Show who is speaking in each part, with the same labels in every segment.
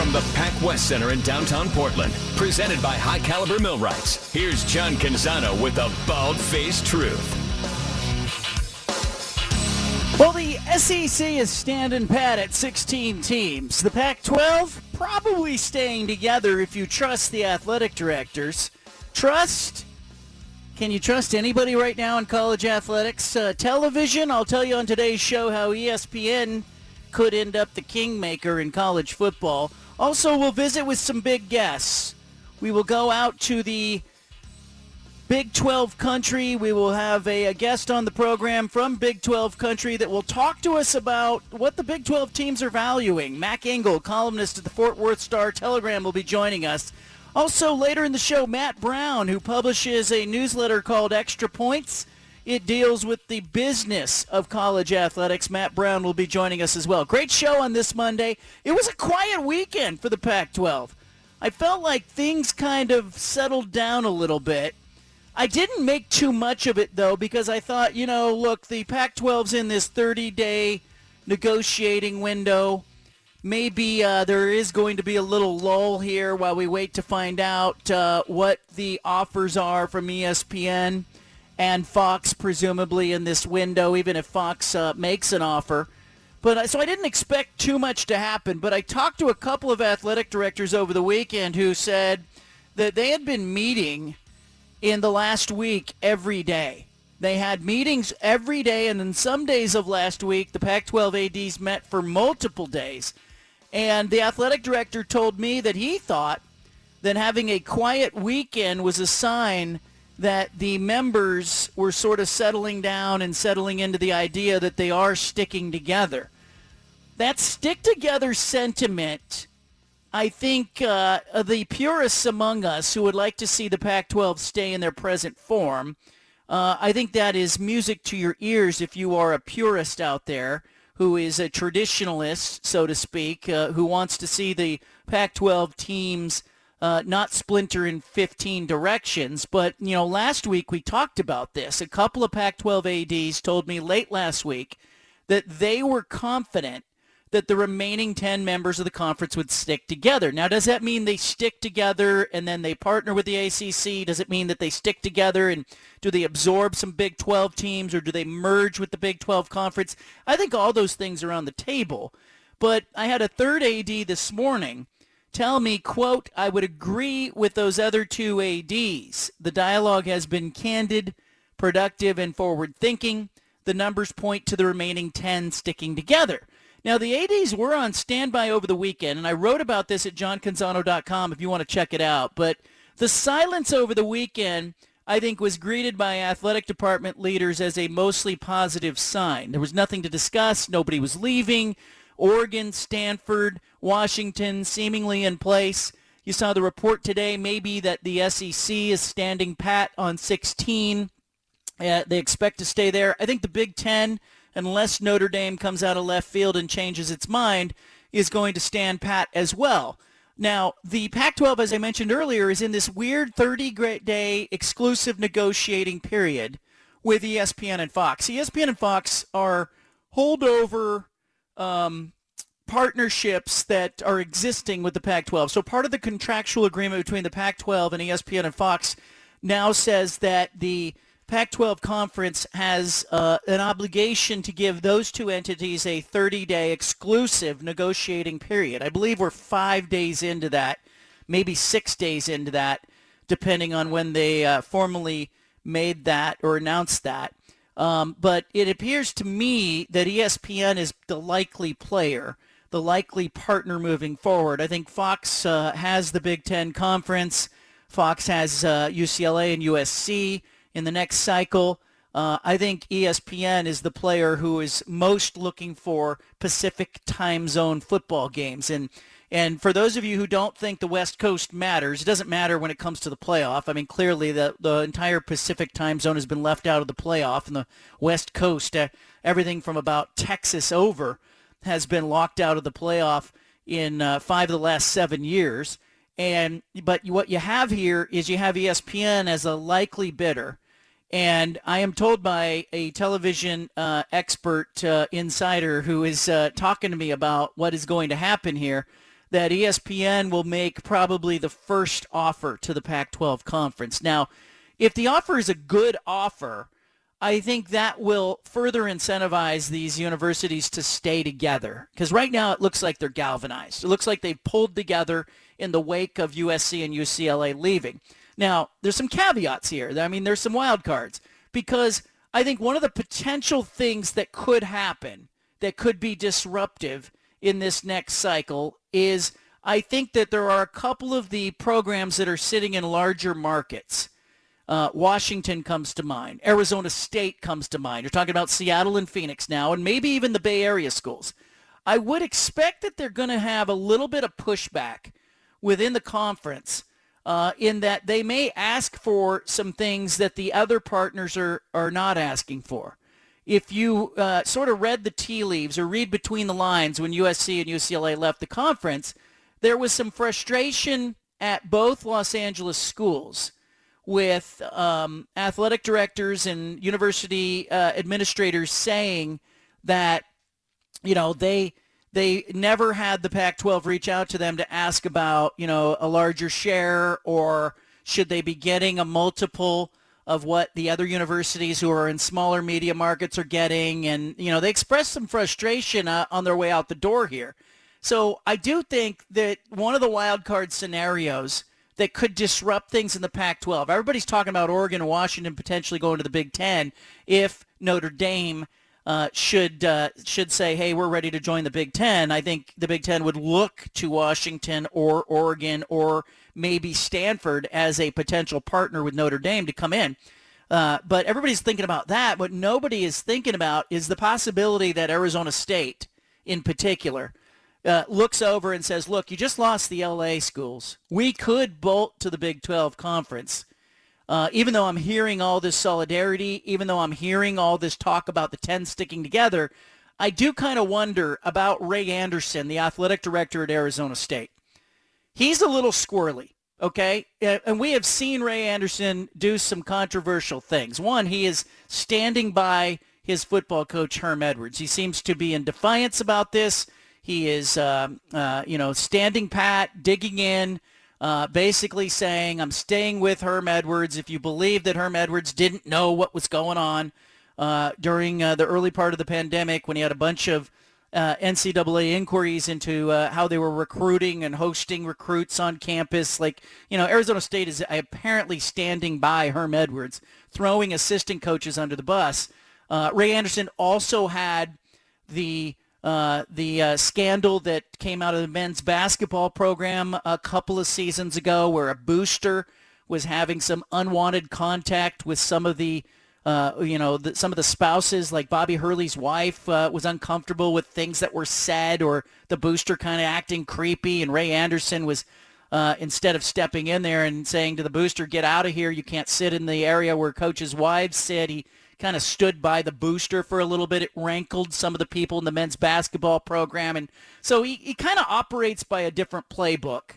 Speaker 1: From the Pac West Center in downtown Portland, presented by High Caliber Millwrights, here's John Canzano with the Bald Faced Truth.
Speaker 2: Well, the SEC is standing pat at 16 teams. The Pac 12 probably staying together if you trust the athletic directors. Trust? Can you trust anybody right now in college athletics? Uh, television, I'll tell you on today's show how ESPN could end up the kingmaker in college football. Also, we'll visit with some big guests. We will go out to the Big 12 country. We will have a, a, guest on the program from Big 12 country that will talk to us about what the Big 12 teams are valuing. Mac Engel, columnist at the Fort Worth Star Telegram, will be joining us. Also, later in the show, Matt Brown, who publishes a newsletter called Extra Points. It deals with the business of college athletics. Matt Brown will be joining us as well. Great show on this Monday. It was a quiet weekend for the Pac 12. I felt like things kind of settled down a little bit. I didn't make too much of it, though, because I thought, you know, look, the Pac 12's in this 30 day negotiating window maybe uh, there is going to be a little lull here while we wait to find out uh, what the offers are from ESPN and Fox, presumably in this window, even if Fox uh, makes an offer. But uh, so I didn't expect too much to happen. But I talked to a couple of athletic directors over the weekend who said that they had been meeting in the last week every day. They had meetings every day, and in some days of last week, the Pac-12 ADs met for multiple days. And the athletic director told me that he thought that having a quiet weekend was a sign that the members were sort of settling down and settling into the idea that they are sticking together. That stick together sentiment, I think uh, the purists among us who would like to see the Pac-12 stay in their present form, uh, I think that is music to your ears if you are a purist out there who is a traditionalist, so to speak, uh, who wants to see the Pac-12 teams uh, not splinter in 15 directions. But, you know, last week we talked about this. A couple of Pac-12 ADs told me late last week that they were confident that the remaining 10 members of the conference would stick together. Now, does that mean they stick together and then they partner with the ACC? Does it mean that they stick together and do they absorb some Big 12 teams or do they merge with the Big 12 conference? I think all those things are on the table. But I had a third AD this morning tell me, quote, I would agree with those other two ADs. The dialogue has been candid, productive, and forward-thinking. The numbers point to the remaining 10 sticking together. Now, the ADs were on standby over the weekend, and I wrote about this at johncanzano.com if you want to check it out. But the silence over the weekend, I think, was greeted by athletic department leaders as a mostly positive sign. There was nothing to discuss. Nobody was leaving. Oregon, Stanford, Washington seemingly in place. You saw the report today maybe that the SEC is standing pat on 16. Uh, they expect to stay there. I think the Big Ten unless Notre Dame comes out of left field and changes its mind, is going to stand pat as well. Now, the Pac-12, as I mentioned earlier, is in this weird 30-day exclusive negotiating period with ESPN and Fox. ESPN and Fox are holdover um, partnerships that are existing with the Pac-12. So part of the contractual agreement between the Pac-12 and ESPN and Fox now says that the Pac-12 conference has uh, an obligation to give those two entities a 30-day exclusive negotiating period. I believe we're five days into that, maybe six days into that, depending on when they uh, formally made that or announced that. Um, but it appears to me that ESPN is the likely player, the likely partner moving forward. I think Fox uh, has the Big Ten Conference. Fox has UCLA uh, and USC in the next cycle. Uh, I think ESPN is the player who is most looking for Pacific time zone football games. And And for those of you who don't think the West Coast matters, it doesn't matter when it comes to the playoff. I mean, clearly the, the entire Pacific time zone has been left out of the playoff, and the West Coast, uh, everything from about Texas over, has been locked out of the playoff in uh, five of the last seven years. And but what you have here is you have ESPN as a likely bidder. And I am told by a television uh, expert uh, insider who is uh, talking to me about what is going to happen here that ESPN will make probably the first offer to the Pac-12 conference. Now, if the offer is a good offer, I think that will further incentivize these universities to stay together. Because right now it looks like they're galvanized. It looks like they've pulled together in the wake of USC and UCLA leaving. Now, there's some caveats here. I mean, there's some wild cards. Because I think one of the potential things that could happen that could be disruptive in this next cycle is I think that there are a couple of the programs that are sitting in larger markets. Uh, Washington comes to mind. Arizona State comes to mind. You're talking about Seattle and Phoenix now, and maybe even the Bay Area schools. I would expect that they're going to have a little bit of pushback within the conference uh, in that they may ask for some things that the other partners are, are not asking for if you uh, sort of read the tea leaves or read between the lines when USC and UCLA left the conference, there was some frustration at both Los Angeles schools with um, athletic directors and university uh, administrators saying that, you know, they they never had the Pac-12 reach out to them to ask about, you know, a larger share or should they be getting a multiple of what the other universities who are in smaller media markets are getting. And, you know, they expressed some frustration uh, on their way out the door here. So I do think that one of the wild card scenarios that could disrupt things in the Pac-12. Everybody's talking about Oregon and Washington potentially going to the Big Ten if Notre Dame uh, should uh, should say, "Hey, we're ready to join the Big Ten." I think the Big Ten would look to Washington or Oregon or maybe Stanford as a potential partner with Notre Dame to come in. Uh, but everybody's thinking about that. What nobody is thinking about is the possibility that Arizona State, in particular, uh, looks over and says, look, you just lost the LA schools. We could bolt to the Big 12 conference. Uh, even though I'm hearing all this solidarity, even though I'm hearing all this talk about the 10 sticking together, I do kind of wonder about Ray Anderson, the athletic director at Arizona State he's a little squirrely. Okay, and we have seen Ray Anderson do some controversial things. One, he is standing by his football coach Herm Edwards. He seems to be in defiance about this. He is, uh, uh, you know, standing pat, digging in, uh, basically saying, "I'm staying with Herm Edwards." If you believe that Herm Edwards didn't know what was going on uh, during uh, the early part of the pandemic, when he had a bunch of uh, NCAA inquiries into uh, how they were recruiting and hosting recruits on campus. Like, you know, Arizona State is apparently standing by Herm Edwards, throwing assistant coaches under the bus. Uh, Ray Anderson also had the uh, the uh, scandal that came out of the men's basketball program a couple of seasons ago, where a booster was having some unwanted contact with some of the uh, you know, the, some of the spouses, like Bobby Hurley's wife, uh, was uncomfortable with things that were said, or the booster kind of acting creepy, and Ray Anderson was uh, instead of stepping in there and saying to the booster, "Get out of here! You can't sit in the area where coaches' wives sit." He kind of stood by the booster for a little bit. It rankled some of the people in the men's basketball program, and so he, he kind of operates by a different playbook.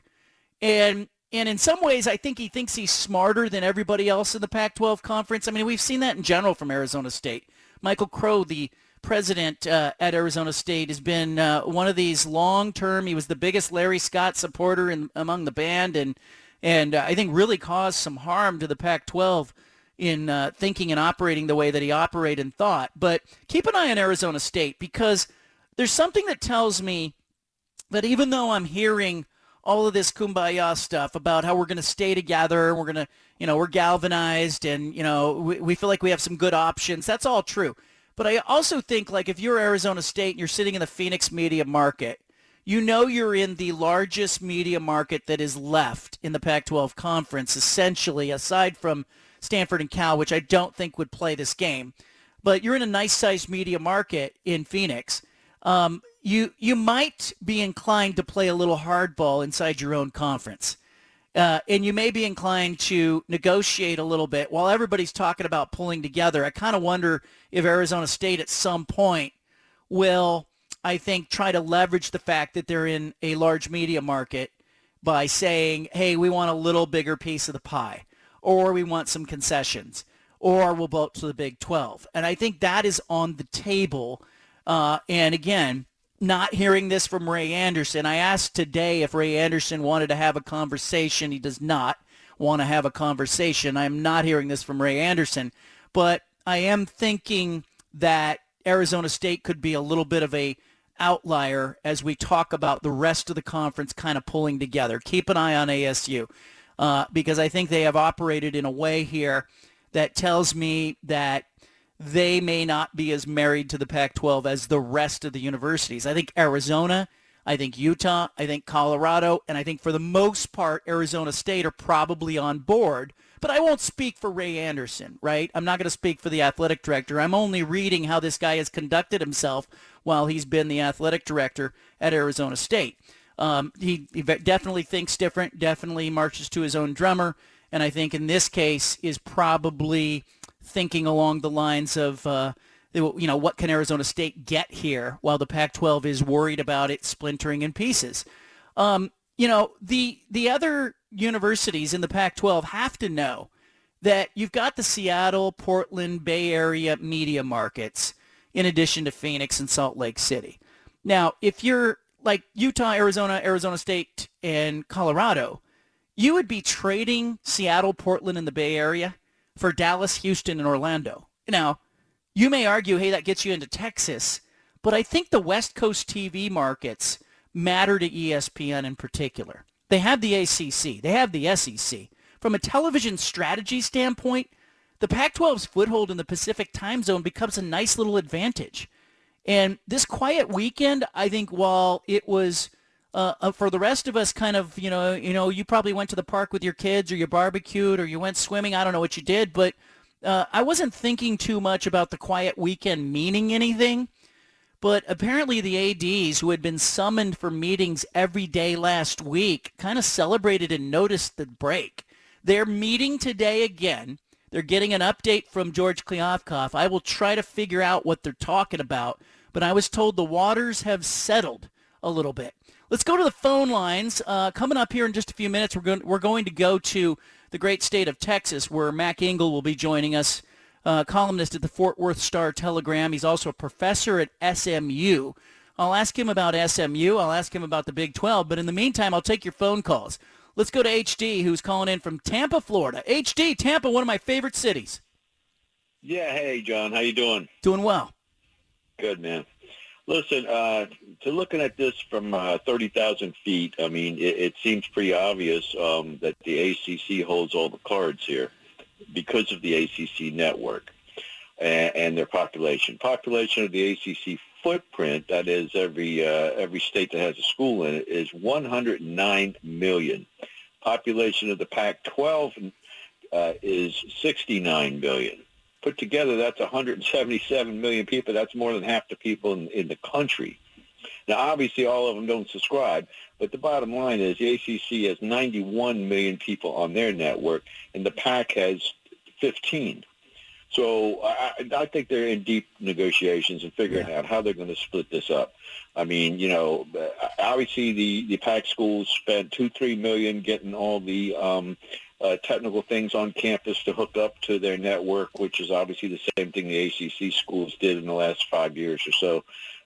Speaker 2: And and in some ways, I think he thinks he's smarter than everybody else in the Pac-12 conference. I mean, we've seen that in general from Arizona State. Michael Crow, the president uh, at Arizona State, has been uh, one of these long-term. He was the biggest Larry Scott supporter in, among the band, and and uh, I think really caused some harm to the Pac-12 in uh, thinking and operating the way that he operated and thought. But keep an eye on Arizona State because there's something that tells me that even though I'm hearing all of this kumbaya stuff about how we're going to stay together, and we're going to, you know, we're galvanized and, you know, we, we feel like we have some good options. That's all true. But I also think like if you're Arizona State and you're sitting in the Phoenix media market, you know you're in the largest media market that is left in the Pac-12 conference, essentially, aside from Stanford and Cal, which I don't think would play this game. But you're in a nice-sized media market in Phoenix. Um, you you might be inclined to play a little hardball inside your own conference. Uh, and you may be inclined to negotiate a little bit while everybody's talking about pulling together. I kind of wonder if Arizona State at some point will, I think, try to leverage the fact that they're in a large media market by saying, hey, we want a little bigger piece of the pie, or we want some concessions, or we'll vote to the Big 12. And I think that is on the table. Uh, and again, not hearing this from Ray Anderson. I asked today if Ray Anderson wanted to have a conversation. He does not want to have a conversation. I'm not hearing this from Ray Anderson, but I am thinking that Arizona State could be a little bit of a outlier as we talk about the rest of the conference kind of pulling together. Keep an eye on ASU uh, because I think they have operated in a way here that tells me that they may not be as married to the Pac-12 as the rest of the universities. I think Arizona, I think Utah, I think Colorado, and I think for the most part, Arizona State are probably on board. But I won't speak for Ray Anderson, right? I'm not going to speak for the athletic director. I'm only reading how this guy has conducted himself while he's been the athletic director at Arizona State. Um, he, he definitely thinks different, definitely marches to his own drummer, and I think in this case is probably thinking along the lines of, uh, you know, what can Arizona State get here while the Pac-12 is worried about it splintering in pieces. Um, you know, the the other universities in the Pac-12 have to know that you've got the Seattle, Portland, Bay Area media markets in addition to Phoenix and Salt Lake City. Now, if you're like Utah, Arizona, Arizona State, and Colorado, you would be trading Seattle, Portland, and the Bay Area for Dallas, Houston, and Orlando. Now, you may argue, hey, that gets you into Texas, but I think the West Coast TV markets matter to ESPN in particular. They have the ACC. They have the SEC. From a television strategy standpoint, the Pac-12's foothold in the Pacific time zone becomes a nice little advantage. And this quiet weekend, I think while it was uh, uh, for the rest of us kind of, you know, you know, you probably went to the park with your kids or you barbecued or you went swimming. I don't know what you did, but uh, I wasn't thinking too much about the quiet weekend meaning anything. But apparently the ADs who had been summoned for meetings every day last week kind of celebrated and noticed the break. They're meeting today again. They're getting an update from George Kliavkoff. I will try to figure out what they're talking about, but I was told the waters have settled a little bit. Let's go to the phone lines. Uh, coming up here in just a few minutes, we're going, we're going to go to the great state of Texas, where Mac Engel will be joining us, uh, columnist at the Fort Worth Star Telegram. He's also a professor at SMU. I'll ask him about SMU. I'll ask him about the Big 12. But in the meantime, I'll take your phone calls. Let's go to HD, who's calling in from Tampa, Florida. HD, Tampa, one of my favorite cities.
Speaker 3: Yeah, hey, John. How you doing?
Speaker 2: Doing well.
Speaker 3: Good, man. Listen, uh, to looking at this from uh, 30,000 feet, I mean, it, it, seems pretty obvious um, that the ACC holds all the cards here because of the ACC network and, and their population. Population of the ACC footprint, that is every uh, every state that has a school in it, is 109 million. Population of the Pac-12 uh, is 69 million put together, that's 177 million people. That's more than half the people in, in the country. Now, obviously, all of them don't subscribe, but the bottom line is the ACC has 91 million people on their network, and the PAC has 15. So I, I think they're in deep negotiations and figuring yeah. out how they're going to split this up. I mean, you know, obviously the the PAC schools spent two three million getting all the um, uh, technical things on campus to hook up to their network, which is obviously the same thing the ACC schools did in the last five years or so.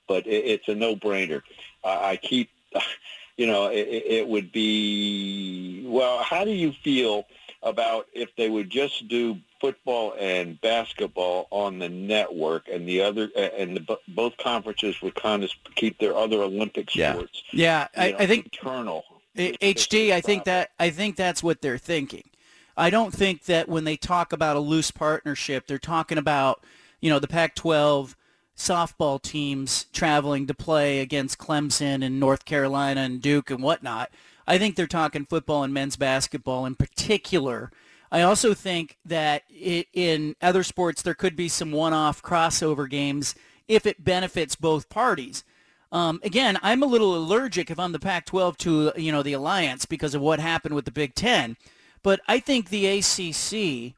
Speaker 3: But it, it's a no-brainer. I, I keep, you know, it, it would be, well, how do you feel about if they would just do football and basketball on the network and the other and the, both conferences would kind of keep their other Olympic sports.
Speaker 2: Yeah, yeah I,
Speaker 3: know,
Speaker 2: I think
Speaker 3: internal.
Speaker 2: HD, I think that I think that's what they're thinking. I don't think that when they talk about a loose partnership, they're talking about you know the Pac-12 softball teams traveling to play against Clemson and North Carolina and Duke and whatnot. I think they're talking football and men's basketball in particular. I also think that it, in other sports there could be some one-off crossover games if it benefits both parties. Um, again, I'm a little allergic if I'm the Pac-12 to you know the alliance because of what happened with the Big Ten, but I think the ACC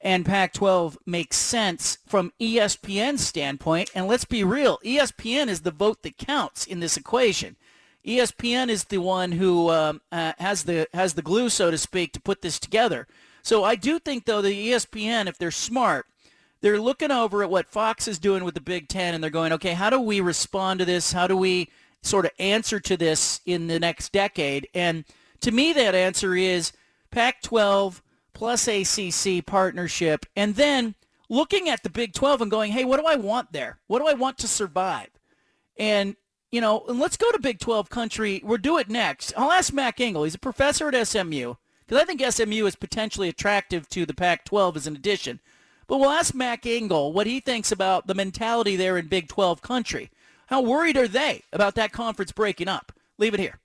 Speaker 2: and Pac-12 makes sense from ESPN's standpoint. And let's be real, ESPN is the vote that counts in this equation. ESPN is the one who um, uh, has the has the glue, so to speak, to put this together. So I do think, though, the ESPN, if they're smart, they're looking over at what Fox is doing with the Big Ten, and they're going, okay, how do we respond to this? How do we sort of answer to this in the next decade? And to me, that answer is Pac-12 plus ACC partnership, and then looking at the Big 12 and going, hey, what do I want there? What do I want to survive? And you know, and let's go to Big 12 country. We'll do it next. I'll ask Mac Engel. He's a professor at SMU because I think SMU is potentially attractive to the Pac-12 as an addition. But we'll ask Mac Engel what he thinks about the mentality there in Big 12 country. How worried are they about that conference breaking up? Leave it here.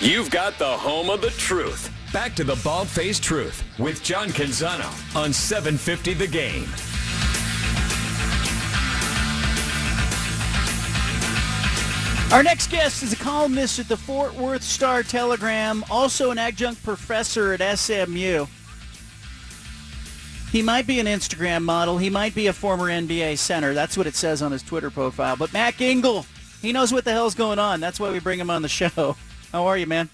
Speaker 1: You've got the home of the truth. Back to the bald-faced truth with John Canzano on 750 The Game.
Speaker 2: Our next guest is a columnist at the Fort Worth Star Telegram, also an adjunct professor at SMU. He might be an Instagram model. He might be a former NBA center. That's what it says on his Twitter profile. But Mac Engel, he knows what the hell's going on. That's why we bring him on the show. How are you, man?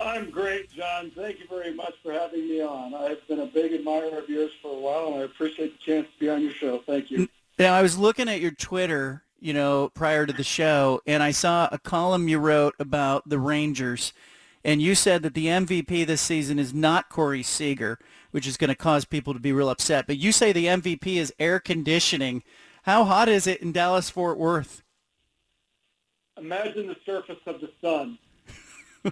Speaker 4: I'm great, John. Thank you very much for having me on. I've been a big admirer of yours for a while, and I appreciate the chance to be on your show. Thank you.
Speaker 2: Now, I was looking at your Twitter you know, prior to the show, and I saw a column you wrote about the Rangers, and you said that the MVP this season is not Corey Seager, which is going to cause people to be real upset. But you say the MVP is air conditioning. How hot is it in Dallas Fort Worth?
Speaker 4: Imagine the surface of the sun.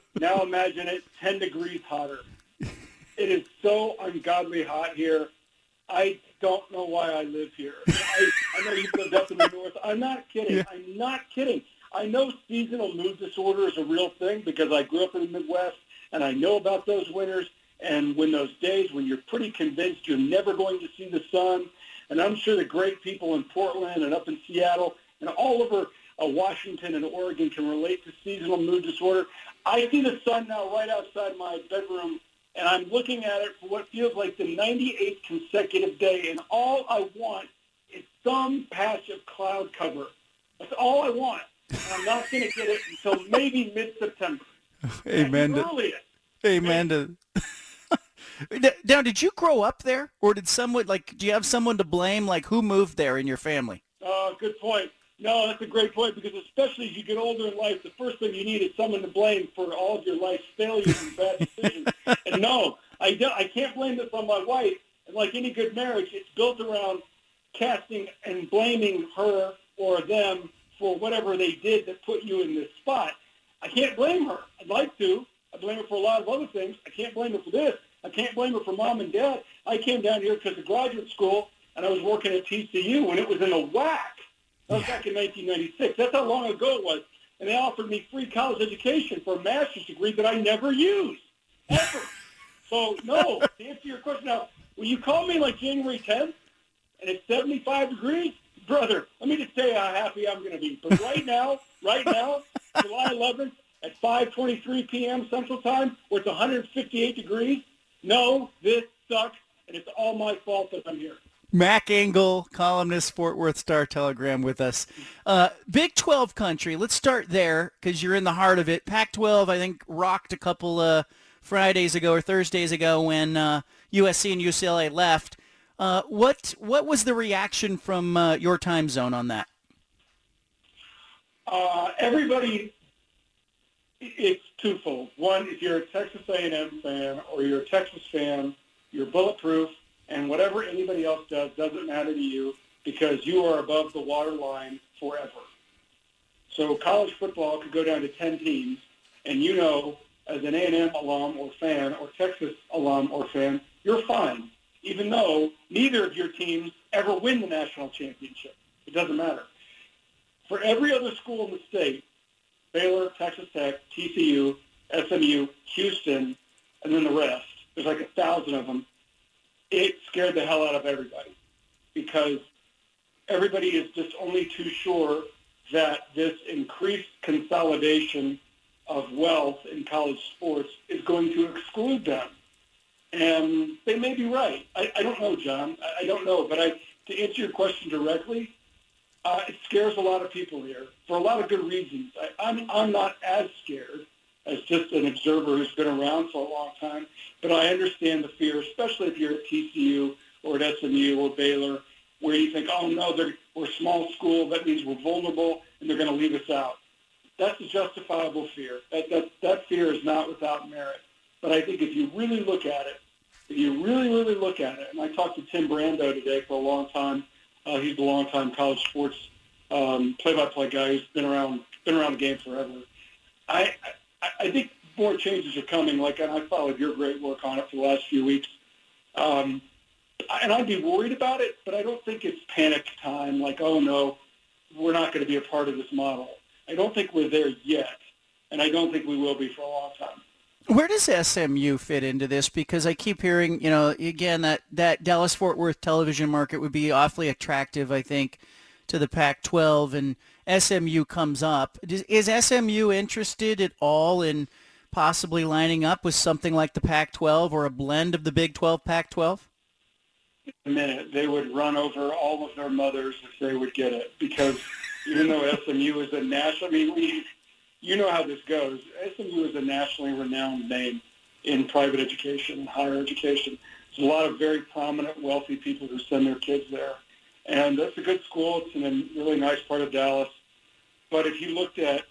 Speaker 4: now imagine it 10 degrees hotter. It is so ungodly hot here. I don't know why I live here. I, I know you've lived up in the north. I'm not kidding. Yeah. I'm not kidding. I know seasonal mood disorder is a real thing because I grew up in the Midwest and I know about those winters and when those days when you're pretty convinced you're never going to see the sun. And I'm sure the great people in Portland and up in Seattle and all over uh, Washington and Oregon can relate to seasonal mood disorder. I see the sun now right outside my bedroom and I'm looking at it for what feels like the 98th consecutive day, and all I want is some patch of cloud cover. That's all I want. And I'm not going to get it until maybe mid-September.
Speaker 2: Amen. To, amen to. now, did you grow up there, or did someone like? Do you have someone to blame? Like, who moved there in your family?
Speaker 4: Uh, good point. No, that's a great point because especially as you get older in life, the first thing you need is someone to blame for all of your life's failures and bad decisions. and no, I, do, I can't blame this on my wife. And like any good marriage, it's built around casting and blaming her or them for whatever they did that put you in this spot. I can't blame her. I'd like to. I blame her for a lot of other things. I can't blame her for this. I can't blame her for mom and dad. I came down here because of graduate school, and I was working at TCU when it was in a WAC that was back in 1996. That's how long ago it was. And they offered me free college education for a master's degree that I never used, ever. so, no, to answer your question now, when you call me like January 10th and it's 75 degrees, brother, let me just tell you how happy I'm going to be. But right now, right now, July 11th at 5.23 p.m. Central Time, where it's 158 degrees, no, this sucks, and it's all my fault that I'm here.
Speaker 2: Mac Engel, columnist, Fort Worth Star Telegram with us. Uh, Big 12 country, let's start there because you're in the heart of it. Pac-12, I think, rocked a couple uh, Fridays ago or Thursdays ago when uh, USC and UCLA left. Uh, what what was the reaction from uh, your time zone on that?
Speaker 4: Uh, everybody, it's twofold. One, if you're a Texas A&M fan or you're a Texas fan, you're bulletproof – and whatever anybody else does doesn't matter to you because you are above the water line forever. So college football could go down to 10 teams, and you know, as an A&M alum or fan or Texas alum or fan, you're fine, even though neither of your teams ever win the national championship. It doesn't matter. For every other school in the state, Baylor, Texas Tech, TCU, SMU, Houston, and then the rest, there's like a thousand of them, it scared the hell out of everybody because everybody is just only too sure that this increased consolidation of wealth in college sports is going to exclude them. And they may be right. I, I don't know, John. I, I don't know. But I, to answer your question directly, uh, it scares a lot of people here for a lot of good reasons. I, I'm, I'm not as scared as just an observer who's been around for a long time, but I understand the fear, especially if you're at TCU or at SMU or Baylor, where you think, oh no, they're, we're a small school, that means we're vulnerable, and they're going to leave us out. That's a justifiable fear. That, that, that fear is not without merit. But I think if you really look at it, if you really, really look at it, and I talked to Tim Brando today for a long time. Uh, he's a long-time college sports um, play-by-play guy who's been around been around the game forever. I, I I think more changes are coming. Like, and I followed your great work on it for the last few weeks. Um, and I'd be worried about it, but I don't think it's panic time. Like, oh no, we're not going to be a part of this model. I don't think we're there yet, and I don't think we will be for a long time.
Speaker 2: Where does SMU fit into this? Because I keep hearing, you know, again that that Dallas Fort Worth television market would be awfully attractive. I think to the Pac-12, and SMU comes up. Is SMU interested at all in possibly lining up with something like the Pac-12 or a blend of the Big 12 Pac-12?
Speaker 4: A minute, they would run over all of their mothers if they would get it because even though SMU is a national, I mean, we you know how this goes. SMU is a nationally renowned name in private education and higher education. There's a lot of very prominent, wealthy people who send their kids there. And that's a good school. It's in a really nice part of Dallas. But if you looked at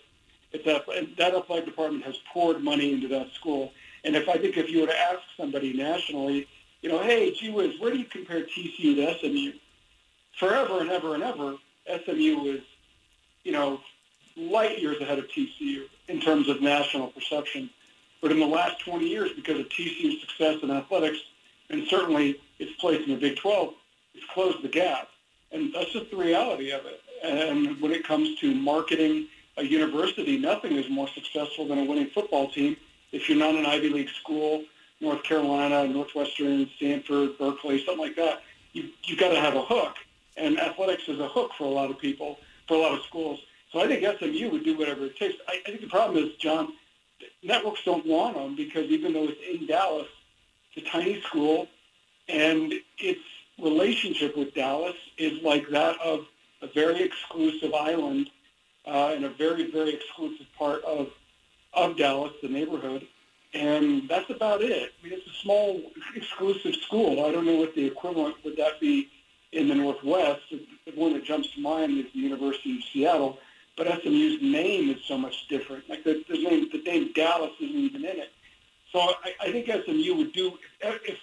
Speaker 4: it's a, that athletic department has poured money into that school. And if I think if you were to ask somebody nationally, you know, hey, gee whiz, where do you compare TCU to SMU? Forever and ever and ever, SMU is, you know, light years ahead of TCU in terms of national perception. But in the last 20 years, because of TCU's success in athletics, and certainly its place in the Big 12, it's closed the gap. And that's just the reality of it. And when it comes to marketing a university, nothing is more successful than a winning football team. If you're not an Ivy League school, North Carolina, Northwestern, Stanford, Berkeley, something like that, you, you've got to have a hook. And athletics is a hook for a lot of people, for a lot of schools. So I think SMU would do whatever it takes. I, I think the problem is, John, networks don't want them because even though it's in Dallas, it's a tiny school, and its relationship with Dallas is like that of a very exclusive island uh, in a very, very exclusive part of of Dallas, the neighborhood, and that's about it. I mean, it's a small, exclusive school. I don't know what the equivalent would that be in the Northwest. The one that jumps to mind is the University of Seattle but SMU's name is so much different. Like the, the name, the name Dallas isn't even in it. So I, I think SMU would do if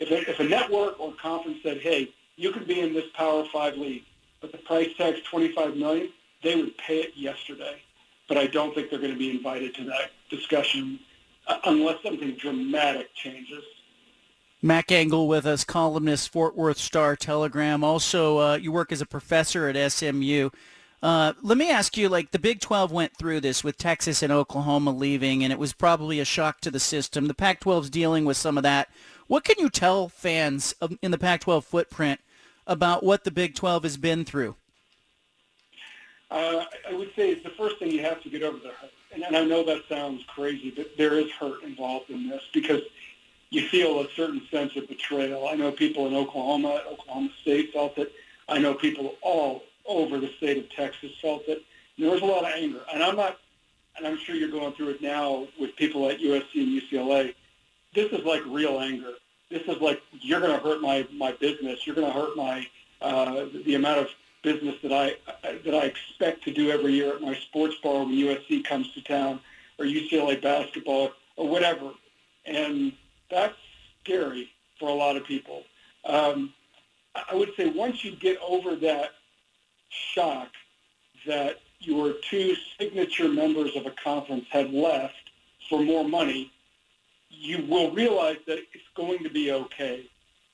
Speaker 4: if a, if a network or conference said, "Hey, you can be in this Power Five league, but the price tag's twenty five million, they would pay it yesterday. But I don't think they're going to be invited to that discussion uh, unless something dramatic changes.
Speaker 2: Mac Engel with us, columnist, Fort Worth Star Telegram. Also, uh, you work as a professor at SMU. Uh, let me ask you, like the Big 12 went through this with Texas and Oklahoma leaving, and it was probably a shock to the system. The Pac-12 is dealing with some of that. What can you tell fans in the Pac-12 footprint about what the Big 12 has been through?
Speaker 4: Uh, I would say the first thing you have to get over the hurt. And, and I know that sounds crazy, but there is hurt involved in this because you feel a certain sense of betrayal. I know people in Oklahoma, Oklahoma State felt it. I know people all over the state of Texas felt. And there was a lot of anger. And I'm not, and I'm sure you're going through it now with people at USC and UCLA. This is like real anger. This is like, you're going to hurt my, my business. You're going to hurt my, uh, the amount of business that I, that I expect to do every year at my sports bar when USC comes to town or UCLA basketball or whatever. And that's scary for a lot of people. Um, I would say once you get over that shock that your two signature members of a conference had left for more money, you will realize that it's going to be okay.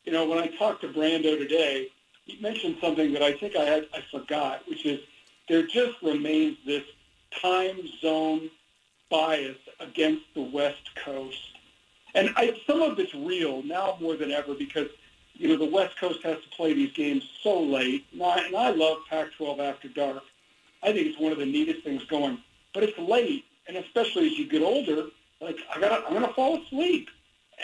Speaker 4: You know, when I talked to Brando today, he mentioned something that I think I had I forgot, which is there just remains this time zone bias against the West Coast. And I, some of it's real now more than ever because you know, the West Coast has to play these games so late. And I, and I love Pac-12 after dark. I think it's one of the neatest things going. But it's late, and especially as you get older, like I got, I'm gonna fall asleep.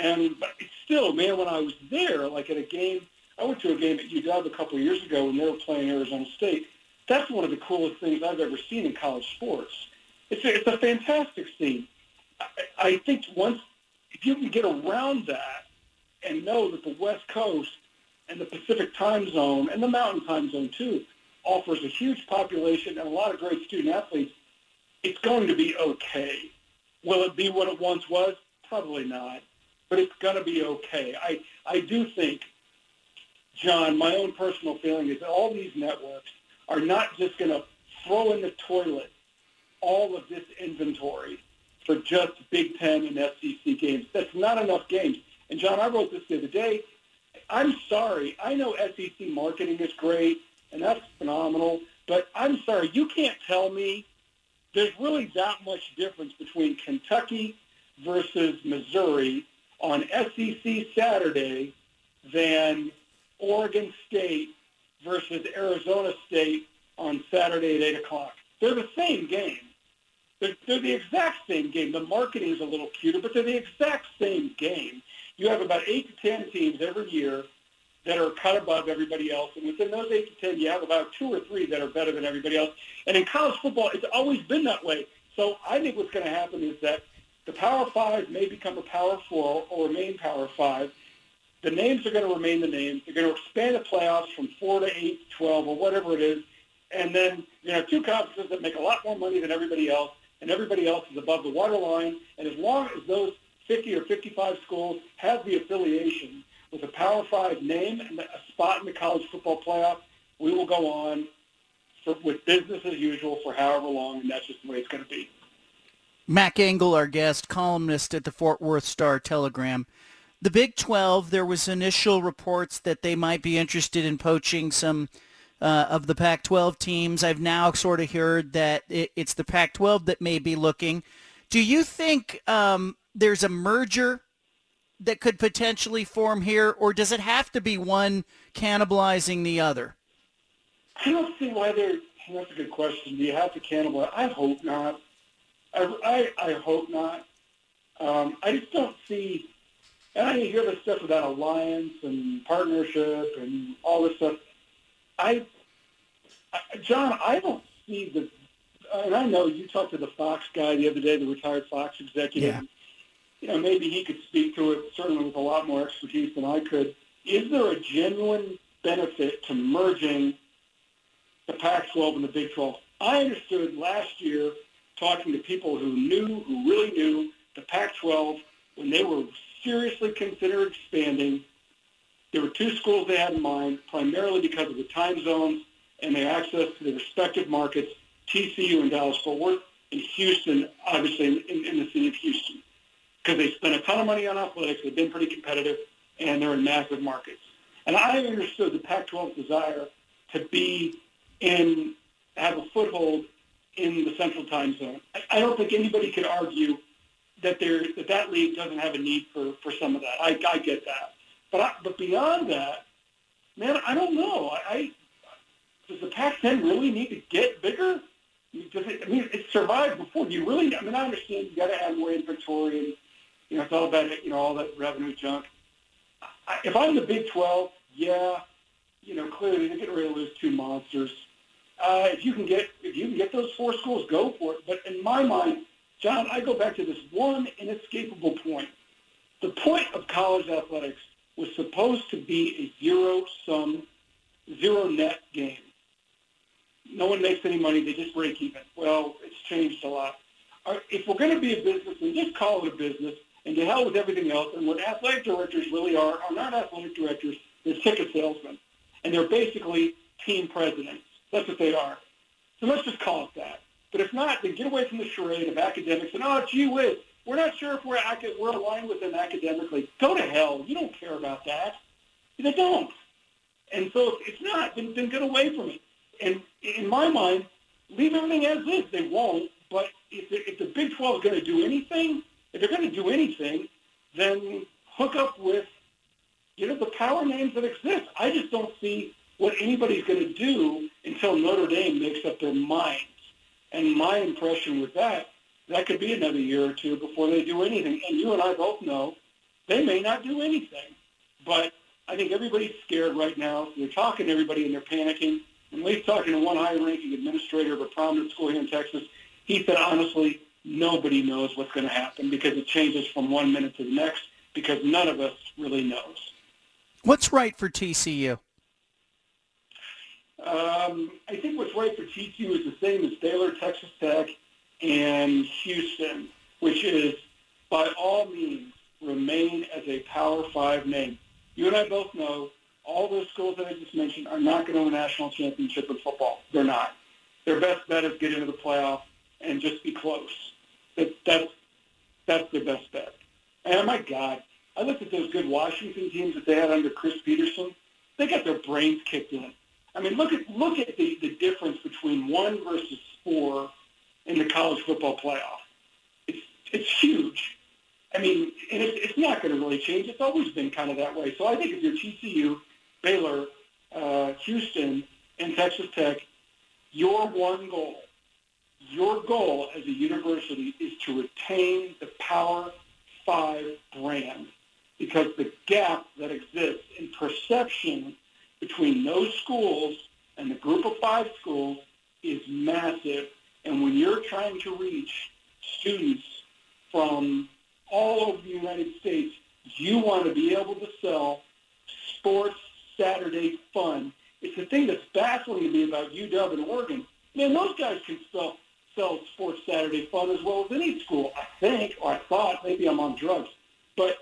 Speaker 4: And but it's still, man, when I was there, like at a game, I went to a game at UW a couple of years ago when they were playing Arizona State. That's one of the coolest things I've ever seen in college sports. It's a, it's a fantastic scene. I, I think once if you can get around that and know that the West Coast and the Pacific time zone and the Mountain time zone too offers a huge population and a lot of great student athletes, it's going to be okay. Will it be what it once was? Probably not, but it's going to be okay. I, I do think, John, my own personal feeling is that all these networks are not just going to throw in the toilet all of this inventory for just Big Ten and SEC games. That's not enough games. And John, I wrote this the other day. I'm sorry. I know SEC marketing is great, and that's phenomenal. But I'm sorry, you can't tell me there's really that much difference between Kentucky versus Missouri on SEC Saturday than Oregon State versus Arizona State on Saturday at 8 o'clock. They're the same game. They're, they're the exact same game. The marketing is a little cuter, but they're the exact same game. You have about 8 to 10 teams every year that are cut above everybody else. And within those 8 to 10, you have about two or three that are better than everybody else. And in college football, it's always been that way. So I think what's going to happen is that the Power Five may become a Power Four or remain Power Five. The names are going to remain the names. They're going to expand the playoffs from four to eight, to 12, or whatever it is. And then you know two conferences that make a lot more money than everybody else, and everybody else is above the waterline. And as long as those 50 or 55 schools have the affiliation with a Power Five name and a spot in the college football playoff, we will go on for, with business as usual for however long, and that's just the way it's going to be.
Speaker 2: Mac Engel, our guest, columnist at the Fort Worth Star Telegram. The Big 12, there was initial reports that they might be interested in poaching some uh, of the Pac-12 teams. I've now sort of heard that it, it's the Pac-12 that may be looking. Do you think um, there's a merger that could potentially form here, or does it have to be one cannibalizing the other?
Speaker 4: I don't see why they're. That's a good question. Do you have to cannibalize? I hope not. I, I, I hope not. Um, I just don't see. And I hear this stuff about alliance and partnership and all this stuff. I, I John, I don't see the. And I know you talked to the Fox guy the other day, the retired Fox executive.
Speaker 2: Yeah.
Speaker 4: You know, maybe he could speak to it certainly with a lot more expertise than I could. Is there a genuine benefit to merging the Pac-12 and the Big 12? I understood last year talking to people who knew, who really knew the Pac-12 when they were seriously considering expanding. There were two schools they had in mind, primarily because of the time zones and their access to the respective markets, TCU and Dallas-Fort Worth, and Houston, obviously, in, in the city of Houston because they spent a ton of money on athletics. They've been pretty competitive, and they're in massive markets. And I understood the Pac-12's desire to be in, have a foothold in the Central Time Zone. I, don't think anybody could argue that there that that league doesn't have a need for, for some of that. I, I get that, but I, but beyond that, man, I don't know. I, I does the Pac-10 really need to get bigger? Does it, I mean, it survived before. Do you really? I mean, I understand you got to add more inventory and you know, it's all about it, you know all that revenue junk. I, if I'm the Big 12, yeah, you know, clearly they're getting ready to lose two monsters. Uh, if you can get if you can get those four schools, go for it. But in my mind, John, I go back to this one inescapable point. The point of college athletics was supposed to be a zero sum, zero net game. No one makes any money; they just break even. Well, it's changed a lot. If we're going to be a business, we just call it a business and to hell with everything else. And what athletic directors really are are not athletic directors. They're ticket salesmen, and they're basically team presidents. That's what they are. So let's just call it that. But if not, then get away from the charade of academics and oh, gee whiz, we're not sure if we're we're aligned with them academically. Go to hell. You don't care about that. They don't. And so if it's not, then, then get away from it. And in my mind, leave everything as is. They won't. But if if the Big 12 is going to do anything, if they're going to do anything, then hook up with, you know, the power names that exist. I just don't see what anybody's going to do until Notre Dame makes up their minds. And my impression with that, that could be another year or two before they do anything. And you and I both know they may not do anything. But I think everybody's scared right now. They're talking to everybody and they're panicking. And least talking to one high-ranking administrator of a prominent school here in Texas, he said, honestly, nobody knows what's going to happen because it changes from one minute to the next because none of us really knows.
Speaker 2: What's right for TCU?
Speaker 4: Um, I think what's right for TCU is the same as Baylor, Texas Tech, and Houston, which is by all means remain as a Power Five name. You and I both know all those schools that I just mentioned are not going to win a national championship in football. They're not. Their best bet is get into the playoff and just be close. That, that's that's their best bet. And my God, I looked at those good Washington teams that they had under Chris Petersen. They got their brains kicked in. I mean, look at look at the, the difference between one versus four in the college football playoff. It's it's huge. I mean, and it's, it's not going to really change. It's always been kind of that way. So I think if you're TCU, Baylor, uh, Houston, and Texas Tech, your one goal, your goal as a university is to retain the Power Five brand because the gap that exists in perception between those schools and the group of five schools is massive. And when you're trying to reach students from all over the United States, you want to be able to sell sports Saturday fun. It's the thing that's baffling to me about UW and Oregon. Man, those guys can sell, sell sports Saturday fun as well as any school, I think, or I thought. Maybe I'm on drugs. But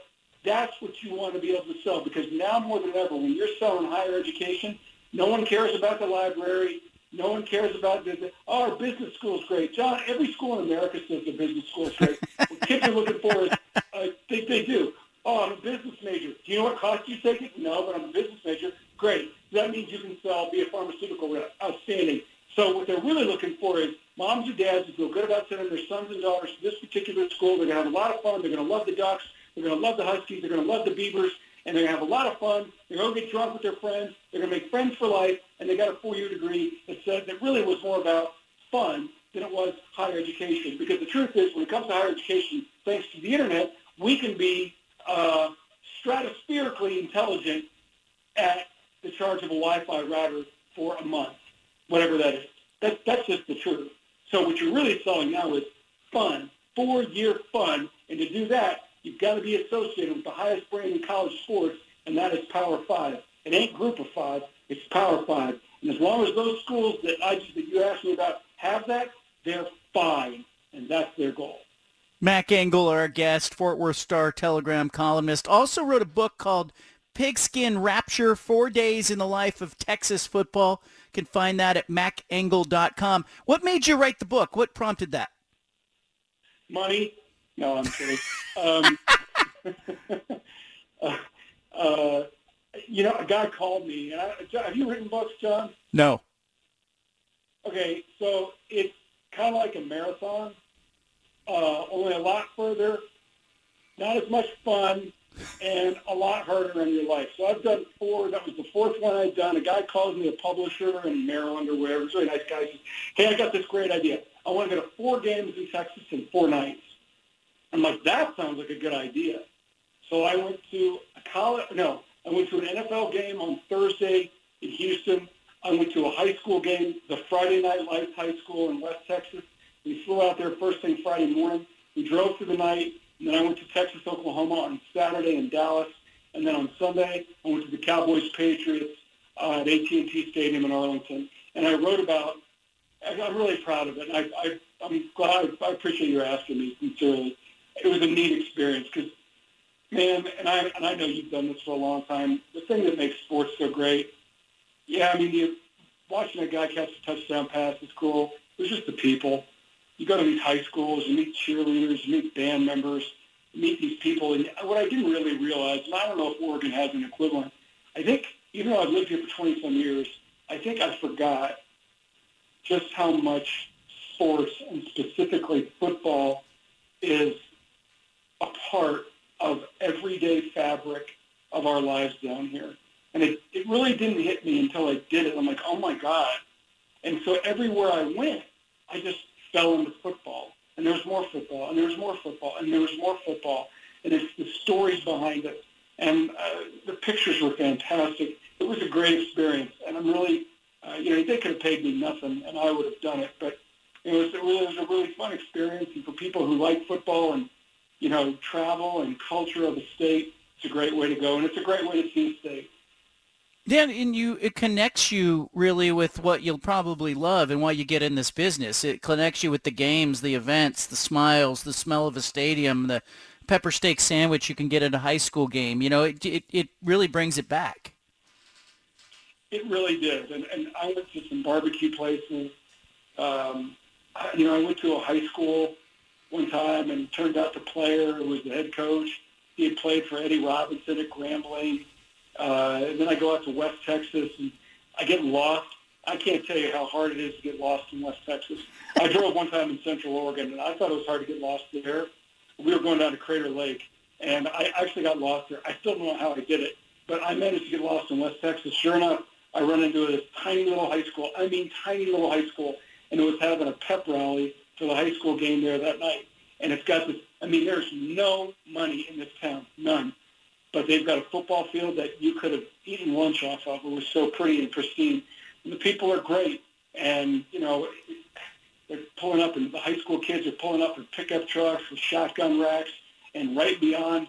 Speaker 4: that's what you want to be able to sell because now more than ever, when you're selling higher education, no one cares about the library. No one cares about the, oh, our business school is great. John, every school in America says the business school is great. what kids are looking for is, uh, they, they do. Oh, I'm a business major. Do you know what cost you take it? No, but I'm a business major. Great. That means you can sell, be a pharmaceutical rep. Outstanding. So what they're really looking for is moms and dads who feel good about sending their sons and daughters to this particular school. They're going to have a lot of fun. They're going to love the Ducks. They're going to love the Huskies. They're going to love the Beavers. And they're going to have a lot of fun. They're going to get drunk with their friends. They're going to make friends for life. And they got a four-year degree that said that really was more about fun than it was higher education. Because the truth is, when it comes to higher education, thanks to the internet, we can be uh, stratospherically intelligent at the charge of a Wi-Fi router for a month, whatever that is. That, that's just the truth. So what you're really selling now is fun, four-year fun. And to do that, You've got to be associated with the highest brand in college sports, and that is Power Five. It ain't Group of Five; it's Power Five. And as long as those schools that I that you asked me about have that, they're fine, and that's their goal.
Speaker 2: Mac Engel, our guest, Fort Worth Star Telegram columnist, also wrote a book called Pigskin Rapture, Four Days in the Life of Texas Football. You can find that at macengel.com. What made you write the book? What prompted that?
Speaker 4: Money. No, I'm kidding. Um, uh, uh, you know, a guy called me. And I, have you written books, John?
Speaker 2: No.
Speaker 4: Okay, so it's kind of like a marathon, uh, only a lot further, not as much fun, and a lot harder in your life. So I've done four. That was the fourth one I'd done. A guy calls me a publisher in Maryland or wherever. He's a really nice guy. He says, hey, I got this great idea. I want to go to four games in Texas in four nights. I'm like, that sounds like a good idea. So I went to a college, no, I went to an NFL game on Thursday in Houston. I went to a high school game, the Friday Night Lights High School in West Texas. We flew out there first thing Friday morning. We drove through the night, and then I went to Texas, Oklahoma on Saturday in Dallas. And then on Sunday, I went to the Cowboys Patriots uh, at AT&T Stadium in Arlington. And I wrote about, I'm really proud of it. I, I, I'm glad, I appreciate you asking me sincerely it was a neat experience because, man, and I and I know you've done this for a long time. The thing that makes sports so great, yeah, I mean, you, watching a guy catch a touchdown pass is cool. It was just the people. You go to these high schools, you meet cheerleaders, you meet band members, you meet these people. And what I didn't really realize, and I don't know if Oregon has an equivalent, I think even though I've lived here for 20 some years, I think I forgot just how much sports and specifically football is a part of everyday fabric of our lives down here. And it, it really didn't hit me until I did it. I'm like, oh my God. And so everywhere I went, I just fell into football. And there was more football, and there was more football, and there was more football. And it's the stories behind it. And uh, the pictures were fantastic. It was a great experience. And I'm really, uh, you know, they could have paid me nothing, and I would have done it. But it was, it was a really fun experience. And for people who like football and, you know, travel and culture of the state, it's a great way to go. And it's a great way to see the state.
Speaker 2: Dan, and you it connects you really with what you'll probably love and why you get in this business. It connects you with the games, the events, the smiles, the smell of a stadium, the pepper steak sandwich you can get at a high school game. You know, it it, it really brings it back.
Speaker 4: It really did, and and I went to some barbecue places. Um, you know, I went to a high school one time, and turned out the player who was the head coach. He had played for Eddie Robinson at Grambling uh, and then I go out to West Texas and I get lost. I can't tell you how hard it is to get lost in West Texas. I drove one time in Central Oregon and I thought it was hard to get lost there. We were going down to Crater Lake and I actually got lost there. I still don't know how I did it, but I managed to get lost in West Texas. Sure enough, I run into this tiny little high school. I mean, tiny little high school, and it was having a pep rally for the high school game there that night. And it's got this. I mean, there's no money in this town, none but they've got a football field that you could have eaten lunch off of. It was so pretty and pristine. And the people are great. And, you know, they're pulling up, and the high school kids are pulling up in pickup trucks with shotgun racks. And right beyond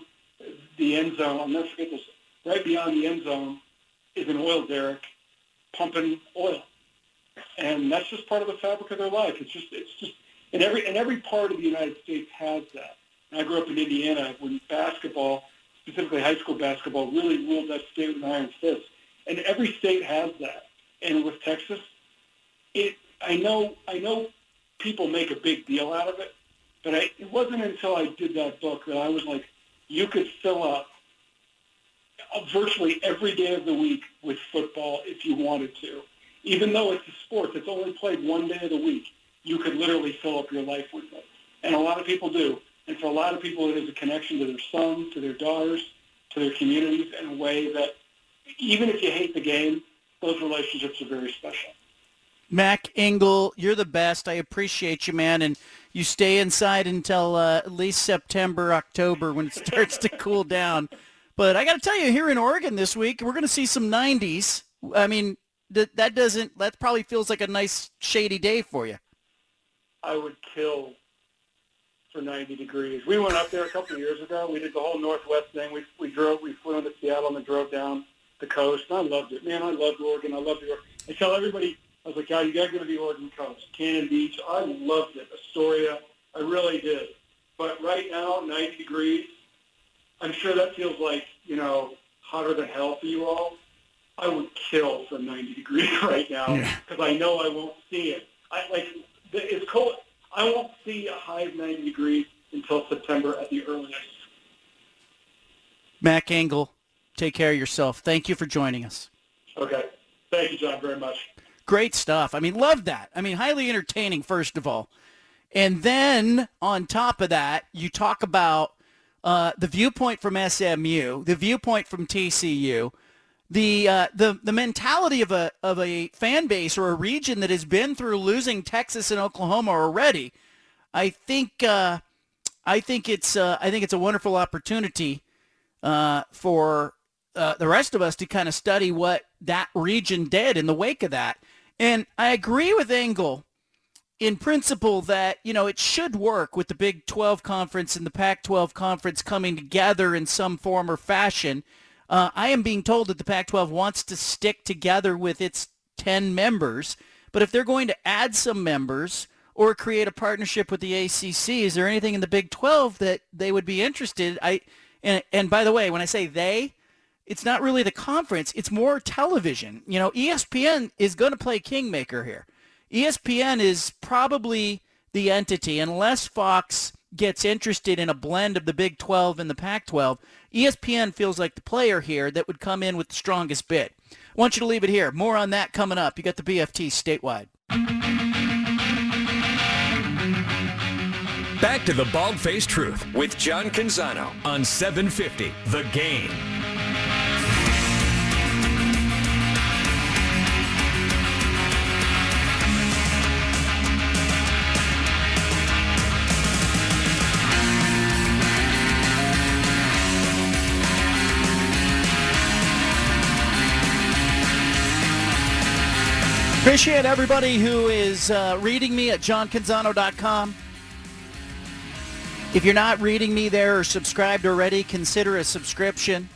Speaker 4: the end zone, I'll never forget this, right beyond the end zone is an oil derrick pumping oil. And that's just part of the fabric of their life. It's just, it's just, and every, and every part of the United States has that. And I grew up in Indiana when basketball – specifically high school basketball, really ruled that state with an iron fist. And every state has that. And with Texas, it I know I know people make a big deal out of it, but I, it wasn't until I did that book that I was like, you could fill up uh, virtually every day of the week with football if you wanted to. Even though it's a sport that's only played one day of the week, you could literally fill up your life with it. And a lot of people do. And for a lot of people, it is a connection to their sons, to their daughters, to their communities in a way that even if you hate the game, those relationships are very special.
Speaker 2: Mac Engel, you're the best. I appreciate you, man. And you stay inside until uh, at least September, October when it starts to cool down. But I got to tell you, here in Oregon this week, we're going to see some 90s. I mean, that that doesn't that probably feels like a nice shady day for you.
Speaker 4: I would kill for 90 degrees. We went up there a couple of years ago. We did the whole Northwest thing. We we drove, we flew into Seattle and then drove down the coast. And I loved it, man. I loved Oregon. I loved the Oregon. I tell everybody, I was like, God, you got to go to the Oregon coast, Cannon Beach. I loved it. Astoria, I really did. But right now, 90 degrees. I'm sure that feels like you know hotter than hell for you all. I would kill for 90 degrees right now because yeah. I know I won't see it. I like it's cold. I won't see a high of 90 degrees until September at the earliest.
Speaker 2: Mac Engel, take care of yourself. Thank you for joining us.
Speaker 4: Okay. Thank you, John, very much.
Speaker 2: Great stuff. I mean, love that. I mean, highly entertaining, first of all. And then on top of that, you talk about uh, the viewpoint from SMU, the viewpoint from TCU, the uh, the the mentality of a of a fan base or a region that has been through losing Texas and Oklahoma already, I think uh, I think it's uh, I think it's a wonderful opportunity uh, for uh, the rest of us to kind of study what that region did in the wake of that. And I agree with Engel in principle that you know it should work with the Big 12 conference and the Pac-12 conference coming together in some form or fashion uh, I am being told that the Pac-12 wants to stick together with its 10 members, but if they're going to add some members or create a partnership with the ACC, is there anything in the Big 12 that they would be interested? I and and by the way, when I say they, it's not really the conference; it's more television. You know, ESPN is going to play kingmaker here. ESPN is probably the entity, unless Fox gets interested in a blend of the Big 12 and the Pac 12, ESPN feels like the player here that would come in with the strongest bid. I want you to leave it here. More on that coming up. You got the BFT statewide.
Speaker 1: Back to the Bald Faced Truth with John Canzano on 750 The Game.
Speaker 2: Appreciate everybody who is uh, reading me at johncanzano.com. If you're not reading me there or subscribed already, consider a subscription.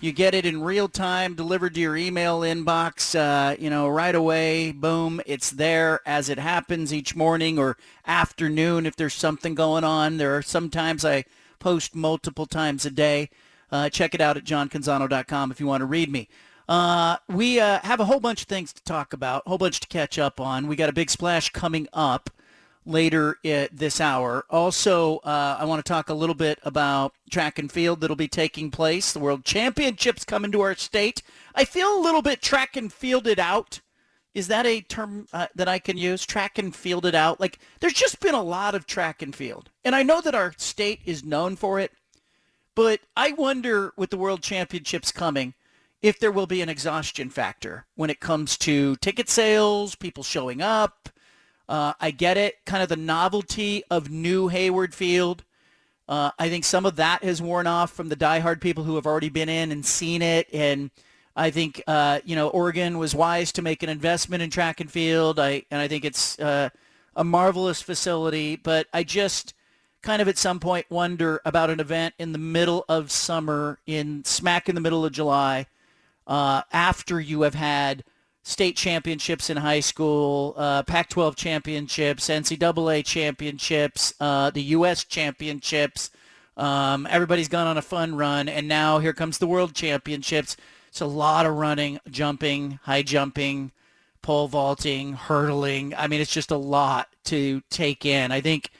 Speaker 2: You get it in real time, delivered to your email inbox, uh, you know, right away. Boom, it's there as it happens each morning or afternoon if there's something going on. There are sometimes I post multiple times a day. Uh, check it out at johncanzano.com if you want to read me. Uh, we uh, have a whole bunch of things to talk about, a whole bunch to catch up on. We got a big splash coming up later this hour. Also, uh, I want to talk a little bit about track and field that'll be taking place. The World Championships coming to our state. I feel a little bit track and fielded out. Is that a term uh, that I can use? Track and fielded out. Like there's just been a lot of track and field, and I know that our state is known for it. But I wonder, with the World Championships coming, if there will be an exhaustion factor when it comes to ticket sales, people showing up, uh, I get it, kind of the novelty of new Hayward Field. Uh, I think some of that has worn off from the diehard people who have already been in and seen it. And I think, uh, you know, Oregon was wise to make an investment in track and field. I, and I think it's uh, a marvelous facility. But I just kind of at some point wonder about an event in the middle of summer, in smack in the middle of July, uh, after you have had – state championships in high school, uh, Pac-12 championships, NCAA championships, uh, the U.S. championships. Um, everybody's gone on a fun run, and now here comes the World Championships. It's a lot of running, jumping, high jumping, pole vaulting, hurdling. I mean, it's just a lot to take in. I think,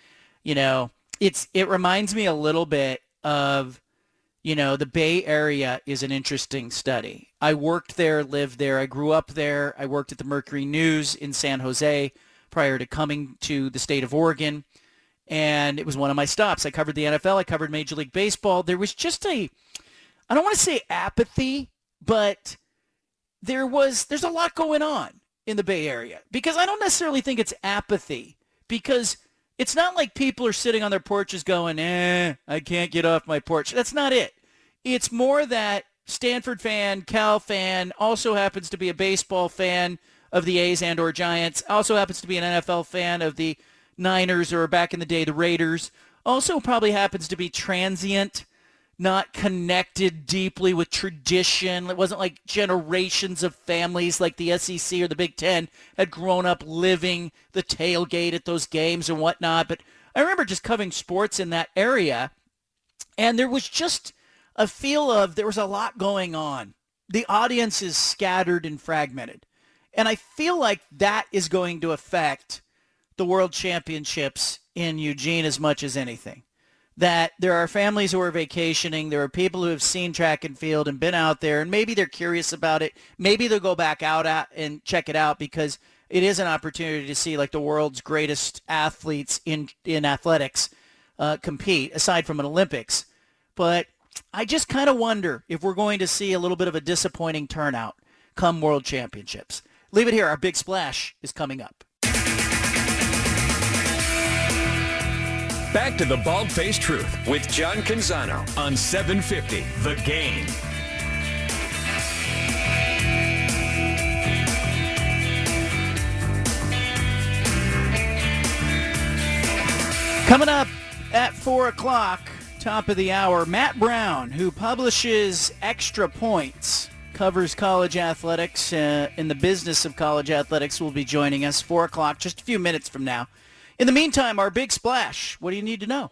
Speaker 2: you know, it's it reminds me a little bit of you know, the Bay Area is an interesting study. I worked there, lived there. I grew up there. I worked at the Mercury News in San Jose prior to coming to the state of Oregon. And it was one of my stops. I covered the NFL. I covered Major League Baseball. There was just a, I don't want to say apathy, but there was, there's a lot going on in the Bay Area because I don't necessarily think it's apathy because it's not like people are sitting on their porches going, eh, I can't get off my porch. That's not it. It's more that Stanford fan, Cal fan, also happens to be a baseball fan of the A's and or Giants, also happens to be an NFL fan of the Niners or back in the day the Raiders, also probably happens to be transient not connected deeply with tradition. It wasn't like generations of families like the SEC or the Big Ten had grown up living the tailgate at those games and whatnot. But I remember just covering sports in that area, and there was just a feel of there was a lot going on. The audience is scattered and fragmented. And I feel like that is going to affect the World Championships in Eugene as much as anything that there are families who are vacationing. There are people who have seen track and field and been out there, and maybe they're curious about it. Maybe they'll go back out at and check it out because it is an opportunity to see like the world's greatest athletes in in athletics uh, compete, aside from an Olympics. But I just kind of wonder if we're going to see a little bit of a disappointing turnout come World Championships. Leave it here. Our big splash is coming up.
Speaker 1: Back to the Bald Faced Truth with John Canzano on 750 The Game.
Speaker 2: Coming up at 4 o'clock, top of the hour, Matt Brown, who publishes Extra Points, covers college athletics uh, in the business of college athletics, will be joining us 4 o'clock, just a few minutes from now. In the meantime, our big splash. What do you need to know?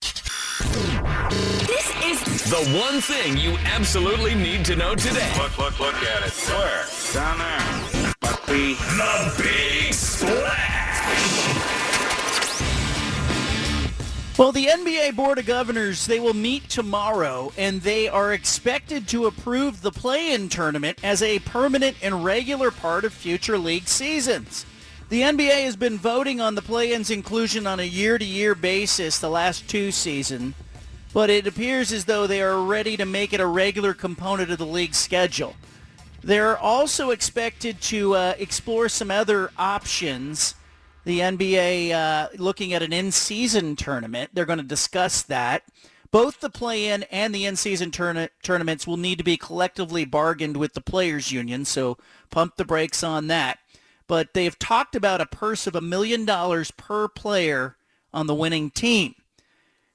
Speaker 1: This is the one thing you absolutely need to know today.
Speaker 5: Look, look, look at it. Where? Down there. Puppy.
Speaker 1: The Big Splash.
Speaker 2: Well, the NBA Board of Governors, they will meet tomorrow, and they are expected to approve the play-in tournament as a permanent and regular part of future league seasons. The NBA has been voting on the play-in's inclusion on a year-to-year basis the last two seasons, but it appears as though they are ready to make it a regular component of the league's schedule. They're also expected to uh, explore some other options. The NBA uh, looking at an in-season tournament. They're going to discuss that. both the play-in and the in-season tourna- tournaments will need to be collectively bargained with the players union, so pump the brakes on that. But they've talked about a purse of a million dollars per player on the winning team.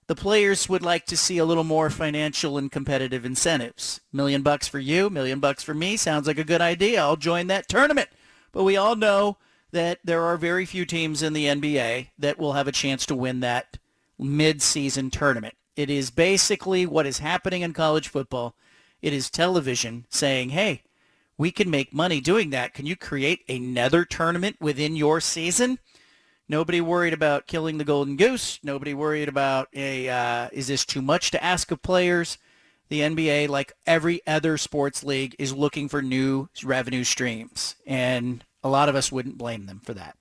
Speaker 2: The players would like to see a little more financial and competitive incentives. Million bucks for you, million bucks for me. Sounds like a good idea. I'll join that tournament. But we all know that there are very few teams in the NBA that will have a chance to win that mid-season tournament. It is basically what is happening in college football. It is television saying, hey, we can make money doing that. Can you create another tournament within your season? Nobody worried about killing the golden goose. Nobody worried about a uh, is this too much to ask of players? The NBA, like every other sports league, is looking for new revenue streams, and a lot of us wouldn't blame them for that.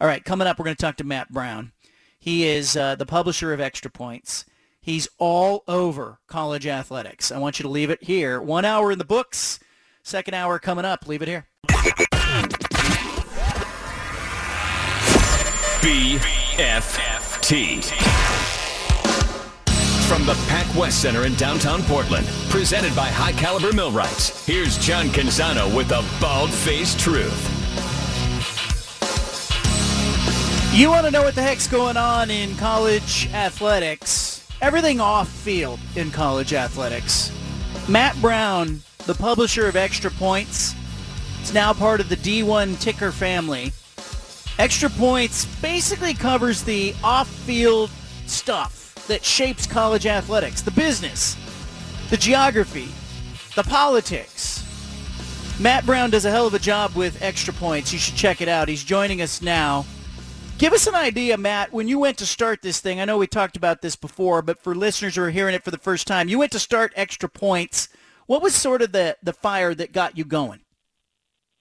Speaker 2: All right, coming up, we're going to talk to Matt Brown. He is uh, the publisher of Extra Points. He's all over college athletics. I want you to leave it here. One hour in the books. Second hour coming up. Leave it here.
Speaker 1: BFT. From the Pac West Center in downtown Portland, presented by High Caliber Millwrights, here's John Canzano with the bald-faced truth.
Speaker 2: You want to know what the heck's going on in college athletics? everything off field in college athletics. Matt Brown, the publisher of Extra Points, is now part of the D1 Ticker family. Extra Points basically covers the off-field stuff that shapes college athletics, the business, the geography, the politics. Matt Brown does a hell of a job with Extra Points. You should check it out. He's joining us now. Give us an idea, Matt, when you went to start this thing. I know we talked about this before, but for listeners who are hearing it for the first time, you went to start Extra Points. What was sort of the, the fire that got you going?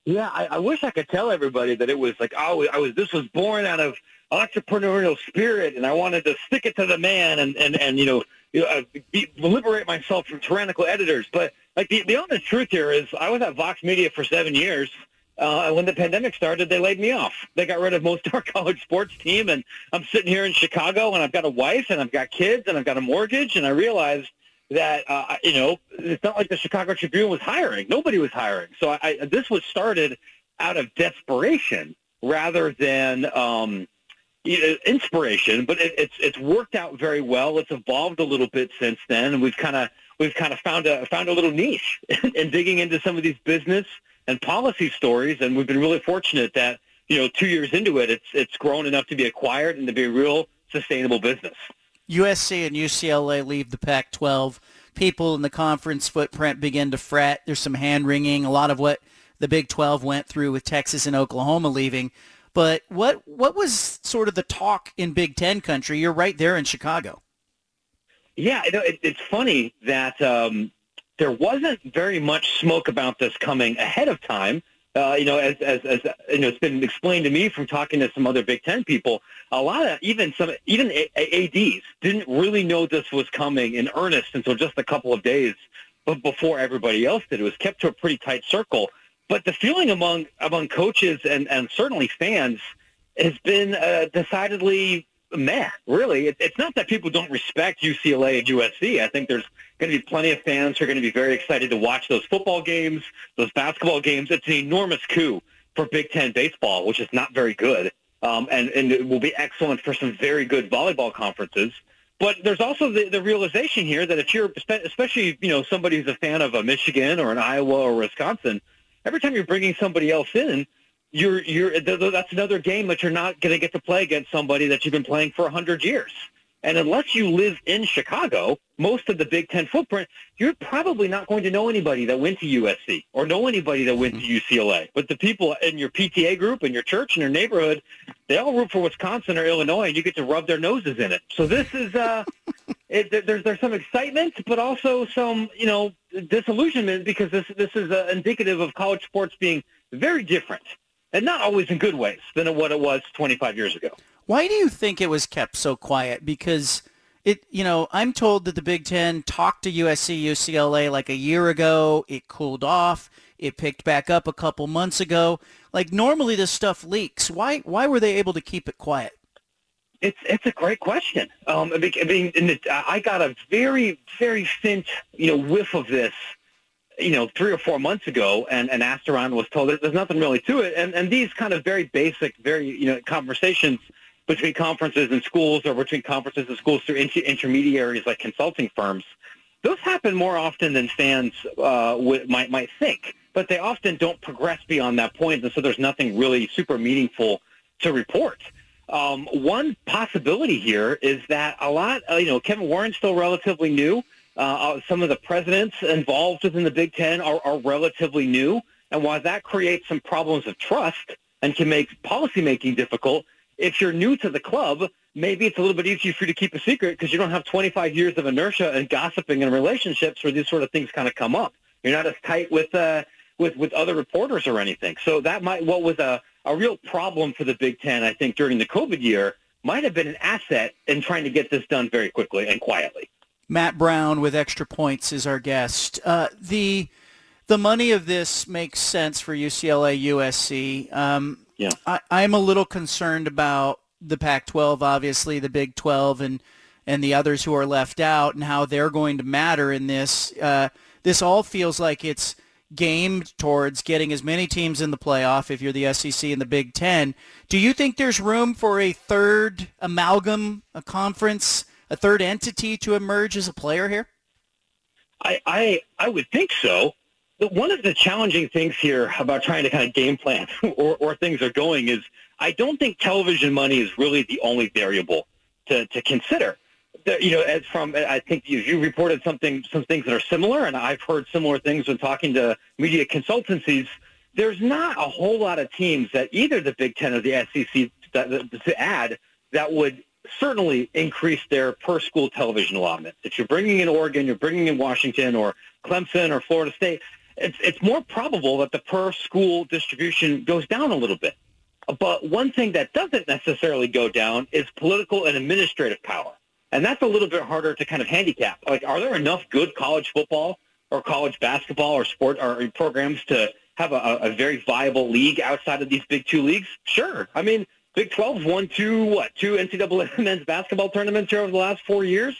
Speaker 6: Yeah, I, I wish I could tell everybody that it was like, oh, I was. This was born out of entrepreneurial spirit, and I wanted to stick it to the man, and and and you know, you know uh, be, liberate myself from tyrannical editors. But like the the honest truth here is, I was at Vox Media for seven years uh, when the pandemic started, they laid me off. They got rid of most of our college sports team, and I'm sitting here in Chicago, and I've got a wife, and I've got kids, and I've got a mortgage, and I realized that uh, you know it's not like the Chicago Tribune was hiring. Nobody was hiring. So I, I, this was started out of desperation rather than um, inspiration. But it, it's it's worked out very well. It's evolved a little bit since then, and we've kind of we've kind of found a found a little niche in digging into some of these business and policy stories. And we've been really fortunate that, you know, two years into it, it's, it's grown enough to be acquired and to be a real sustainable business.
Speaker 2: USC and UCLA leave the Pac-12. People in the conference footprint begin to fret. There's some hand-wringing, a lot of what the Big 12 went through with Texas and Oklahoma leaving. But what what was sort of the talk in Big Ten country? You're right there in Chicago.
Speaker 6: Yeah, you know, it, it's funny that um, there wasn't very much smoke about this coming ahead of time. Uh, you know, as, as, as you know, it's been explained to me from talking to some other Big Ten people. A lot of even some even ADs didn't really know this was coming in earnest until just a couple of days before everybody else did. It was kept to a pretty tight circle. But the feeling among among coaches and and certainly fans has been uh, decidedly meh. Really, it, it's not that people don't respect UCLA and USC. I think there's going to be plenty of fans who are going to be very excited to watch those football games, those basketball games. It's an enormous coup for Big Ten baseball, which is not very good, um, and and it will be excellent for some very good volleyball conferences. But there's also the, the realization here that if you're, especially you know somebody who's a fan of a Michigan or an Iowa or Wisconsin, every time you're bringing somebody else in, you're you're that's another game that you're not going to get to play against somebody that you've been playing for a hundred years. And unless you live in Chicago, most of the Big Ten footprint, you're probably not going to know anybody that went to USC or know anybody that went to mm-hmm. UCLA. But the people in your PTA group, in your church, in your neighborhood, they all root for Wisconsin or Illinois, and you get to rub their noses in it. So this is uh, it, there's there's some excitement, but also some you know disillusionment because this this is uh, indicative of college sports being very different, and not always in good ways than what it was 25 years ago.
Speaker 2: Why do you think it was kept so quiet? Because it, you know, I'm told that the Big Ten talked to USC, UCLA like a year ago. It cooled off. It picked back up a couple months ago. Like normally this stuff leaks. Why? Why were they able to keep it quiet?
Speaker 6: It's it's a great question. Um, I mean, I, got a very very faint you know whiff of this, you know, three or four months ago, and and asked around was told there's nothing really to it, and and these kind of very basic, very you know conversations between conferences and schools or between conferences and schools through inter- intermediaries like consulting firms, those happen more often than fans uh, w- might might think, but they often don't progress beyond that point, and so there's nothing really super meaningful to report. Um, one possibility here is that a lot, uh, you know, Kevin Warren's still relatively new. Uh, uh, some of the presidents involved within the Big Ten are, are relatively new, and while that creates some problems of trust and can make policymaking difficult, if you're new to the club, maybe it's a little bit easier for you to keep a secret because you don't have 25 years of inertia and gossiping and relationships where these sort of things kind of come up. You're not as tight with uh, with with other reporters or anything. So that might what was a a real problem for the Big Ten, I think, during the COVID year might have been an asset in trying to get this done very quickly and quietly.
Speaker 2: Matt Brown with extra points is our guest. Uh, the the money of this makes sense for UCLA, USC. Um,
Speaker 6: yeah,
Speaker 2: I, I'm a little concerned about the Pac-12, obviously the Big 12, and and the others who are left out, and how they're going to matter in this. Uh, this all feels like it's gamed towards getting as many teams in the playoff if you're the SEC and the Big Ten. Do you think there's room for a third amalgam, a conference, a third entity to emerge as a player here?
Speaker 6: I, I, I would think so. One of the challenging things here about trying to kind of game plan or, or things are going is I don't think television money is really the only variable to, to consider you know, as from I think you, you reported something, some things that are similar, and I've heard similar things when talking to media consultancies. There's not a whole lot of teams that either the Big Ten or the SEC that, to add that would certainly increase their per school television allotment. If you're bringing in Oregon, you're bringing in Washington or Clemson or Florida State, it's it's more probable that the per school distribution goes down a little bit. But one thing that doesn't necessarily go down is political and administrative power. And that's a little bit harder to kind of handicap. Like, are there enough good college football or college basketball or sport or programs to have a, a very viable league outside of these big two leagues? Sure. I mean, Big 12's won two, what, two NCAA men's basketball tournaments here over the last four years.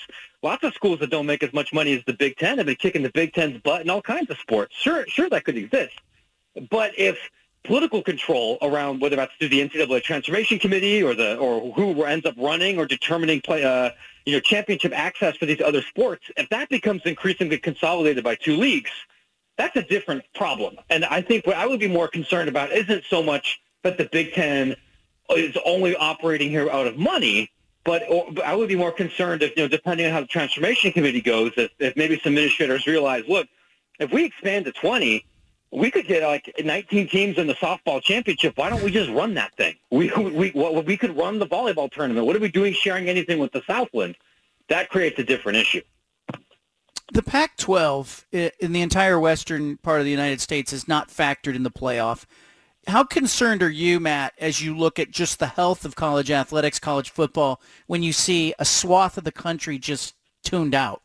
Speaker 6: Lots of schools that don't make as much money as the Big Ten have been kicking the Big Ten's butt in all kinds of sports. Sure, sure that could exist. But if political control around whether that's through the NCAA Transformation Committee or the or who ends up running or determining play, uh, you know, championship access for these other sports, if that becomes increasingly consolidated by two leagues, that's a different problem. And I think what I would be more concerned about isn't so much that the Big Ten is only operating here out of money, Oh, but I would be more concerned if, you know, depending on how the transformation committee goes, if, if maybe some administrators realize, look, if we expand to 20, we could get like 19 teams in the softball championship. Why don't we just run that thing? We we we could run the volleyball tournament. What are we doing sharing anything with the Southland? That creates a different issue.
Speaker 2: The Pac-12 in the entire western part of the United States is not factored in the playoff. How concerned are you, Matt, as you look at just the health of college athletics, college football, when you see a swath of the country just tuned out?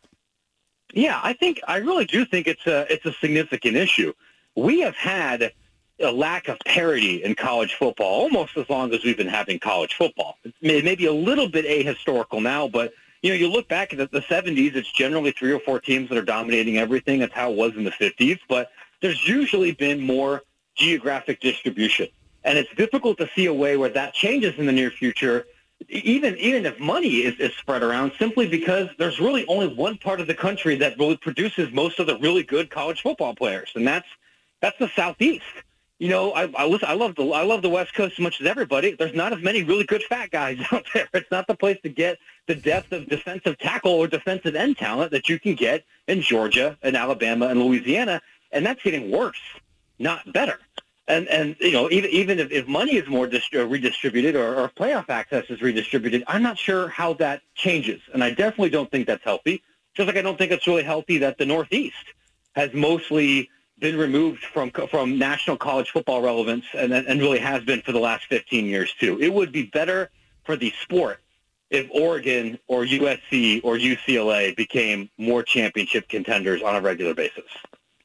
Speaker 6: Yeah, I think I really do think it's a it's a significant issue we have had a lack of parity in college football almost as long as we've been having college football. It's maybe a little bit ahistorical now, but you know, you look back at the, the 70s, it's generally three or four teams that are dominating everything. That's how it was in the 50s, but there's usually been more geographic distribution. And it's difficult to see a way where that changes in the near future, even even if money is, is spread around, simply because there's really only one part of the country that really produces most of the really good college football players, and that's that's the Southeast. You know, I I, listen, I love the I love the West Coast as much as everybody. There's not as many really good fat guys out there. It's not the place to get the depth of defensive tackle or defensive end talent that you can get in Georgia and Alabama and Louisiana, and that's getting worse, not better. And and you know, even even if, if money is more dist- uh, redistributed or, or playoff access is redistributed, I'm not sure how that changes. And I definitely don't think that's healthy. Just like I don't think it's really healthy that the Northeast has mostly been removed from from national college football relevance and and really has been for the last 15 years too. It would be better for the sport if Oregon or USC or UCLA became more championship contenders on a regular basis.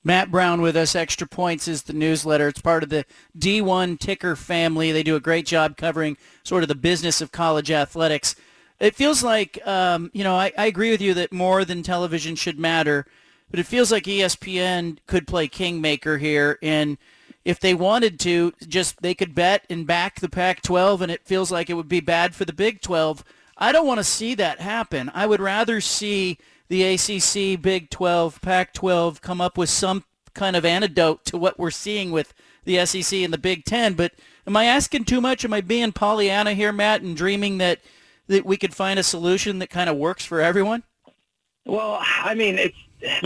Speaker 2: Matt Brown with us. Extra Points is the newsletter. It's part of the D1 Ticker family. They do a great job covering sort of the business of college athletics. It feels like, um, you know, I, I agree with you that more than television should matter, but it feels like ESPN could play kingmaker here. And if they wanted to, just they could bet and back the Pac-12, and it feels like it would be bad for the Big 12. I don't want to see that happen. I would rather see – the ACC, Big 12, Pac-12 come up with some kind of antidote to what we're seeing with the SEC and the Big 10. But am I asking too much? Am I being Pollyanna here, Matt, and dreaming that that we could find a solution that kind of works for everyone?
Speaker 6: Well, I mean, it's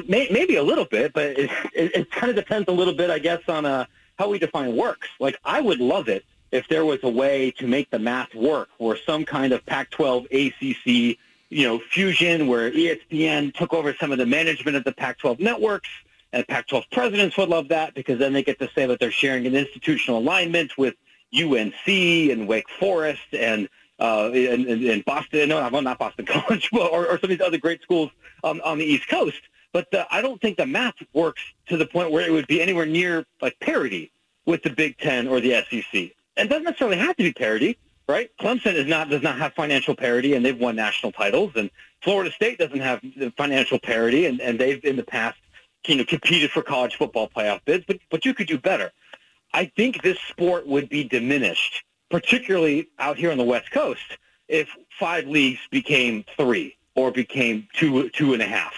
Speaker 6: may, maybe a little bit, but it, it, it, kind of depends a little bit, I guess, on uh, how we define works. Like, I would love it if there was a way to make the math work, or some kind of Pac-12, ACC, you know, fusion where ESPN took over some of the management of the Pac-12 networks, and Pac-12 presidents would love that because then they get to say that they're sharing an institutional alignment with UNC and Wake Forest and uh, and, and, Boston, no, well, not Boston College, or, or some of these other great schools on, on the East Coast. But the, I don't think the math works to the point where it would be anywhere near like parity with the Big Ten or the SEC. And it doesn't necessarily have to be parity right? Clemson is not does not have financial parity, and they've won national titles. And Florida State doesn't have the financial parity, and, and they've in the past, you know, competed for college football playoff bids. But but you could do better. I think this sport would be diminished, particularly out here on the West Coast, if five leagues became three or became two two and a half.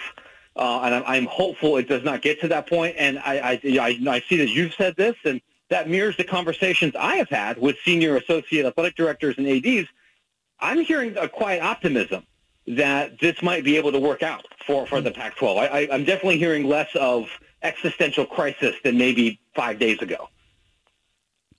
Speaker 6: Uh, and I'm, I'm hopeful it does not get to that point. And I, I, I, I see that you've said this, and that mirrors the conversations I have had with senior associate athletic directors and ADs. I'm hearing a quiet optimism that this might be able to work out for, for the Pac-12. I, I'm definitely hearing less of existential crisis than maybe five days ago.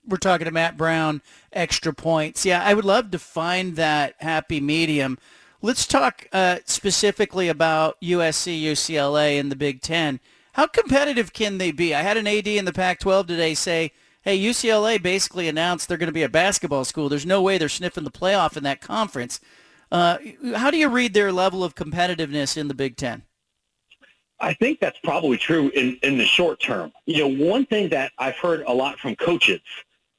Speaker 2: We're talking to Matt Brown, extra points. Yeah, I would love to find that happy medium. Let's talk uh, specifically about USC, UCLA, and the Big Ten. How competitive can they be? I had an AD in the Pac-12 today say hey, UCLA basically announced they're going to be a basketball school. There's no way they're sniffing the playoff in that conference. Uh, how do you read their level of competitiveness in the Big Ten?
Speaker 6: I think that's probably true in, in the short term. You know, one thing that I've heard a lot from coaches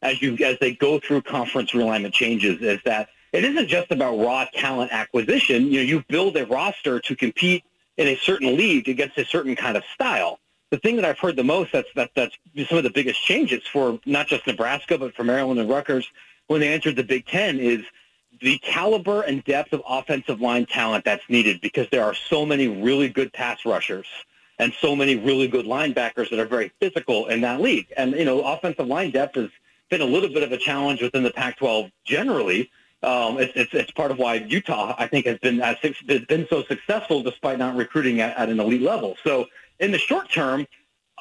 Speaker 6: as you as they go through conference realignment changes is that it isn't just about raw talent acquisition. You know, you build a roster to compete in a certain league against a certain kind of style the thing that I've heard the most that's that, that's some of the biggest changes for not just Nebraska but for Maryland and Rutgers when they entered the Big Ten is the caliber and depth of offensive line talent that's needed because there are so many really good pass rushers and so many really good linebackers that are very physical in that league. And you know, offensive line depth has been a little bit of a challenge within the Pac-12 generally. Um, it's, it's, it's part of why Utah, I think, has been has been so successful despite not recruiting at, at an elite level. So in the short term,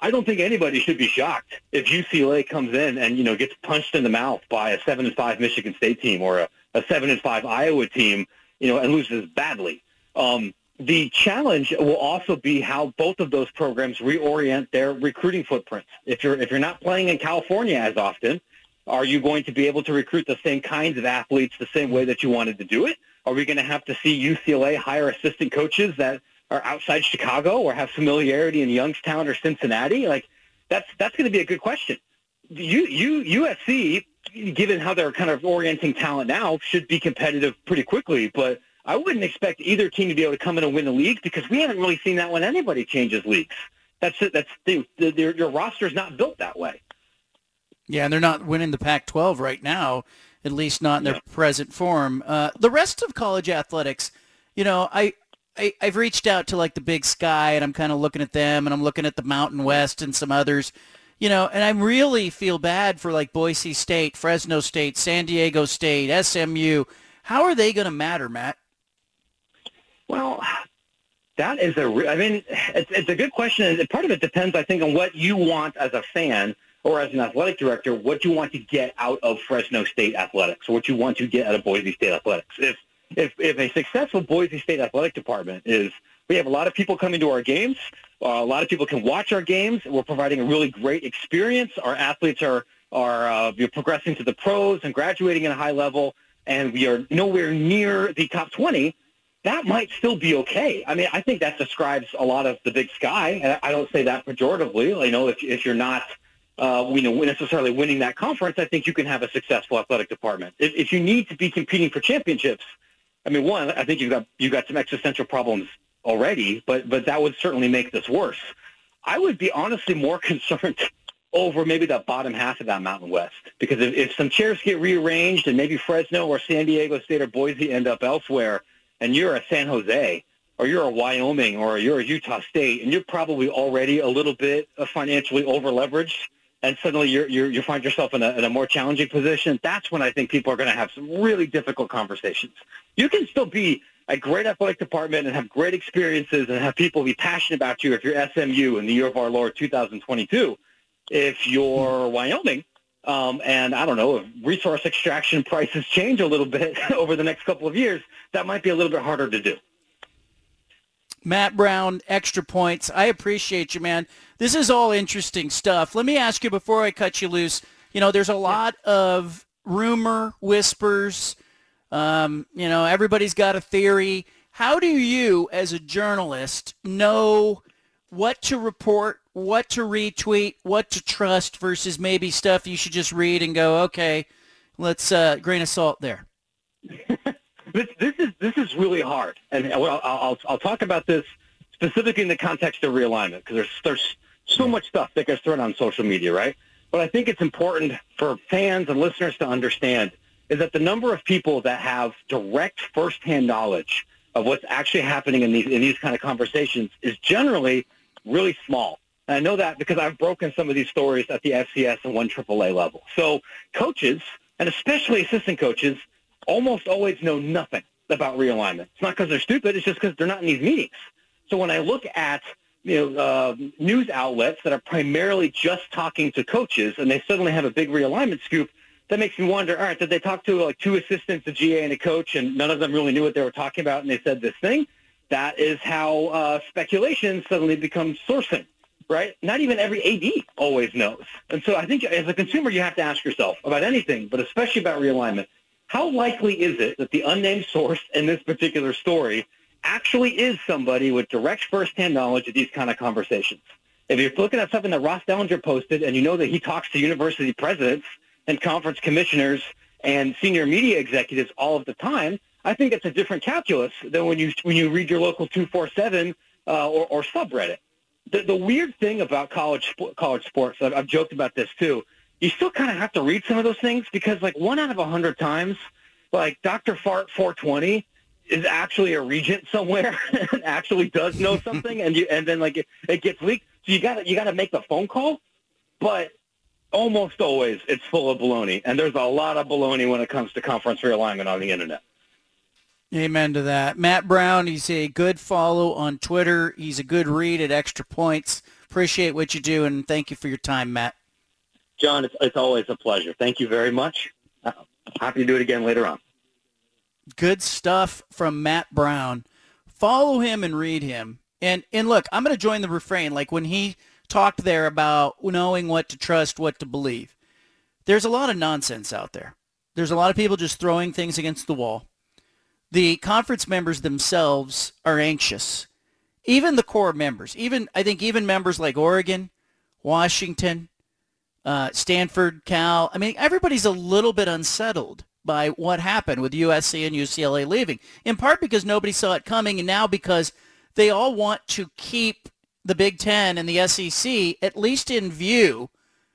Speaker 6: I don't think anybody should be shocked if UCLA comes in and you know gets punched in the mouth by a seven and five Michigan State team or a, a seven and five Iowa team, you know, and loses badly. Um, the challenge will also be how both of those programs reorient their recruiting footprints. If you're if you're not playing in California as often, are you going to be able to recruit the same kinds of athletes the same way that you wanted to do it? Are we going to have to see UCLA hire assistant coaches that are outside Chicago or have familiarity in Youngstown or Cincinnati? Like that's that's going to be a good question. You, you, USC, given how they're kind of orienting talent now, should be competitive pretty quickly. But I wouldn't expect either team to be able to come in and win the league because we haven't really seen that when anybody changes leagues. That's it. That's the, the, your, your roster's not built that way.
Speaker 2: Yeah, and they're not winning the Pac-12 right now, at least not in their yeah. present form. Uh, the rest of college athletics, you know, I I, have reached out to like the Big Sky, and I'm kind of looking at them, and I'm looking at the Mountain West and some others, you know, and I really feel bad for like Boise State, Fresno State, San Diego State, SMU. How are they going to matter, Matt?
Speaker 6: Well, that is a. I mean, it's, it's a good question. And part of it depends, I think, on what you want as a fan or as an athletic director, what you want to get out of Fresno State athletics, or what you want to get out of Boise State athletics. If if, if a successful Boise State athletic department is we have a lot of people coming to our games. Uh, a lot of people can watch our games. We're providing a really great experience. Our athletes are are uh, progressing to the pros and graduating at a high level, and we are nowhere near the top 20. that might still be okay. I mean, I think that describes a lot of the Big Sky, and I don't say that pejoratively. You know, if if you're not, uh, you know, necessarily winning that conference, I think you can have a successful athletic department. If, if you need to be competing for championships, I mean, one, I think you've got you've got some existential problems already, but but that would certainly make this worse. I would be honestly more concerned over maybe the bottom half of that Mountain West because if, if some chairs get rearranged and maybe Fresno or San Diego State or Boise end up elsewhere, and you're a San Jose or you're a Wyoming or you're a Utah State, and you're probably already a little bit uh, financially over leveraged, and suddenly you're, you're, you find yourself in a, in a more challenging position, that's when I think people are going to have some really difficult conversations. You can still be a great athletic department and have great experiences and have people be passionate about you if you're SMU in the year of our Lord 2022. If you're Wyoming, um, and I don't know, if resource extraction prices change a little bit over the next couple of years, that might be a little bit harder to do.
Speaker 2: Matt Brown, extra points. I appreciate you, man. This is all interesting stuff. Let me ask you before I cut you loose. You know, there's a lot yeah. of rumor, whispers. Um, you know, everybody's got a theory. How do you, as a journalist, know what to report, what to retweet, what to trust versus maybe stuff you should just read and go, okay, let's uh, grain of salt there.
Speaker 6: this, this is this is really hard, and uh, I'll, I'll, I'll talk about this specifically in the context of realignment because there's there's so much stuff that gets thrown on social media, right? But I think it's important for fans and listeners to understand is that the number of people that have direct firsthand knowledge of what's actually happening in these in these kind of conversations is generally really small. And I know that because I've broken some of these stories at the FCS and one AAA level. So coaches, and especially assistant coaches, almost always know nothing about realignment. It's not because they're stupid. It's just because they're not in these meetings. So when I look at you know uh, news outlets that are primarily just talking to coaches, and they suddenly have a big realignment scoop, that makes me wonder. All right, did they talk to like two assistants, a GA, and a coach, and none of them really knew what they were talking about, and they said this thing? That is how uh, speculation suddenly becomes sourcing right? Not even every AD always knows. And so I think as a consumer, you have to ask yourself about anything, but especially about realignment. How likely is it that the unnamed source in this particular story actually is somebody with direct firsthand knowledge of these kind of conversations? If you're looking at something that Ross Dellenger posted and you know that he talks to university presidents and conference commissioners and senior media executives all of the time, I think it's a different calculus than when you when you read your local 247 uh, or, or subreddit the, the weird thing about college college sports, I've, I've joked about this too. You still kind of have to read some of those things because, like, one out of a hundred times, like Dr. Fart 420 is actually a regent somewhere and actually does know something, and you and then like it, it gets leaked. So you got to you got to make the phone call, but almost always it's full of baloney, and there's a lot of baloney when it comes to conference realignment on the internet.
Speaker 2: Amen to that. Matt Brown, he's a good follow on Twitter. He's a good read at Extra Points. Appreciate what you do, and thank you for your time, Matt.
Speaker 6: John, it's, it's always a pleasure. Thank you very much. Uh, happy to do it again later on.
Speaker 2: Good stuff from Matt Brown. Follow him and read him. And and look, I'm going to join the refrain. Like when he talked there about knowing what to trust, what to believe. There's a lot of nonsense out there. There's a lot of people just throwing things against the wall the conference members themselves are anxious. Even the core members, even I think even members like Oregon, Washington, uh, Stanford, Cal. I mean, everybody's a little bit unsettled by what happened with USC and UCLA leaving, in part because nobody saw it coming, and now because they all want to keep the Big Ten and the SEC at least in view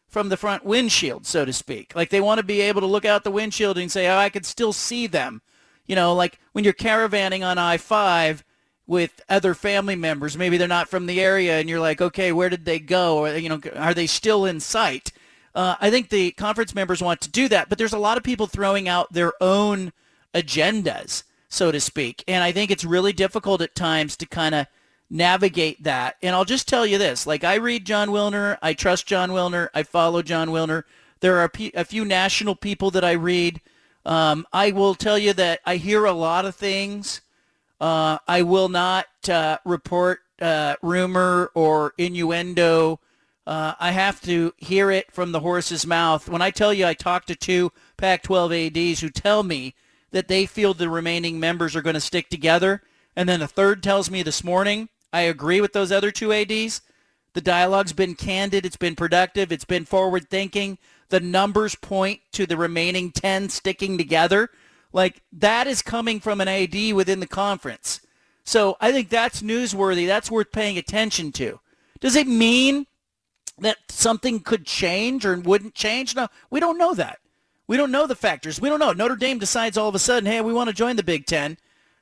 Speaker 2: from the front windshield, so to speak. Like they want to be able to look out the windshield and say, oh, I could still see them you know, like when you're caravanning on I-5 with other family members, maybe they're not from the area and you're like, okay, where did they go? Or, you know, are they still in sight? Uh, I think the conference members want to do that, but there's a lot of people throwing out their own agendas, so to speak. And I think it's really difficult at times to kind of navigate that. And I'll just tell you this, like I read Jon Wilner, I trust Jon Wilner, I follow Jon Wilner. There are a few national people that I read um, I will tell you that I hear a lot of things. Uh, I will not uh, report uh, rumor or innuendo. Uh, I have to hear it from the horse's mouth. When I tell you I talked to two Pac-12 ADs who tell me that they feel the remaining members are going to stick together, And then a third tells me this morning, I agree with those other two ADs. The dialogue's been candid. It's been productive. It's been forward thinking. The numbers point to the remaining 10 sticking together. Like that is coming from an AD within the conference. So I think that's newsworthy. That's worth paying attention to. Does it mean that something could change or wouldn't change? No, we don't know that. We don't know the factors. We don't know. Notre Dame decides all of a sudden, hey, we want to join the Big Ten.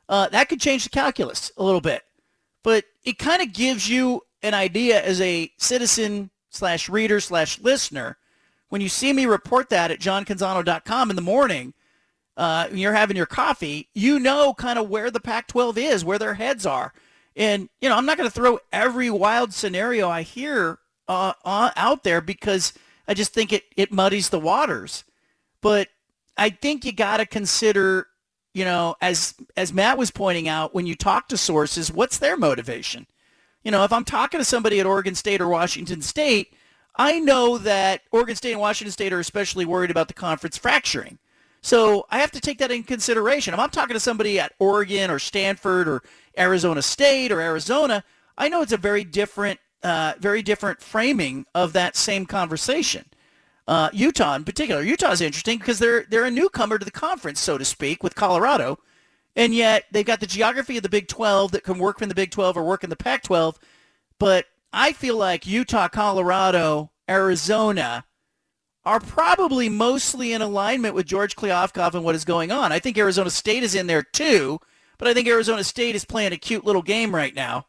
Speaker 2: Uh, that could change the calculus a little bit. But it kind of gives you an idea as a citizen slash reader slash listener when you see me report that at johncanzano.com in the morning uh, you're having your coffee, you know kind of where the Pac-12 is, where their heads are. And, you know, I'm not going to throw every wild scenario I hear uh, uh, out there because I just think it, it muddies the waters. But I think you got to consider, you know, as as Matt was pointing out, when you talk to sources, what's their motivation? You know, if I'm talking to somebody at Oregon State or Washington State, I know that Oregon State and Washington State are especially worried about the conference fracturing. So I have to take that in consideration. If I'm talking to somebody at Oregon or Stanford or Arizona State or Arizona, I know it's a very different, uh, very different framing of that same conversation. Uh, Utah in particular, Utah is interesting because they're they're a newcomer to the conference, so to speak, with Colorado, and yet they've got the geography of the Big 12 that can work in the Big 12 or work in the Pac-12. But I feel like Utah, Colorado, Arizona are probably mostly in alignment with George Kliavkoff and what is going on. I think Arizona State is in there too, but I think Arizona State is playing a cute little game right now.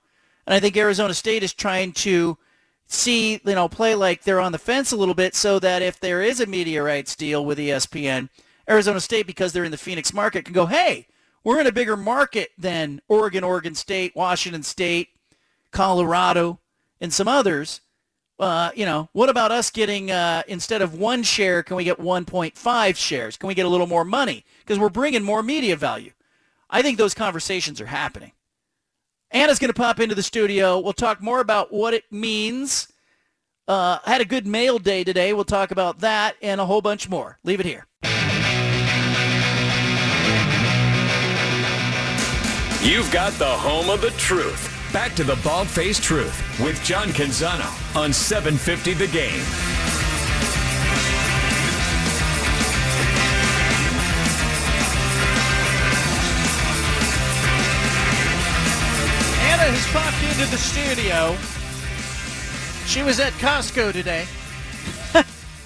Speaker 2: And I think Arizona State is trying to see, you know, play like they're on the fence a little bit so that if there is a rights deal with ESPN, Arizona State, because they're in the Phoenix market, can go, hey, we're in a bigger market than Oregon, Oregon State, Washington State, Colorado, and some others. Uh, you know, what about us getting, uh, instead of one share, can we get 1.5 shares? Can we get a little more money? Because we're bringing more media value. I think those conversations are happening. Anna's going to pop into the studio. We'll talk more about what it means. Uh, I had a good mail day today. We'll talk about that and a whole bunch more. Leave it here.
Speaker 1: You've got the home of the truth. Back to the Bald Faced Truth with John Canzano on 750 The Game.
Speaker 2: Anna has popped into the studio. She was at Costco today.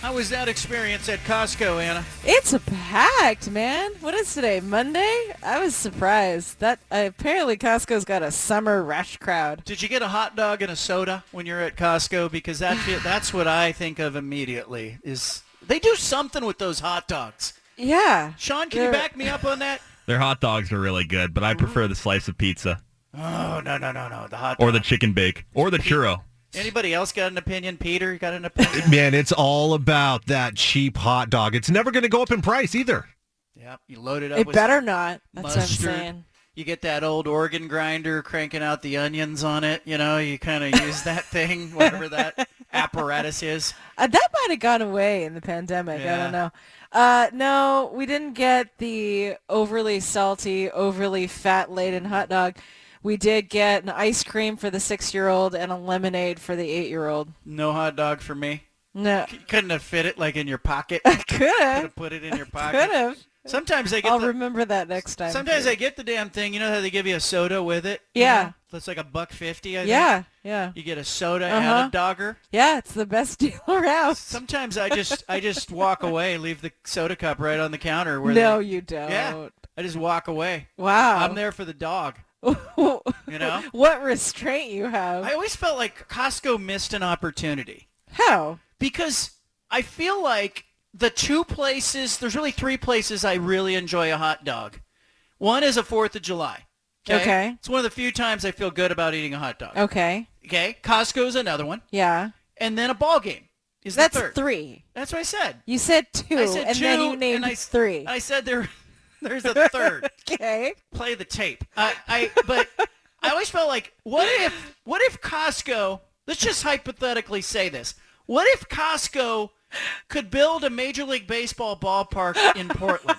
Speaker 2: How was that experience at Costco, Anna?
Speaker 7: It's packed, man. What is today? Monday? I was surprised. That uh, apparently Costco's got a summer rush crowd.
Speaker 2: Did you get a hot dog and a soda when you're at Costco? Because that that's what I think of immediately. Is they do something with those hot dogs?
Speaker 7: Yeah.
Speaker 2: Sean, can you back me up on that?
Speaker 8: Their hot dogs are really good, but I prefer the slice of pizza
Speaker 2: Oh no no no no the hot
Speaker 8: or the chicken bake or the churro.
Speaker 2: Anybody else got an opinion? Peter, you got an opinion?
Speaker 9: Man, it's all about that cheap hot dog. It's never going to go up in price either.
Speaker 2: yep, you load it up.
Speaker 7: It
Speaker 2: with
Speaker 7: better not. That's
Speaker 2: mustard.
Speaker 7: what I'm saying.
Speaker 2: You get that old organ grinder cranking out the onions on it. You know, you kind of use that thing, whatever that apparatus is.
Speaker 7: Uh, that might have gone away in the pandemic. I don't know. Uh, no, we didn't get the overly salty, overly fat-laden hot dog. We did get an ice cream for the six-year-old and a lemonade for the eight-year-old.
Speaker 2: No hot dog for me.
Speaker 7: No,
Speaker 2: You couldn't have fit it like in your pocket.
Speaker 7: I
Speaker 2: Could
Speaker 7: could have.
Speaker 2: put it in your pocket.
Speaker 7: Could have.
Speaker 2: Sometimes they get
Speaker 7: I'll
Speaker 2: the,
Speaker 7: remember that next time.
Speaker 2: sometimes. I get the damn thing. You know how they give you a soda with it? You
Speaker 7: Yeah.
Speaker 2: know? That's like a buck fifty. I think.
Speaker 7: Yeah, yeah,
Speaker 2: You get a soda and
Speaker 7: Uh-huh.
Speaker 2: a dogger.
Speaker 7: yeah. It's the best deal around.
Speaker 2: Sometimes I just I just walk away, leave the soda cup right on the counter. Where
Speaker 7: No,
Speaker 2: they,
Speaker 7: you don't.
Speaker 2: Yeah, I just walk away.
Speaker 7: Wow.
Speaker 2: I'm there for the dog. You know.
Speaker 7: what restraint you have?
Speaker 2: I always felt like Costco missed an opportunity
Speaker 7: How?
Speaker 2: because I feel like the two places, there's really three places I really enjoy a hot dog. One is a 4th of July.
Speaker 7: Okay.
Speaker 2: It's one of the few times I feel good about eating a hot dog.
Speaker 7: Okay.
Speaker 2: Okay. Costco's another one.
Speaker 7: Yeah.
Speaker 2: And then a ball game is
Speaker 7: That's
Speaker 2: third.
Speaker 7: three.
Speaker 2: That's what I said.
Speaker 7: You said two,
Speaker 2: I said
Speaker 7: and
Speaker 2: two,
Speaker 7: then you named
Speaker 2: and I,
Speaker 7: three.
Speaker 2: I said there, there's a third.
Speaker 7: okay.
Speaker 2: Play the tape. I, I, but I always felt like, what if, what if Costco? Let's just hypothetically say this. What if Costco could build a Major League Baseball ballpark in Portland?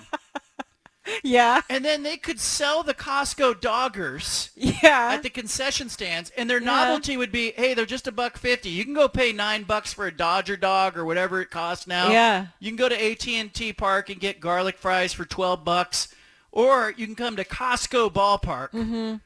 Speaker 7: Yeah.
Speaker 2: and then they could sell the Costco doggers
Speaker 7: Yeah.
Speaker 2: at the concession stands, and their
Speaker 7: Yeah.
Speaker 2: novelty would be, hey, they're just a buck fifty. You can go pay nine bucks for a Dodger dog or whatever it costs now.
Speaker 7: Yeah.
Speaker 2: You can go to AT and T Park and get garlic fries for twelve bucks, or you can come to Costco Ballpark.
Speaker 7: Mm-hmm.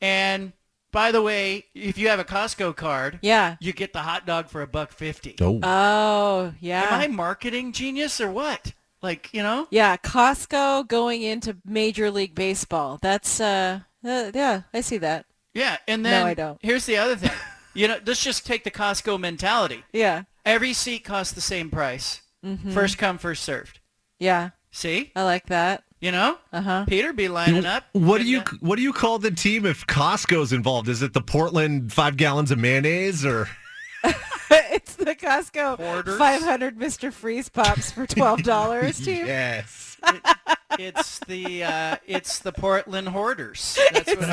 Speaker 2: And by the way, if you have a Costco card,
Speaker 7: Yeah.
Speaker 2: you get the hot dog for a buck fifty.
Speaker 9: Oh.
Speaker 7: Oh, yeah.
Speaker 2: Am I marketing genius or what? Like you know?
Speaker 7: Yeah, Costco going into Major League Baseball. That's uh, uh yeah, I see that.
Speaker 2: Yeah, and then No,
Speaker 7: I don't.
Speaker 2: here's the other thing. you know, let's just take the Costco mentality.
Speaker 7: Yeah.
Speaker 2: Every seat costs the same price.
Speaker 7: Mm-hmm.
Speaker 2: First come, first served.
Speaker 7: Yeah.
Speaker 2: See?
Speaker 7: I like that.
Speaker 2: You know?
Speaker 7: Uh-huh.
Speaker 2: Peter be lining up.
Speaker 9: What do you what do you call the team if Costco's involved? Is it the Portland five gallons of mayonnaise or
Speaker 7: it's the Costco
Speaker 2: Hoarders.
Speaker 7: 500 Mr. Freeze Pops for $12 team.
Speaker 9: yes?
Speaker 2: it's the uh, it's the Portland hoarders. That's what it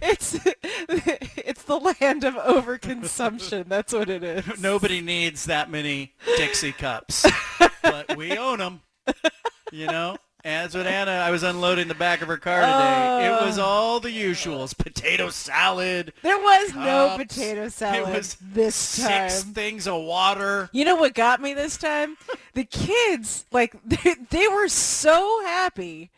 Speaker 8: That's
Speaker 2: is.
Speaker 8: good.
Speaker 7: It's it's the land of overconsumption. That's what it is.
Speaker 2: Nobody needs that many Dixie cups, but we own them. You know. As with Anna, I was unloading the back of her car today. it was oh. all the usuals: potato salad,
Speaker 7: There was no potato salad
Speaker 2: it was
Speaker 7: this time.
Speaker 2: six things of water.
Speaker 7: You know what got me this time? The kids, like, they, they were so happy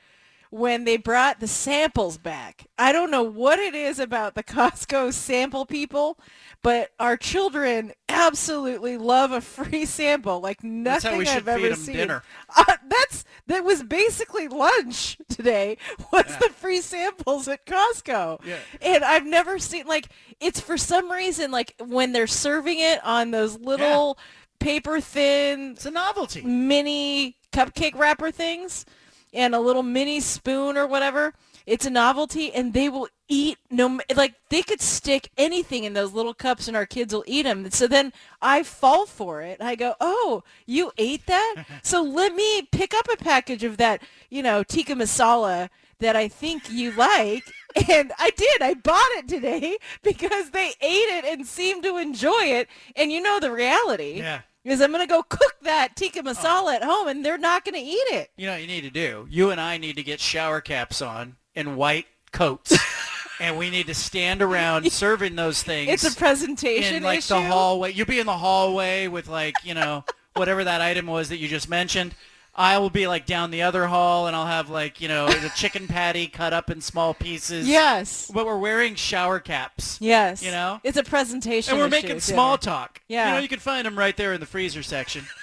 Speaker 7: when they brought the samples back. I don't know what it is about the Costco sample people, but our children absolutely love a free sample like nothing I've ever seen. Uh, that's that was basically lunch today. Was the free samples at Costco?
Speaker 2: Yeah.
Speaker 7: And I've never seen like it's for some reason like when they're serving it on those little paper thin
Speaker 2: It's a novelty.
Speaker 7: mini cupcake wrapper things and a little mini spoon or whatever. It's a novelty, and they will eat no like they could stick anything in those little cups, and our kids will eat them. So then I fall for it. I go, "Oh, you ate that? so let me pick up a package of that, you know, tikka masala that I think you like." And I did. I bought it today because they ate it and seemed to enjoy it. And you know the reality
Speaker 2: Yeah.
Speaker 7: Is I'm going to go cook that tikka oh. masala at home and they're not going to eat it.
Speaker 2: You know what you need to do? You and I need to get shower caps on and white coats. and we need to stand around serving those things
Speaker 7: It's a presentation
Speaker 2: in like
Speaker 7: issue.
Speaker 2: the hallway. You'll be in the hallway with like, you know, whatever that item was that you just mentioned. I will be like down the other hall and I'll have like, you know, the chicken patty cut up in small pieces.
Speaker 7: Yes.
Speaker 2: But we're wearing shower caps.
Speaker 7: Yes.
Speaker 2: You know?
Speaker 7: It's a presentation
Speaker 2: And we're
Speaker 7: issue,
Speaker 2: making small talk.
Speaker 7: Yeah.
Speaker 2: You know, you can find them right there in the freezer section.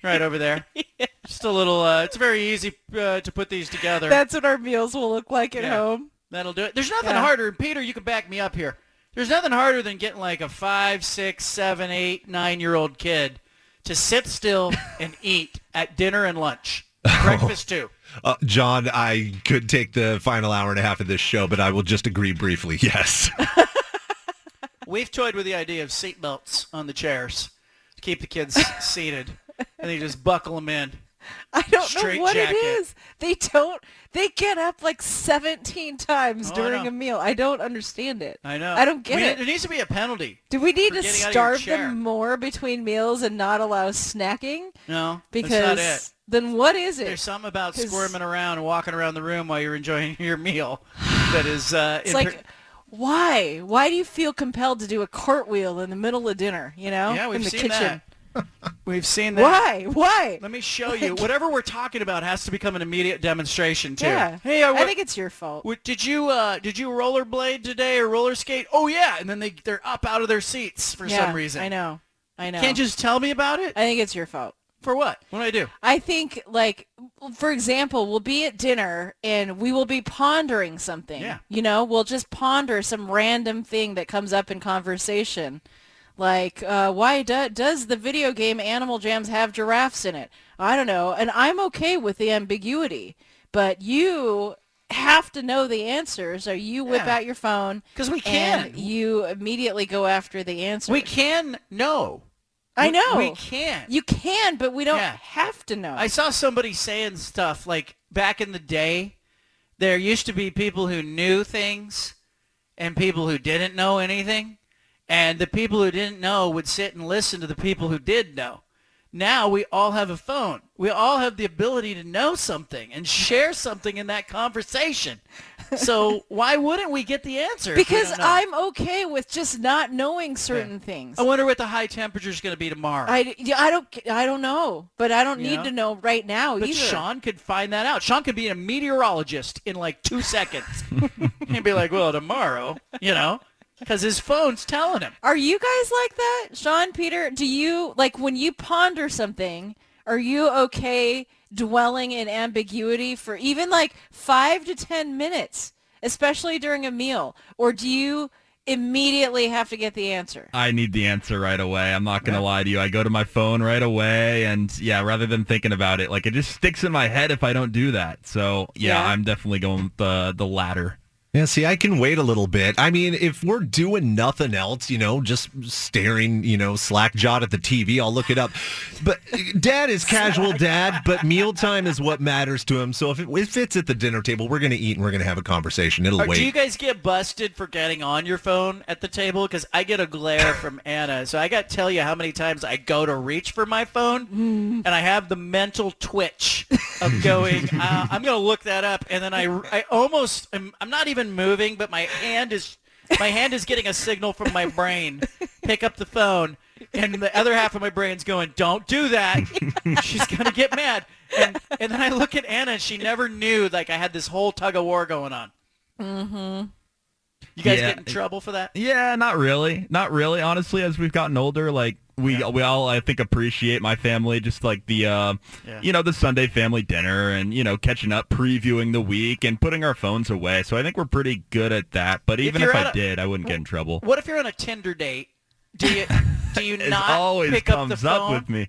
Speaker 2: Right over there. Just a little, uh, it's very easy uh, to put these together.
Speaker 7: That's what our meals will look like at
Speaker 2: Yeah.
Speaker 7: home.
Speaker 2: That'll do it. There's nothing
Speaker 7: Yeah.
Speaker 2: harder, Peter, you can back me up here. There's nothing harder than getting like a five, six, seven, eight, nine-year-old kid to sit still and eat at dinner and lunch, breakfast too.
Speaker 9: Uh, John, I could take the final hour and a half of this show, but I will just agree briefly. Yes.
Speaker 2: We've toyed with the idea of seat belts on the chairs to keep the kids seated, and they just buckle them in.
Speaker 7: I don't
Speaker 2: Straight
Speaker 7: know what
Speaker 2: jacket.
Speaker 7: it is. They don't. They get up like 17 times
Speaker 2: Oh, I
Speaker 7: during
Speaker 2: know.
Speaker 7: a meal. I don't understand it.
Speaker 2: I know.
Speaker 7: I don't get
Speaker 2: mean,
Speaker 7: it.
Speaker 2: There needs to be a penalty.
Speaker 7: Do we need
Speaker 2: for
Speaker 7: to
Speaker 2: getting out of your
Speaker 7: starve
Speaker 2: chair.
Speaker 7: them more between meals and not allow snacking?
Speaker 2: No,
Speaker 7: Because
Speaker 2: that's not it.
Speaker 7: then what is it?
Speaker 2: There's something about
Speaker 7: 'Cause-
Speaker 2: squirming around and walking around the room while you're enjoying your meal that is uh,
Speaker 7: It's
Speaker 2: in
Speaker 7: like, why? Why do you feel compelled to do a cartwheel in the middle of dinner? You know,
Speaker 2: Yeah, we've
Speaker 7: in the
Speaker 2: seen
Speaker 7: kitchen.
Speaker 2: that. We've seen that.
Speaker 7: Why? Why?
Speaker 2: Let me show you. Whatever we're talking about has to become an immediate demonstration too.
Speaker 7: Yeah.
Speaker 2: Hey, I,
Speaker 7: I think it's your fault.
Speaker 2: w- did you uh, did you rollerblade today or roller skate? Oh yeah, and then they they're up out of their seats for
Speaker 7: yeah,
Speaker 2: some reason.
Speaker 7: I know. I know.
Speaker 2: Can't you just tell me about it?
Speaker 7: I think it's your fault.
Speaker 2: For what? What do I do?
Speaker 7: I think, like, for example, we'll be at dinner and we will be pondering something.
Speaker 2: Yeah.
Speaker 7: You know, we'll just ponder some random thing that comes up in conversation. Like, uh, why do, does the video game Animal Jams have giraffes in it? I don't know. And I'm okay with the ambiguity. But you have to know the answers or you whip
Speaker 2: Yeah.
Speaker 7: out your phone.
Speaker 2: Because we
Speaker 7: and
Speaker 2: can.
Speaker 7: you immediately go after the answer.
Speaker 2: We can know.
Speaker 7: I
Speaker 2: We-
Speaker 7: know.
Speaker 2: We can.
Speaker 7: You can, but we don't
Speaker 2: Yeah.
Speaker 7: have to know.
Speaker 2: I saw somebody saying stuff like back in the day, there used to be people who knew things and people who didn't know anything. And the people who didn't know would sit and listen to the people who did know. Now we all have a phone. We all have the ability to know something and share something in that conversation. So why wouldn't we get the answer?
Speaker 7: Because? I'm okay with just not knowing certain things.
Speaker 2: I wonder what the high temperature is going to be tomorrow.
Speaker 7: I, I don't I don't know, but I don't
Speaker 2: You
Speaker 7: need
Speaker 2: know?
Speaker 7: to know right now
Speaker 2: But
Speaker 7: either.
Speaker 2: Sean could find that out. Sean could be a meteorologist in like two seconds. He'd be like, well, tomorrow, you know, because his phone's telling him.
Speaker 7: Are you guys like that, Sean, Peter? Do you like when you ponder something? Are you okay dwelling in ambiguity for even like five to ten minutes, especially during a meal, or do you immediately have to get the answer?
Speaker 8: I need the answer right away. I'm not gonna lie to you. I go to my phone right away, and yeah, rather than thinking about it, like it just sticks in my head if I don't do that. So yeah,
Speaker 7: Yeah.
Speaker 8: I'm definitely going with the the latter.
Speaker 9: Yeah, see, I can wait a little bit. I mean, if we're doing nothing else, you know, just staring, you know, slack jawed at the TV, I'll look it up. But dad is casual dad, but mealtime is what matters to him. So if, it, if it's at the dinner table, we're going to eat and we're going to have a conversation. It'll
Speaker 2: Or
Speaker 9: wait.
Speaker 2: do you guys get busted for getting on your phone at the table? Because I get a glare from Anna. So I got to tell you how many times I go to reach for my phone, and I have the mental twitch of going, uh, I'm going to look that up, and then I, I almost, I'm, I'm not even moving, but my hand is, my hand is getting a signal from my brain. Pick up the phone. And the other half of my brain's going, don't do that. She's going to get mad. And, and then I look at Anna, and she never knew, like, I had this whole tug of war going on.
Speaker 7: Mm-hmm.
Speaker 2: You guys
Speaker 8: Yeah.
Speaker 2: get in trouble for that?
Speaker 8: Yeah, not really, not really. Honestly, as we've gotten older, like we we all I think appreciate my family, just like the uh,
Speaker 2: Yeah.
Speaker 8: you know the Sunday family dinner and you know catching up, previewing the week, and putting our phones away. So I think we're pretty good at that. But even if,
Speaker 2: at
Speaker 8: I
Speaker 2: a-
Speaker 8: did, I wouldn't get in trouble.
Speaker 2: What if you're on a Tinder date? Do you do you
Speaker 8: It
Speaker 2: not
Speaker 8: always
Speaker 2: pick up the
Speaker 8: comes up
Speaker 2: phone?
Speaker 8: with me.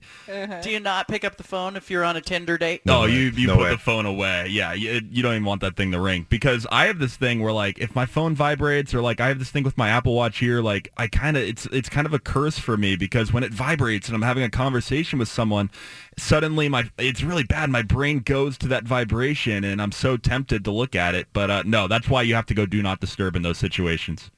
Speaker 2: Do you not pick up the phone if you're on a Tinder date?
Speaker 8: No,
Speaker 9: way.
Speaker 8: you you
Speaker 9: No
Speaker 8: put
Speaker 9: way.
Speaker 8: the phone away. Yeah, you, you don't even want that thing to ring because I have this thing where like if my phone vibrates or like I have this thing with my Apple Watch here, like I kind of it's it's kind of a curse for me because when it vibrates and I'm having a conversation with someone, suddenly my it's really bad. My brain goes to that vibration and I'm so tempted to look at it. But uh, no, that's why you have to go do not disturb in those situations.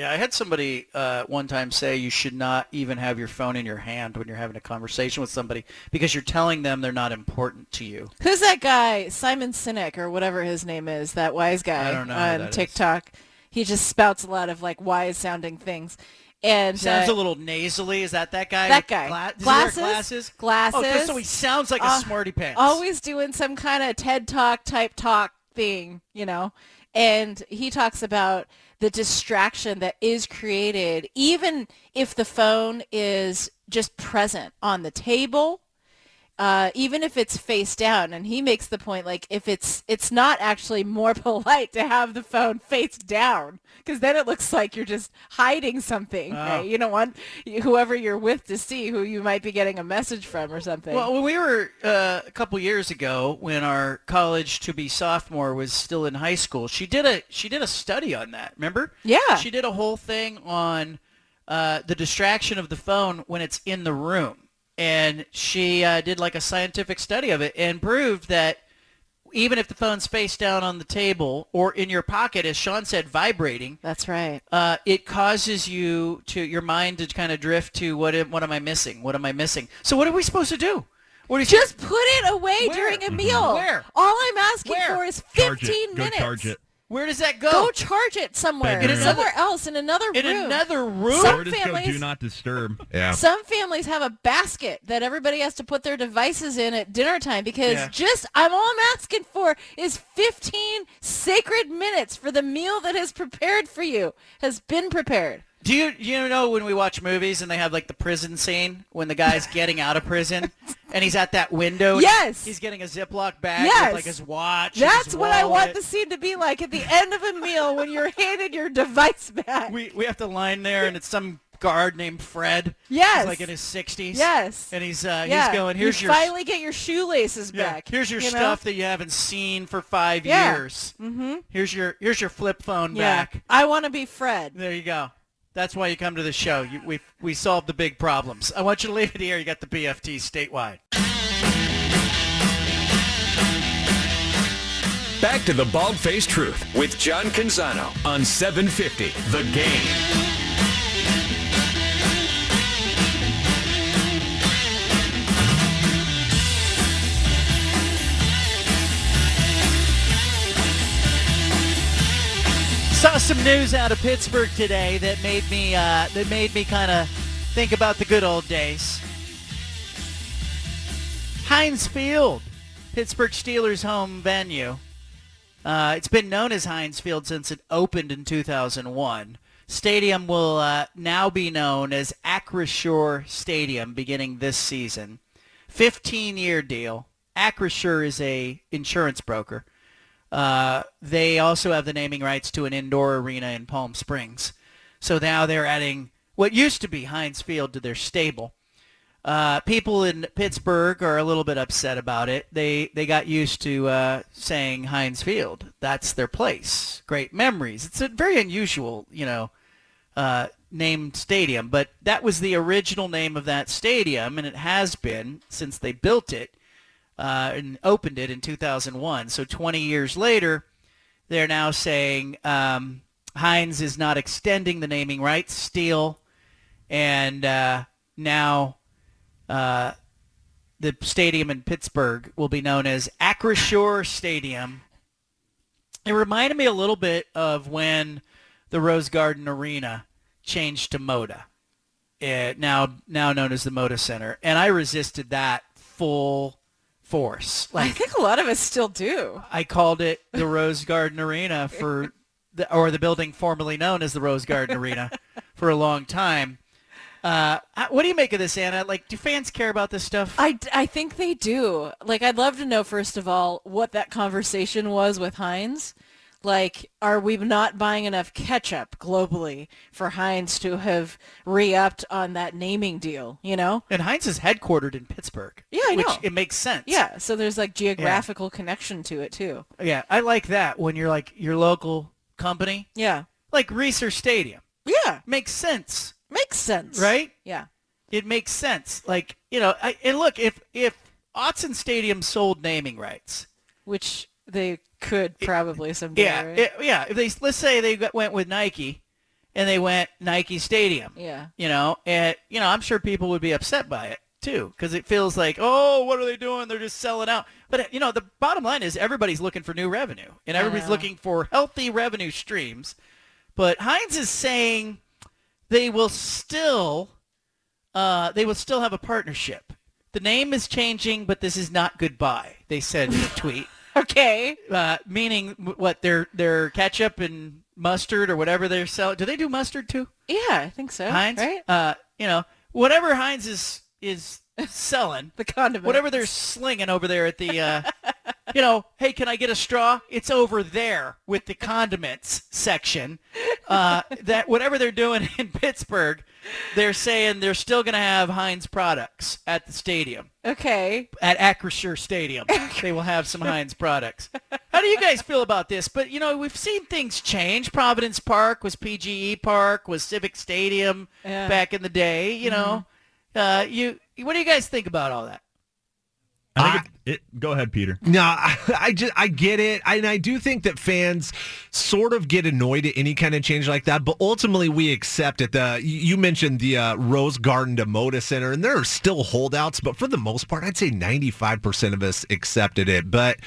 Speaker 2: Yeah, I had somebody uh, one time say you should not even have your phone in your hand when you're having a conversation with somebody because you're telling them they're not important to you.
Speaker 7: Who's that guy? Simon Sinek or whatever his name is, that wise guy
Speaker 2: I don't know
Speaker 7: on
Speaker 2: that is.
Speaker 7: TikTok. He just spouts a lot of like wise sounding things. And
Speaker 2: Sounds
Speaker 7: uh,
Speaker 2: a little nasally. Is that that guy?
Speaker 7: That guy.
Speaker 2: Gla-
Speaker 7: Glasses?
Speaker 2: glasses.
Speaker 7: Glasses.
Speaker 2: Oh, so he sounds like a
Speaker 7: Uh,
Speaker 2: smarty pants.
Speaker 7: always doing some kind of TED Talk type talk thing, you know. And he talks about the distraction that is created even if the phone is just present on the table uh, even if it's face down and he makes the point like if it's it's not actually more polite to have the phone face down because then it looks like you're just hiding something right? you don't want whoever you're with to see who you might be getting a message from or something
Speaker 2: Well, when we were uh, a couple years ago, when our college to be sophomore was still in high school, she did a she did a study on that. Remember?
Speaker 7: Yeah.
Speaker 2: She did a whole thing on uh, the distraction of the phone when it's in the room, and she uh, did like a scientific study of it and proved that even if the phone's face down on the table or in your pocket, as Sean said, vibrating,
Speaker 7: that's right
Speaker 2: uh, it causes you to your mind to kind of drift to what am, what am I missing? What am I missing? So what are we supposed to do? What do you
Speaker 7: just put it away
Speaker 2: Where?
Speaker 7: during a meal
Speaker 2: Where?
Speaker 7: all i'm asking
Speaker 2: Where?
Speaker 7: for is
Speaker 8: Charge
Speaker 7: 15
Speaker 8: it. Go
Speaker 7: minutes
Speaker 8: charge it.
Speaker 2: Where does that go?
Speaker 7: Go charge it somewhere
Speaker 8: Bedroom.
Speaker 7: somewhere else in another
Speaker 2: in
Speaker 7: room
Speaker 2: another room.
Speaker 7: Some
Speaker 8: or just go
Speaker 7: families-
Speaker 8: do not disturb.
Speaker 9: yeah.
Speaker 7: Some families have a basket that everybody has to put their devices in at dinner time because
Speaker 2: Yeah.
Speaker 7: just I'm all I'm asking for is 15 sacred minutes for the meal that is prepared for you has been prepared.
Speaker 2: Do you you know when we watch movies and they have like the prison scene when the guy's getting out of prison and he's at that window?
Speaker 7: Yes.
Speaker 2: He's getting a Ziploc bag
Speaker 7: Yes.
Speaker 2: with like his watch.
Speaker 7: That's
Speaker 2: his
Speaker 7: what I want the scene to be like at the end of a meal when you're handed your device back.
Speaker 2: We we have to line there and it's some guard named Fred.
Speaker 7: Yes.
Speaker 2: He's like in his 60s.
Speaker 7: Yes.
Speaker 2: And he's uh,
Speaker 7: yeah.
Speaker 2: he's going, here's
Speaker 7: you
Speaker 2: your
Speaker 7: finally get your shoelaces
Speaker 2: Yeah,
Speaker 7: back.
Speaker 2: Here's your
Speaker 7: you know?
Speaker 2: stuff that you haven't seen for five
Speaker 7: Yeah.
Speaker 2: years. Mm-hmm. Here's your here's your flip phone
Speaker 7: Yeah.
Speaker 2: back.
Speaker 7: I want to be Fred.
Speaker 2: There you go. That's why you come to the show. You, we we solved the big problems. I want you to leave it here. You got the BFT statewide.
Speaker 1: Back to the Bald Faced Truth with John Canzano on 750 The Game.
Speaker 2: Some news out of Pittsburgh today that made me uh, that made me kind of think about the good old days. Heinz Field, Pittsburgh Steelers' home venue. Uh, it's been known as Heinz Field since it opened in 2001. Stadium will uh, now be known as Acrisure Stadium beginning this season. 15-year deal. Acrisure is a insurance broker. Uh, they also have the naming rights to an indoor arena in Palm Springs. So now they're adding what used to be Heinz Field to their stable. Uh, people in Pittsburgh are a little bit upset about it. They they got used to uh, saying Heinz Field. That's their place. Great memories. It's a very unusual, you know, uh, named stadium, but that was the original name of that stadium, and it has been since they built it uh, and opened it in 2001. So 20 years later, they're now saying um, Heinz is not extending the naming rights, still, and uh, now uh, the stadium in Pittsburgh will be known as Acrisure Stadium. It reminded me a little bit of when the Rose Garden Arena changed to Moda, it, now now known as the Moda Center, and I resisted that full force.
Speaker 7: I think a lot of us still do.
Speaker 2: I called it the Rose Garden Arena for the or the building formerly known as the Rose Garden Arena for a long time. Uh, what do you make of this, Anna? Like, do fans care about this stuff?
Speaker 7: I, I think they do. Like, I'd love to know, first of all, what that conversation was with Heinz. Like, are we not buying enough ketchup globally for Heinz to have re-upped on that naming deal, you know?
Speaker 2: and Heinz is headquartered in Pittsburgh.
Speaker 7: Yeah, I
Speaker 2: which
Speaker 7: know.
Speaker 2: it makes sense.
Speaker 7: Yeah, so there's like geographical connection to it too.
Speaker 2: yeah. I like that when you're like your local company,
Speaker 7: Yeah.
Speaker 2: like Reser Stadium,
Speaker 7: Yeah,
Speaker 2: makes sense,
Speaker 7: makes sense.
Speaker 2: right?
Speaker 7: Yeah.
Speaker 2: It makes sense. Like you know, I, and look if if Autzen Stadium sold naming rights,
Speaker 7: Which they could probably someday,
Speaker 2: Yeah,
Speaker 7: right?
Speaker 2: it- yeah. If they let's say they went with Nike, and they went Nike Stadium.
Speaker 7: yeah.
Speaker 2: You know, and you know, I'm sure people would be upset by it too, because it feels like, oh, what are they doing? They're just selling out. But you know, the bottom line is everybody's looking for new revenue, and everybody's looking for healthy revenue streams. But Heinz is saying they will still, uh, they will still have a partnership. The name is changing, but this is not goodbye. They said in a tweet
Speaker 7: Okay.
Speaker 2: uh, meaning what their their ketchup and mustard or whatever they're selling. Do they do mustard too,
Speaker 7: Yeah, I think so.
Speaker 2: Heinz?
Speaker 7: Right?
Speaker 2: Uh, you know, whatever Heinz is is selling,
Speaker 7: The condiment.
Speaker 2: whatever they're slinging over there at the, uh, you know, hey, can I get a straw? It's over there with the condiments section. Uh, that whatever they're doing in Pittsburgh, they're saying they're still going to have Heinz products at the stadium
Speaker 7: Okay.
Speaker 2: at Acrisure Stadium. they will have some Heinz products. How do you guys feel about this? But you know, we've seen things change. Providence Park was PGE Park, was Civic Stadium
Speaker 7: Yeah.
Speaker 2: back in the day. You know, uh, you what do you guys think about all that?
Speaker 8: I think it, it, go ahead, Peter.
Speaker 9: No, I, I just I get it, and I do think that fans sort of get annoyed at any kind of change like that. But ultimately, we accept it. The you mentioned the uh, Rose Garden to Moda Center, and there are still holdouts, but for the most part, I'd say ninety five percent of us accepted it. But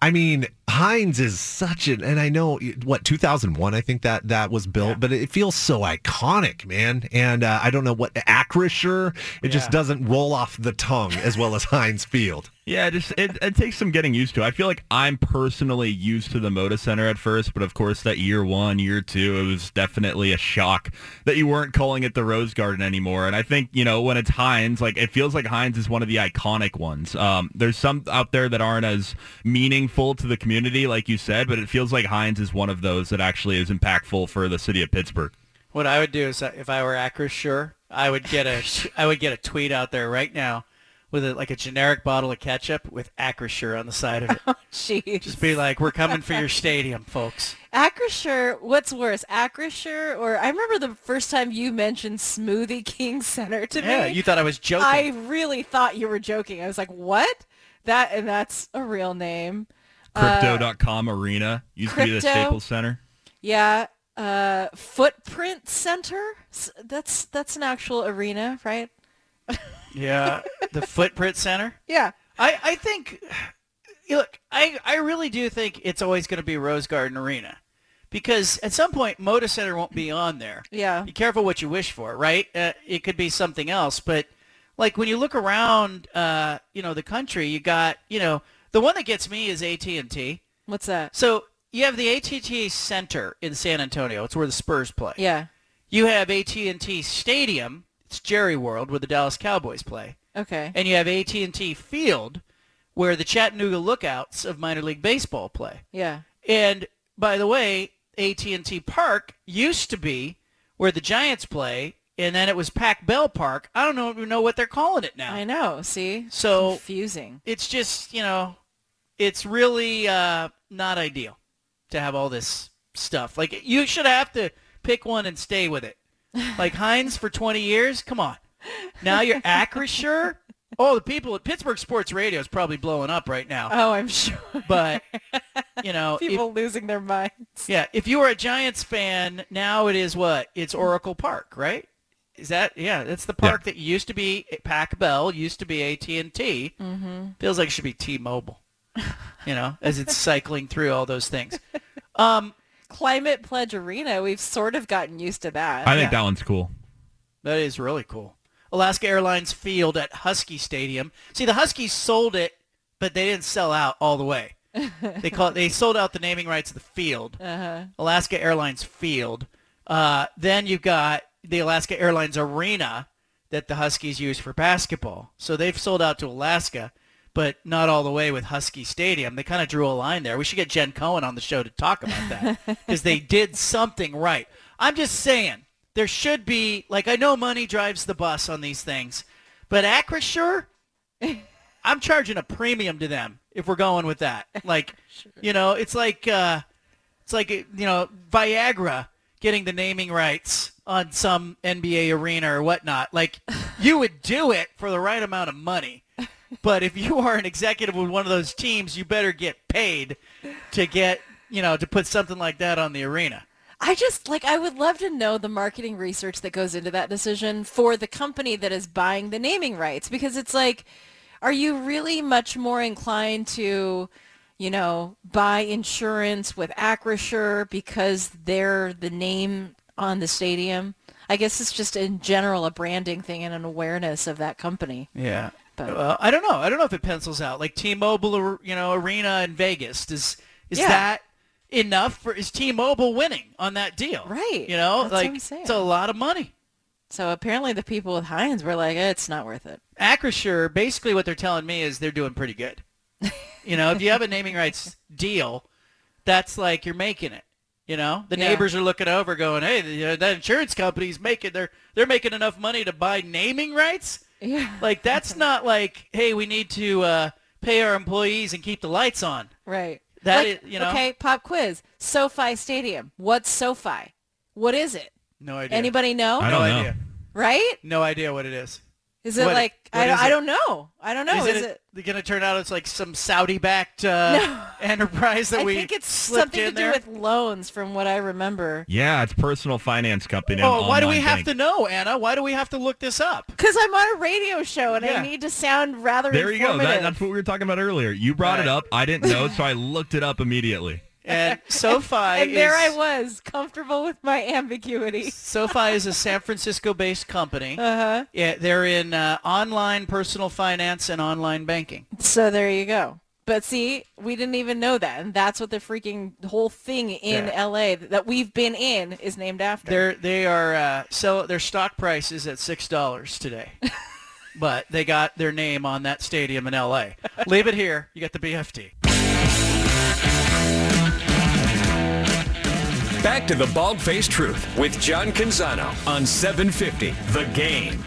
Speaker 9: I mean, Heinz is such an, and I know what 2001, I think that that was built, but it feels so iconic, man. And uh, I don't know what the Acrisure, it just doesn't roll off the tongue as well as Heinz Field.
Speaker 8: Yeah, it just it, it takes some getting used to. I feel like I'm personally used to the Moda Center at first, but of course that year one, year two, it was definitely a shock that you weren't calling it the Rose Garden anymore. And I think you know when it's Heinz, like it feels like Heinz is one of the iconic ones. Um, there's some out there that aren't as meaningful to the community, like you said, but it feels like Heinz is one of those that actually is impactful for the city of Pittsburgh.
Speaker 2: What I would do is, uh, if I were Acrisure, I would get a I would get a tweet out there right now with a, like a generic bottle of ketchup with Acrisure on the side of it.
Speaker 7: Jeez.
Speaker 2: Just be like, we're coming for your stadium, folks.
Speaker 7: Acrisure, what's worse, Acrisure or I remember the first time you mentioned Smoothie King Center to
Speaker 2: Yeah,
Speaker 7: me.
Speaker 2: you thought I was joking.
Speaker 7: I really thought you were joking. I was like, "What?" That and that's a real name.
Speaker 8: Crypto.com Arena used to be the
Speaker 7: Crypto?
Speaker 8: Staples Center.
Speaker 7: Yeah, uh Footprint Center? That's that's an actual arena, right?
Speaker 2: Yeah, the Footprint Center.
Speaker 7: Yeah.
Speaker 2: I, I think, look, I, I really do think it's always going to be Rose Garden Arena because at some point Moda Center won't be on there.
Speaker 7: Yeah.
Speaker 2: Be careful what you wish for, right? Uh, it could be something else, but like when you look around, uh, you know, the country, you got, you know, the one that gets me is AT&T.
Speaker 7: What's that?
Speaker 2: So you have the AT&T Center in San Antonio. It's where the Spurs play.
Speaker 7: Yeah.
Speaker 2: You have AT&T Stadium. It's Jerry World where the Dallas Cowboys play.
Speaker 7: Okay.
Speaker 2: And you have AT&T Field where the Chattanooga Lookouts of minor league baseball play.
Speaker 7: Yeah.
Speaker 2: And by the way, AT&T Park used to be where the Giants play, and then it was Pac Bell Park. I don't know, even know what they're calling it now.
Speaker 7: I know. See?
Speaker 2: So
Speaker 7: confusing.
Speaker 2: it's just you know, it's really uh, not ideal to have all this stuff. Like you should have to pick one and stay with it. Like Heinz for 20 years. Come on. Now you're Acrisure. Oh, the people at Pittsburgh Sports Radio is probably blowing up right now.
Speaker 7: Oh, I'm sure.
Speaker 2: But you know, if-
Speaker 7: People losing their minds.
Speaker 2: yeah, if you were a Giants fan, now it is what? It's Oracle Park, right? Is that yeah? That's the park that used to be Pac Bell, used to be AT and T.
Speaker 7: Mm-hmm.
Speaker 2: Feels like it should be T-Mobile. You know, as it's cycling through all those things. Um,
Speaker 7: Climate Pledge Arena, we've sort of gotten used to that.
Speaker 8: I think that one's cool.
Speaker 2: that is really cool. Alaska Airlines Field at Husky Stadium. See, the Huskies sold it, but they didn't sell out all the way. They call it, they sold out the naming rights of the field.
Speaker 7: Uh-huh.
Speaker 2: Alaska Airlines Field. Uh, then you've got the Alaska Airlines Arena that the Huskies use for basketball. So they've sold out to Alaska, but not all the way with Husky Stadium. They kind of drew a line there. We should get Jen Cohen on the show to talk about that because they did something right. I'm just saying there should be like I know money drives the bus on these things, but Acrisure, I'm charging a premium to them if we're going with that. Like, you know, it's like uh, it's like you know Viagra getting the naming rights on some NBA arena or whatnot. Like, you would do it for the right amount of money. But if you are an executive with one of those teams, you better get paid to get, you know, to put something like that on the arena.
Speaker 7: I just like I would love to know the marketing research that goes into that decision for the company that is buying the naming rights because it's like are you really much more inclined to you know buy insurance with Acrisure because they're the name on the stadium? I guess it's just in general a branding thing and an awareness of that company.
Speaker 2: Yeah.
Speaker 7: But-
Speaker 2: Well, I don't know. I don't know if it pencils out. Like T-Mobile, you know, arena in Vegas. Does is
Speaker 7: Yeah.
Speaker 2: that enough for is T-Mobile winning on that deal?
Speaker 7: Right.
Speaker 2: You know,
Speaker 7: That's
Speaker 2: like it's a lot of money.
Speaker 7: So apparently the people with Heinz were like, eh, it's not worth it.
Speaker 2: Acrisure, basically what they're telling me is they're doing pretty good. you know, if you have a naming rights deal, that's like you're making it. You know, the
Speaker 7: Yeah.
Speaker 2: neighbors are looking over, going, "Hey, the, uh, that insurance company's making they're they're making enough money to buy naming rights."
Speaker 7: Yeah.
Speaker 2: Like that's not like, "Hey, we need to uh, pay our employees and keep the lights on."
Speaker 7: Right.
Speaker 2: That
Speaker 7: Like,
Speaker 2: is- you know.
Speaker 7: Okay, pop quiz. SoFi Stadium. What's SoFi? What is it?
Speaker 2: No idea.
Speaker 7: Anybody know?
Speaker 8: I
Speaker 2: No
Speaker 8: don't know.
Speaker 2: idea.
Speaker 7: Right?
Speaker 2: No idea what it is.
Speaker 7: Is it
Speaker 2: What-
Speaker 7: like
Speaker 2: what
Speaker 7: I, don't,
Speaker 2: is
Speaker 7: I
Speaker 2: it?
Speaker 7: don't know. I don't know.
Speaker 2: is,
Speaker 7: Is,
Speaker 2: it, going to turn out it's like some Saudi-backed uh, enterprise that we
Speaker 7: I
Speaker 2: we
Speaker 7: think it's
Speaker 2: slipped
Speaker 7: something to
Speaker 2: in
Speaker 7: do
Speaker 2: there?
Speaker 7: with loans, from what I remember.
Speaker 8: Yeah, it's personal finance company. and
Speaker 2: Oh, why do we
Speaker 8: online
Speaker 2: have
Speaker 8: bank.
Speaker 2: to know, Anna? Why do we have to look this up?
Speaker 7: Because I'm on a radio show and
Speaker 2: Yeah.
Speaker 7: I need to sound rather
Speaker 8: There you go. That, that's what we were talking about earlier. You brought it
Speaker 2: Right.
Speaker 8: up. I didn't know, so I looked it up immediately.
Speaker 2: And SoFi
Speaker 7: and
Speaker 2: is
Speaker 7: there I was, comfortable with my ambiguity.
Speaker 2: SoFi is a San Francisco-based company.
Speaker 7: Uh-huh.
Speaker 2: Yeah, they're in uh, online personal finance and online banking.
Speaker 7: So there you go. But see, we didn't even know that, and that's what the freaking whole thing in
Speaker 2: Yeah.
Speaker 7: LA that we've been in is named after.
Speaker 2: They're they are uh, so their stock price is at six dollars today, but they got their name on that stadium in L.A. Leave it here. You got the BFT.
Speaker 1: Back to the Bald Faced Truth with John Canzano on 750 The Game.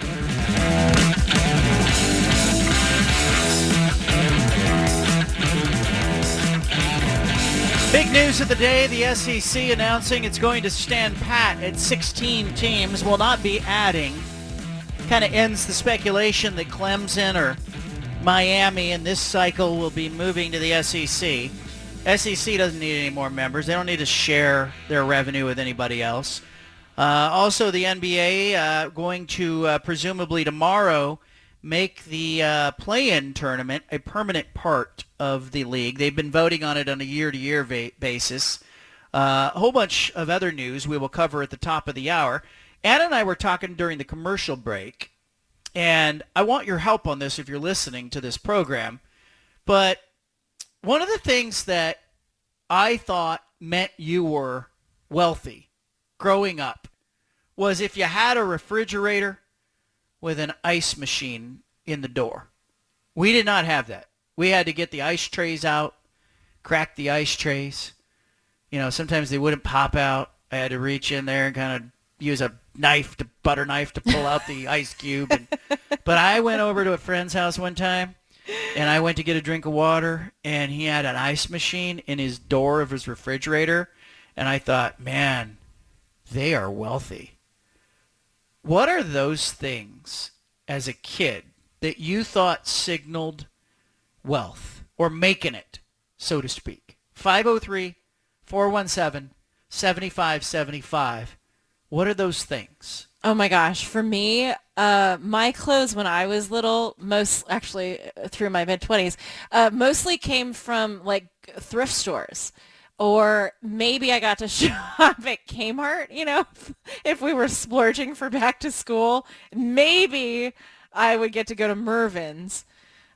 Speaker 2: Big news of the day, the SEC announcing it's going to stand pat at 16 teams, will not be adding. Kind of ends the speculation that Clemson or Miami in this cycle will be moving to the SEC. SEC doesn't need any more members. They don't need to share their revenue with anybody else. Uh, also, the NBA uh, going to uh, presumably tomorrow make the uh, play-in tournament a permanent part of the league. They've been voting on it on a year-to-year va- basis. Uh, a whole bunch of other news we will cover at the top of the hour. Anna and I were talking during the commercial break, and I want your help on this if you're listening to this program. But one of the things that I thought meant you were wealthy growing up was if you had a refrigerator with an ice machine in the door. We did not have that. We had to get the ice trays out, crack the ice trays. You know, sometimes they wouldn't pop out. I had to reach in there and kind of use a knife to butter knife to pull out the ice cube. And, but I went over to a friend's house one time and I went to get a drink of water and he had an ice machine in his door of his refrigerator and I thought, man, they are wealthy. What are those things as a kid that you thought signaled wealth or making it, so to speak? 503 417 7575. What are those things?
Speaker 7: Oh my gosh, for me, uh, my clothes when I was little, most actually uh, through my mid twenties, uh, mostly came from like thrift stores, or maybe I got to shop at Kmart. You know, if we were splurging for back to school, maybe I would get to go to Mervyn's.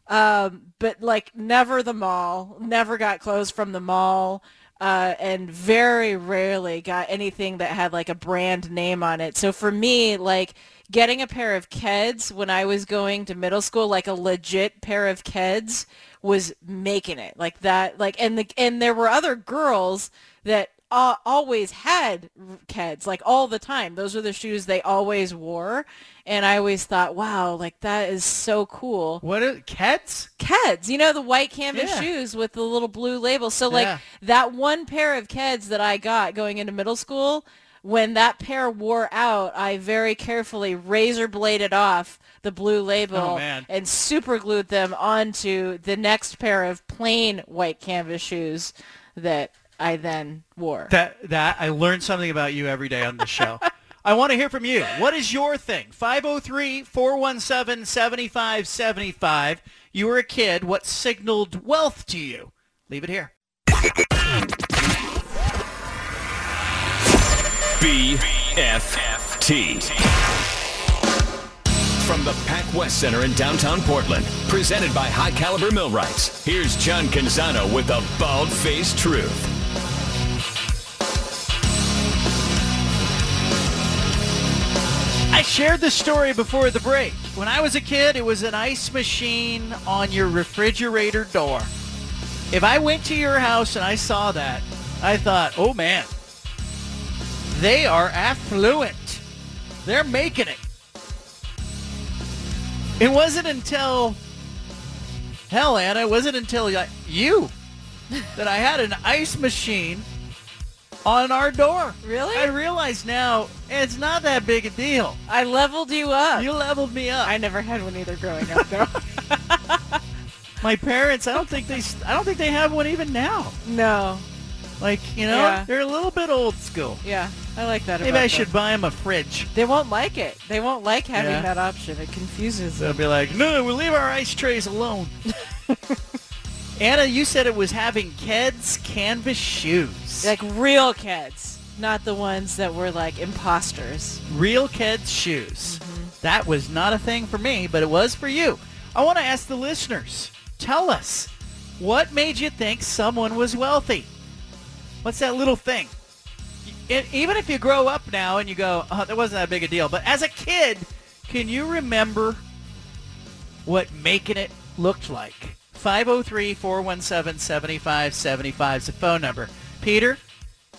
Speaker 7: Um, but like never the mall, never got clothes from the mall uh, and very rarely got anything that had like a brand name on it. So for me, like getting a pair of Keds when I was going to middle school, like a legit pair of Keds was making it like that. Like, and the, and there were other girls that uh, always had Keds, like all the time. Those were the shoes they always wore. And I always thought, wow, like that is so cool.
Speaker 2: What are Keds?
Speaker 7: Keds, you know the white canvas
Speaker 2: Yeah.
Speaker 7: shoes with the little blue label. So like
Speaker 2: Yeah.
Speaker 7: that one pair of Keds that I got going into middle school, when that pair wore out, I very carefully razor bladed off the blue label
Speaker 2: Oh,
Speaker 7: and super glued them onto the next pair of plain white canvas shoes that I then wore.
Speaker 2: That that I learned something about you every day on the show. I want to hear from you. What is your thing? 503-417-7575. You were a kid. What signaled wealth to you? Leave it here.
Speaker 1: BFFT. From the Pac West Center in downtown Portland, presented by High Caliber Millwrights, here's John Canzano with the bald faced truth.
Speaker 2: I shared this story before the break. When I was a kid, it was an ice machine on your refrigerator door. If I went to your house and I saw that, I thought, oh man, they are affluent. They're making it. It wasn't until, hell, Anna, it wasn't until you that I had an ice machine on our door.
Speaker 7: Really?
Speaker 2: I realize now it's not that big a deal.
Speaker 7: I leveled you up.
Speaker 2: You leveled me up.
Speaker 7: I never had one either growing up though.
Speaker 2: My parents, I don't think they, I don't think they have one even now.
Speaker 7: no.
Speaker 2: Like you know,
Speaker 7: Yeah.
Speaker 2: they're a little bit old school.
Speaker 7: Yeah, I like that
Speaker 2: Maybe I
Speaker 7: them.
Speaker 2: should buy them a fridge.
Speaker 7: They won't like it. They won't like having
Speaker 2: Yeah.
Speaker 7: that option. It confuses them.
Speaker 2: They'll be like, no, we'll leave our ice trays alone. Anna, you said it was having Keds canvas shoes.
Speaker 7: Like real kids, not the ones that were like imposters.
Speaker 2: Real Keds shoes. Mm-hmm. That was not a thing for me, but it was for you. I want to ask the listeners. Tell us, what made you think someone was wealthy? What's that little thing? it, even if you grow up now and you go, oh, that wasn't that big a deal. But as a kid, can you remember what making it looked like? 503-417-7575 is the phone number. Peter,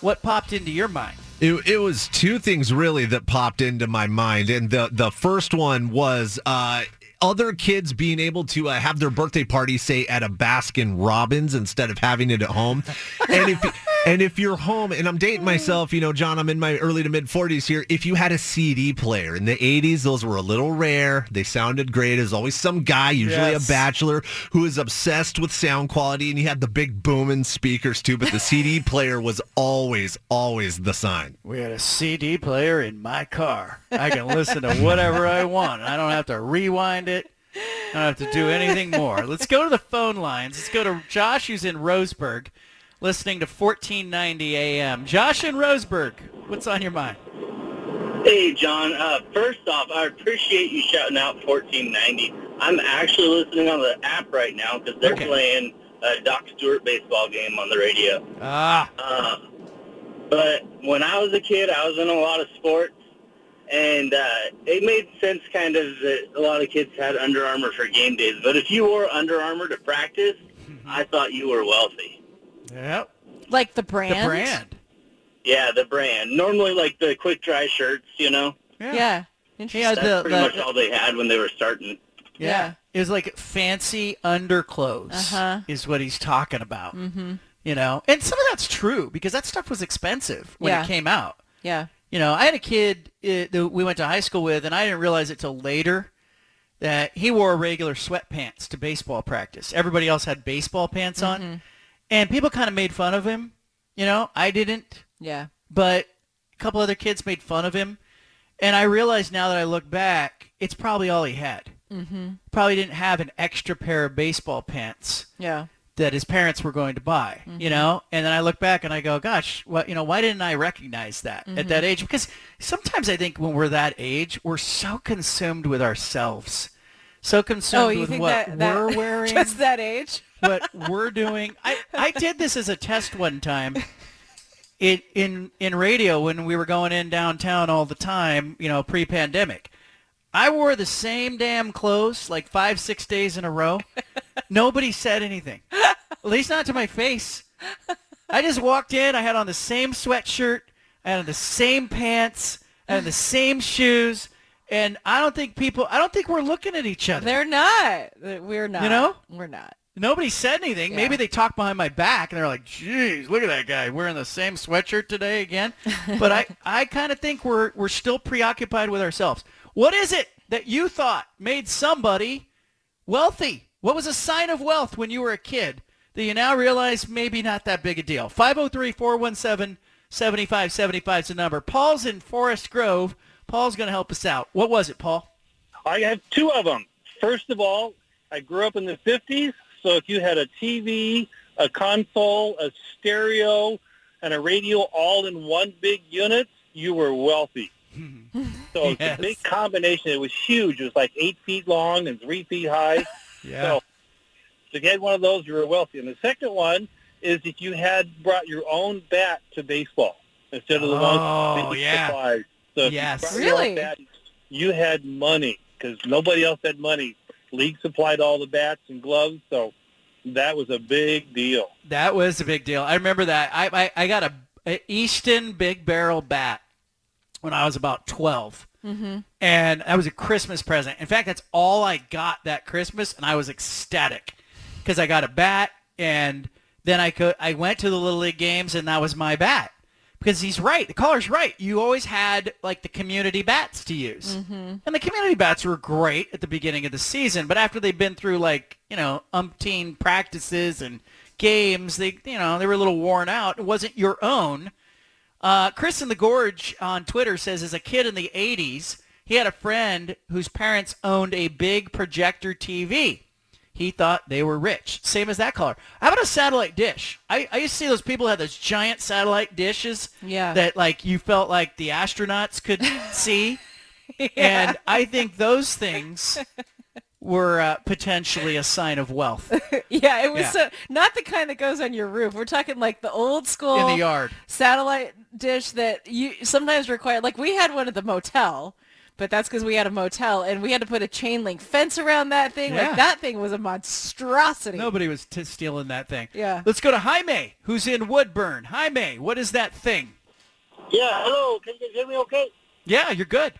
Speaker 2: what popped into your mind?
Speaker 9: It, it was two things really that popped into my mind, and the the first one was uh, other kids being able to uh, have their birthday party, say at a Baskin Robbins instead of having it at home. and if and if you're home, and I'm dating mm. myself, you know, John, I'm in my early to mid 40s here. If you had a CD player in the 80s, those were a little rare. They sounded great. There's always some guy, usually
Speaker 2: Yes.
Speaker 9: a bachelor, who is obsessed with sound quality, and he had the big booming speakers too. But the CD player was always, always the sign.
Speaker 2: We had a CD player in my car. I can listen to whatever I want. I don't have to rewind it. I don't have to do anything more. Let's go to the phone lines. Let's go to Josh, who's in Roseburg. Listening to 1490 AM. Josh and Roseburg, what's on your mind?
Speaker 10: Hey, John. Uh, first off, I appreciate you shouting out 1490. I'm actually listening on the app right now because they're
Speaker 2: Okay.
Speaker 10: playing a Doc Stewart baseball game on the radio.
Speaker 2: Ah,
Speaker 10: Uh, but when I was a kid, I was in a lot of sports, and uh, it made sense kind of that a lot of kids had Under Armour for game days. But if you wore Under Armour to practice, I thought you were wealthy.
Speaker 2: Yep.
Speaker 7: Like the brand.
Speaker 2: The brand.
Speaker 10: Yeah, the brand. Normally, like the quick dry shirts, you know.
Speaker 7: Yeah.
Speaker 2: He had
Speaker 10: That's
Speaker 2: the,
Speaker 10: pretty much
Speaker 2: the
Speaker 10: all they had when they were starting.
Speaker 2: yeah.
Speaker 7: Yeah.
Speaker 2: It was like fancy underclothes
Speaker 7: Uh-huh.
Speaker 2: is what he's talking about. Mm-hmm. You know, and some of that's true because that stuff was expensive when
Speaker 7: Yeah.
Speaker 2: it came out.
Speaker 7: Yeah.
Speaker 2: You know, I had a kid uh, that we went to high school with, and I didn't realize it till later that he wore regular sweatpants to baseball practice. Everybody else had baseball pants on, and people kind of made fun of him. You know, I didn't,
Speaker 7: Yeah.
Speaker 2: but a couple other kids made fun of him, and I realize now that I look back, it's probably all he had. Mm-hmm. Probably didn't have an extra pair of baseball pants
Speaker 7: Yeah.
Speaker 2: that his parents were going to buy, you know? And then I look back and I go, gosh, what, you know, why didn't I recognize that at that age? Because sometimes I think when we're that age, we're so consumed with ourselves, so consumed
Speaker 7: Oh,
Speaker 2: with what
Speaker 7: that, that
Speaker 2: we're wearing,
Speaker 7: just that age?
Speaker 2: What we're doing. I, I did this as a test one time. It in in radio when we were going in downtown all the time, you know, pre-pandemic. I wore the same damn clothes like five, six days in a row. Nobody said anything. At least not to my face. I just walked in. I had on the same sweatshirt. I had on the same pants. I had the same shoes. And I don't think people, I don't think we're looking at each other.
Speaker 7: They're not. We're not.
Speaker 2: You know?
Speaker 7: We're not.
Speaker 2: Nobody said anything.
Speaker 7: Yeah.
Speaker 2: Maybe they talked behind my back and they're like, "Geez, look at that guy wearing the same sweatshirt today again." but I, I kind of think we're we're still preoccupied with ourselves. What is it that you thought made somebody wealthy? What was a sign of wealth when you were a kid that you now realize maybe not that big a deal? 503-417-7575 is the number. Paul's in Forest Grove. Paul's going to help us out. What was it, Paul?
Speaker 11: I have two of them. First of all, I grew up in the 50s, so if you had a TV, a console, a stereo, and a radio all in one big unit, you were wealthy. So it's a big combination. It was huge. It was like eight feet long and three feet high. So if you had one of those, you were wealthy. And the second one is if you had brought your own bat to baseball instead of the
Speaker 2: Oh,
Speaker 11: ones that you
Speaker 2: yeah.
Speaker 11: supplied. So if
Speaker 2: Yes.
Speaker 11: you brought your own
Speaker 7: Really?
Speaker 11: bat, you had money because nobody else had money. League supplied all the bats and gloves, so that was a big deal.
Speaker 2: That was a big deal. I remember that. I I, I got a, a Easton Big Barrel bat when I was about 12. Mm-hmm. And that was a Christmas present. In fact, that's all I got that Christmas, and I was ecstatic because I got a bat, and then I could I went to the Little League games, and that was my bat. Because he's right. The caller's right. You always had like the community bats to use. And the community bats were great at the beginning of the season, but after they've been through like, you know, umpteen practices and games, they you know, they were a little worn out. It wasn't your own. Uh, Chris in the Gorge on Twitter says as a kid in the 80s, he had a friend whose parents owned a big projector TV. He thought they were rich. Same as that caller. How about a satellite dish? I, I used to see those people had those giant satellite dishes
Speaker 7: Yeah.
Speaker 2: that like you felt like the astronauts could see. And I think those things were uh, potentially a sign of wealth
Speaker 7: Yeah, it was
Speaker 2: Yeah.
Speaker 7: So, not the kind that goes on your roof. We're talking like the old school
Speaker 2: in the yard.
Speaker 7: satellite dish that you sometimes require. Like we had one at the motel, but that's because we had a motel and we had to put a chain link fence around that thing.
Speaker 2: Yeah.
Speaker 7: Like that thing was a monstrosity.
Speaker 2: Nobody was t- stealing that thing.
Speaker 7: Yeah.
Speaker 2: Let's go to Jaime, who's in Woodburn. Jaime, what is that thing?
Speaker 4: Yeah, hello. Can you hear me okay?
Speaker 2: Yeah, you're good.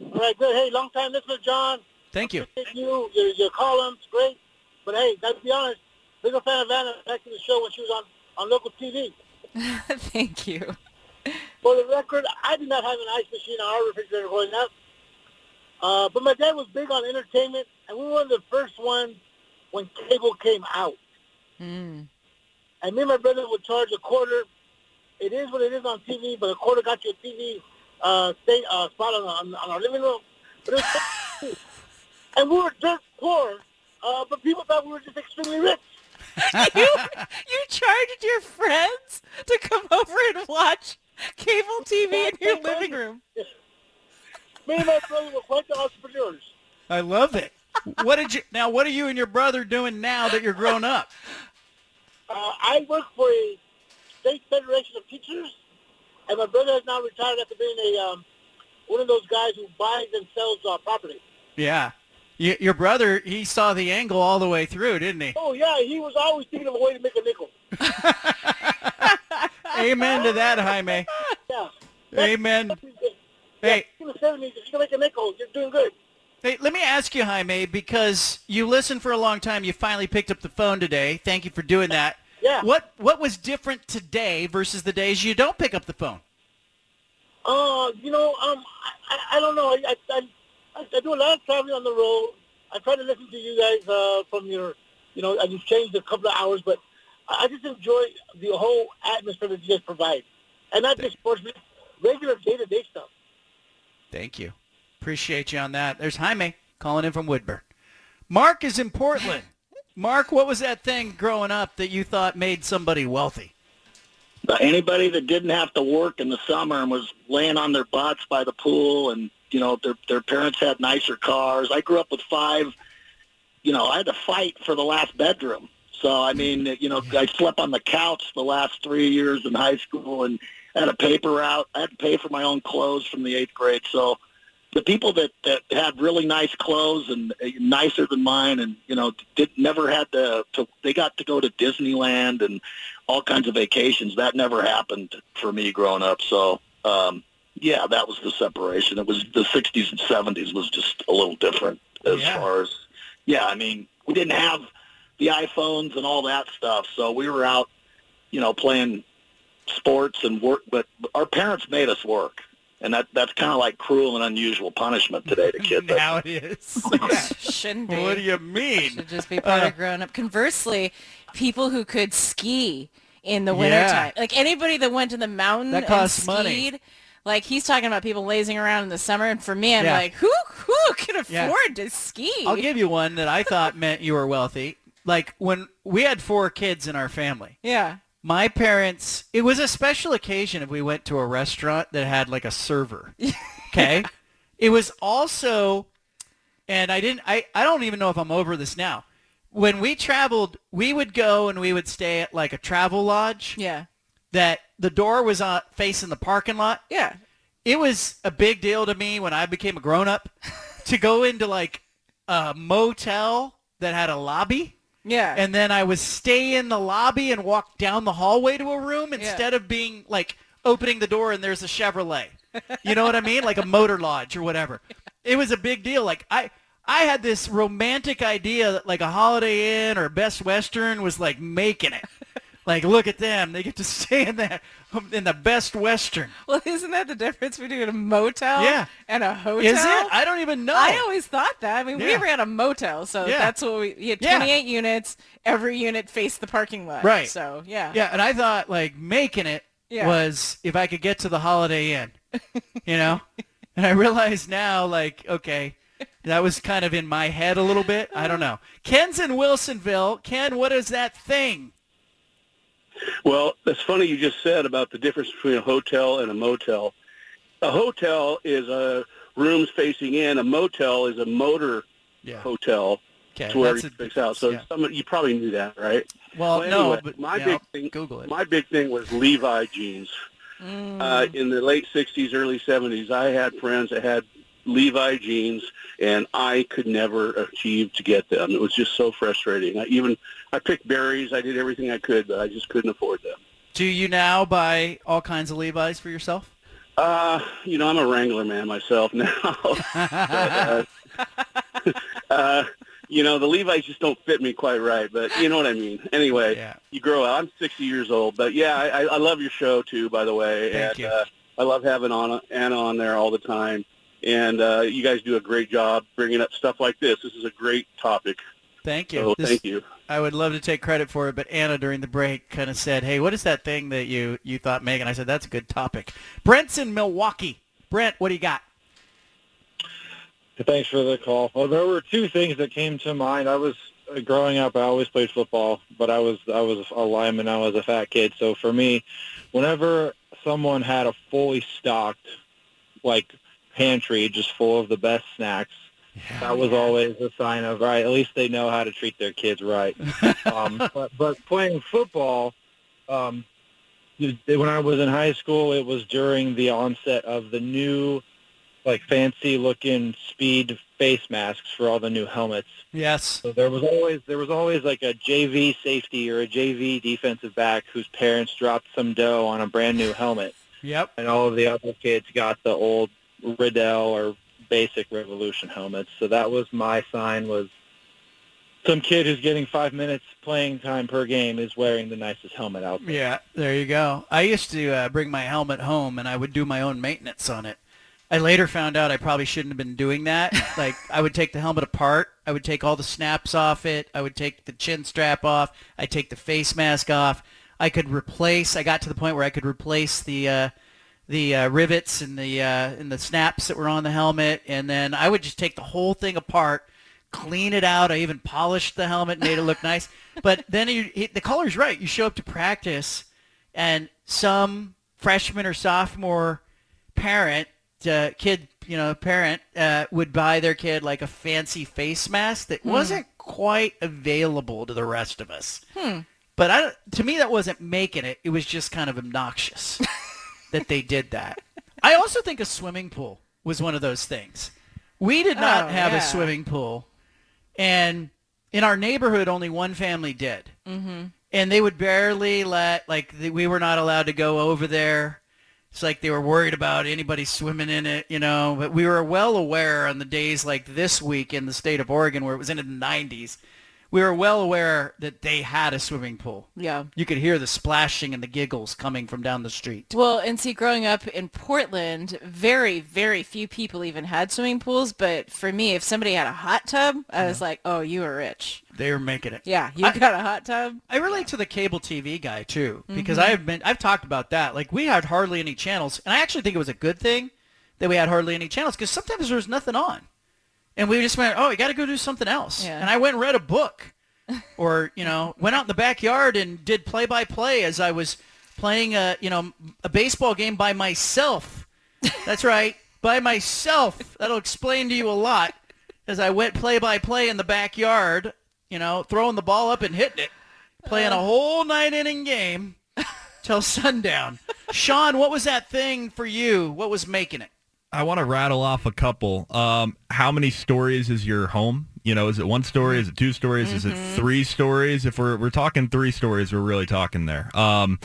Speaker 4: All right, good. Hey, long time listener, John.
Speaker 2: Thank you.
Speaker 4: Thank you. Your, your columns, great. But hey, gotta be honest, bigger fan of Anna back to the show when she was on, on local TV.
Speaker 7: Thank you.
Speaker 4: For the record, I did not have an ice machine on our refrigerator growing up. Uh, but my dad was big on entertainment, and we were one of the first ones when cable came out.
Speaker 7: Mm.
Speaker 4: And me and my brother would charge a quarter. It is what it is on TV, but a quarter got you a TV uh, stay, uh, spot on, on, on our living room. But it was and we were dirt poor, uh, but people thought we were just extremely rich.
Speaker 7: you you charged your friends to come over and watch cable TV in your living room.
Speaker 12: Me and my brother were quite the entrepreneurs.
Speaker 2: I love it. What did you now? What are you and your brother doing now that you're grown up?
Speaker 12: Uh, I work for a state federation of teachers, and my brother has now retired after being a um, one of those guys who buys and sells uh, property.
Speaker 2: Yeah. Y- your brother, he saw the angle all the way through, didn't he?
Speaker 12: Oh yeah, he was always thinking of a way to make a nickel.
Speaker 2: Amen to that, Jaime.
Speaker 12: Yeah.
Speaker 2: Amen. Hey,
Speaker 12: In the seventies, if you can make a nickel, you're doing good.
Speaker 2: hey, let me ask you, Jaime, because you listened for a long time. You finally picked up the phone today. Thank you for doing that.
Speaker 12: Yeah.
Speaker 2: What What was different today versus the days you don't pick up the phone?
Speaker 12: Uh, you know, um, I, I, don't know. I, I, I, I do a lot of traveling on the road. I try to listen to you guys uh, from your, you know, I just changed a couple of hours, but I just enjoy the whole atmosphere that you guys provide, and not just sports, regular day-to-day stuff.
Speaker 2: Thank you. Appreciate you on that. There's Jaime calling in from Woodburn. Mark is in Portland. Mark, what was that thing growing up that you thought made somebody wealthy?
Speaker 13: Anybody that didn't have to work in the summer and was laying on their butts by the pool and you know their their parents had nicer cars i grew up with five you know i had to fight for the last bedroom so i mean you know i slept on the couch the last three years in high school and had a paper route i had to pay for my own clothes from the eighth grade so the people that that had really nice clothes and uh, nicer than mine and you know did never had to, to they got to go to disneyland and all kinds of vacations. That never happened for me growing up. So, um, yeah, that was the separation. It was the 60s and 70s was just a little different as
Speaker 2: Yeah.
Speaker 13: far as, yeah, I mean, we didn't have the iPhones and all that stuff. So we were out, you know, playing sports and work, but our parents made us work. And that, that's kind of like cruel and unusual punishment today to kids.
Speaker 2: now it is.
Speaker 7: Shouldn't be.
Speaker 2: What do you mean?
Speaker 7: Should just be part
Speaker 2: Uh,
Speaker 7: of growing up. Conversely, people who could ski in the
Speaker 2: Yeah.
Speaker 7: wintertime, like anybody that went to the mountain
Speaker 2: That costs
Speaker 7: and
Speaker 2: money.
Speaker 7: like he's talking about people lazing around in the summer, and for me, I'm
Speaker 2: Yeah.
Speaker 7: like, who who can afford
Speaker 2: Yeah.
Speaker 7: to ski?
Speaker 2: I'll give you one that I thought meant you were wealthy. Like when we had four kids in our family.
Speaker 7: yeah.
Speaker 2: My parents, it was a special occasion if we went to a restaurant that had like a server. Okay? it was also and I didn't I, I don't even know if I'm over this now. When we traveled, we would go and we would stay at like a travel lodge
Speaker 7: Yeah.
Speaker 2: that the door was on facing the parking lot.
Speaker 7: Yeah.
Speaker 2: It was a big deal to me when I became a grown up to go into like a motel that had a lobby.
Speaker 7: Yeah.
Speaker 2: And then I would stay in the lobby and walk down the hallway to a room instead of being like opening the door and there's a Chevrolet. You know what I mean? Like a motor lodge or whatever. It was a big deal. Like I I had this romantic idea that like a Holiday Inn or Best Western was like making it. Like look at them. They get to stay in the in the Best Western.
Speaker 7: Well, isn't that the difference between a motel
Speaker 2: Yeah.
Speaker 7: and a hotel?
Speaker 2: Is it? I don't even know.
Speaker 7: I always thought that. I mean,
Speaker 2: Yeah.
Speaker 7: we ran a motel, so
Speaker 2: Yeah.
Speaker 7: that's what we. You had
Speaker 2: Yeah.
Speaker 7: 28 units. Every unit faced the parking lot.
Speaker 2: Right.
Speaker 7: So yeah.
Speaker 2: Yeah, and I thought like making it
Speaker 7: Yeah.
Speaker 2: was if I could get to the Holiday Inn, you know. and I realize now, like, okay, that was kind of in my head a little bit. I don't uh-huh. know. Ken's in Wilsonville. Ken, what is that thing?
Speaker 14: Well, that's funny you just said about the difference between a hotel and a motel. A hotel is a rooms facing in. A motel is a motor
Speaker 2: Yeah.
Speaker 14: hotel.
Speaker 2: Okay,
Speaker 14: to where
Speaker 2: that's
Speaker 14: you out. So
Speaker 2: yeah.
Speaker 14: some, you probably knew that, right?
Speaker 2: Well, no,
Speaker 14: anyway,
Speaker 2: but
Speaker 14: my
Speaker 2: yeah,
Speaker 14: big
Speaker 2: I'll
Speaker 14: thing,
Speaker 2: Google it.
Speaker 14: my big thing was Levi jeans. Uh, in the late '60s, early '70s, I had friends that had Levi jeans, and I could never achieve to get them. It was just so frustrating. I even I picked berries. I did everything I could, but I just couldn't afford them.
Speaker 2: Do you now buy all kinds of Levi's for yourself?
Speaker 14: Uh, you know, I'm a Wrangler man myself now. but, uh, uh, you know, the Levi's just don't fit me quite right, but you know what I mean. Anyway, you grow up. I'm 60 years old, but yeah, I, I love your show too, by the way.
Speaker 2: Thank
Speaker 14: and,
Speaker 2: you.
Speaker 14: Uh, I love having on Anna on there all the time, and uh, you guys do a great job bringing up stuff like this. This is a great topic.
Speaker 2: Thank you.
Speaker 14: So
Speaker 2: This-
Speaker 14: thank you.
Speaker 2: I would love to take credit for it, but Anna during the break kind of said, "Hey, what is that thing that you you thought Megan?" I said, "That's a good topic." Brent's in Milwaukee. Brent, what do you got?
Speaker 15: Thanks for the call. Well, there were two things that came to mind. I was
Speaker 11: uh, growing up, I always played football, but I was I was a lineman. I was a fat kid, so for me, whenever someone had a fully stocked like pantry just full of the best snacks, that was always a sign of right. At least they know how to treat their kids right. um, but but playing football, um, when I was in high school, it was during the onset of the new, like fancy looking speed face masks for all the new helmets.
Speaker 2: Yes.
Speaker 11: So there was always there was always like a JV safety or a JV defensive back whose parents dropped some dough on a brand new helmet,
Speaker 2: Yep.
Speaker 11: and all of the other kids got the old Riddell or basic Revolution helmets. So that was my sign was some kid who's getting five minutes playing time per game is wearing the nicest helmet out there.
Speaker 2: Yeah, there you go. I used to uh, bring my helmet home and I would do my own maintenance on it. I later found out I probably shouldn't have been doing that. like I would take the helmet apart, I would take all the snaps off it, I would take the chin strap off, I take the face mask off. I could replace. I got to the point where I could replace the uh, the uh, rivets and the uh, and the snaps that were on the helmet, and then I would just take the whole thing apart, clean it out. I even polished the helmet, made it look nice. But then you, he, the color's right. You show up to practice, and some freshman or sophomore parent, uh, kid, you know, parent uh, would buy their kid like a fancy face mask that
Speaker 7: Hmm.
Speaker 2: wasn't quite available to the rest of us.
Speaker 7: Hmm.
Speaker 2: But I, to me, that wasn't making it. It was just kind of obnoxious that they did that. I also think a swimming pool was one of those things. We did not
Speaker 7: Oh,
Speaker 2: have
Speaker 7: yeah.
Speaker 2: a swimming pool, and in our neighborhood, only one family did.
Speaker 7: Mm-hmm.
Speaker 2: And they would barely let, like, the, we were not allowed to go over there. It's like they were worried about anybody swimming in it, you know. But we were well aware on the days like this week in the state of Oregon, where it was in the 90s, we were well aware that they had a swimming pool.
Speaker 7: Yeah.
Speaker 2: You could hear the splashing and the giggles coming from down the street.
Speaker 7: Well, and see, growing up in Portland, very, very few people even had swimming pools. But for me, if somebody had a hot tub, I was like, oh, you are rich.
Speaker 2: They were making it.
Speaker 7: Yeah, you
Speaker 2: I-
Speaker 7: got a hot tub.
Speaker 2: I relate to the cable TV guy too because
Speaker 7: Mhm.
Speaker 2: I've been I've talked about that. Like we had hardly any channels, and I actually think it was a good thing that we had hardly any channels because sometimes there was nothing on, and we just went, oh, we got to go do something else.
Speaker 7: Yeah.
Speaker 2: And I went and read a book, or you know, went out in the backyard and did play by play as I was playing a you know a baseball game by myself. That's right, by myself. That'll explain to you a lot. As I went play by play in the backyard, you know, throwing the ball up and hitting it, playing a uh. whole nine inning game till sundown. Sean, what was that thing for you? What was making it?
Speaker 8: I want to rattle off a couple. Um, how many stories is your home? You know, is it one story? Is it two stories? Is it three stories? If we're we're talking three stories, we're really talking there. Um,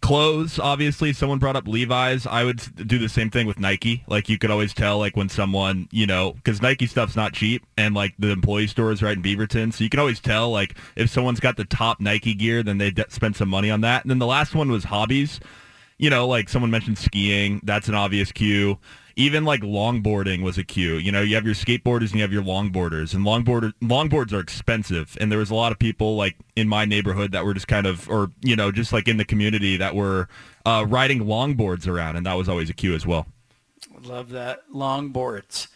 Speaker 8: clothes, obviously, someone brought up Levi's. I would do the same thing with Nike. Like you could always tell, like when someone, you know, because Nike stuff's not cheap, and like the employee store is right in Beaverton, so you can always tell, like if someone's got the top Nike gear, then they de- spent some money on that. And then the last one was hobbies you know, like someone mentioned skiing, that's an obvious cue. Even like longboarding was a cue. You know, you have your skateboarders and you have your longboarders, and longboarder longboards are expensive. And there was a lot of people like in my neighborhood that were just kind of, or you know, just like in the community that were uh, riding longboards around, and that was always a cue as well.
Speaker 2: Love that longboards.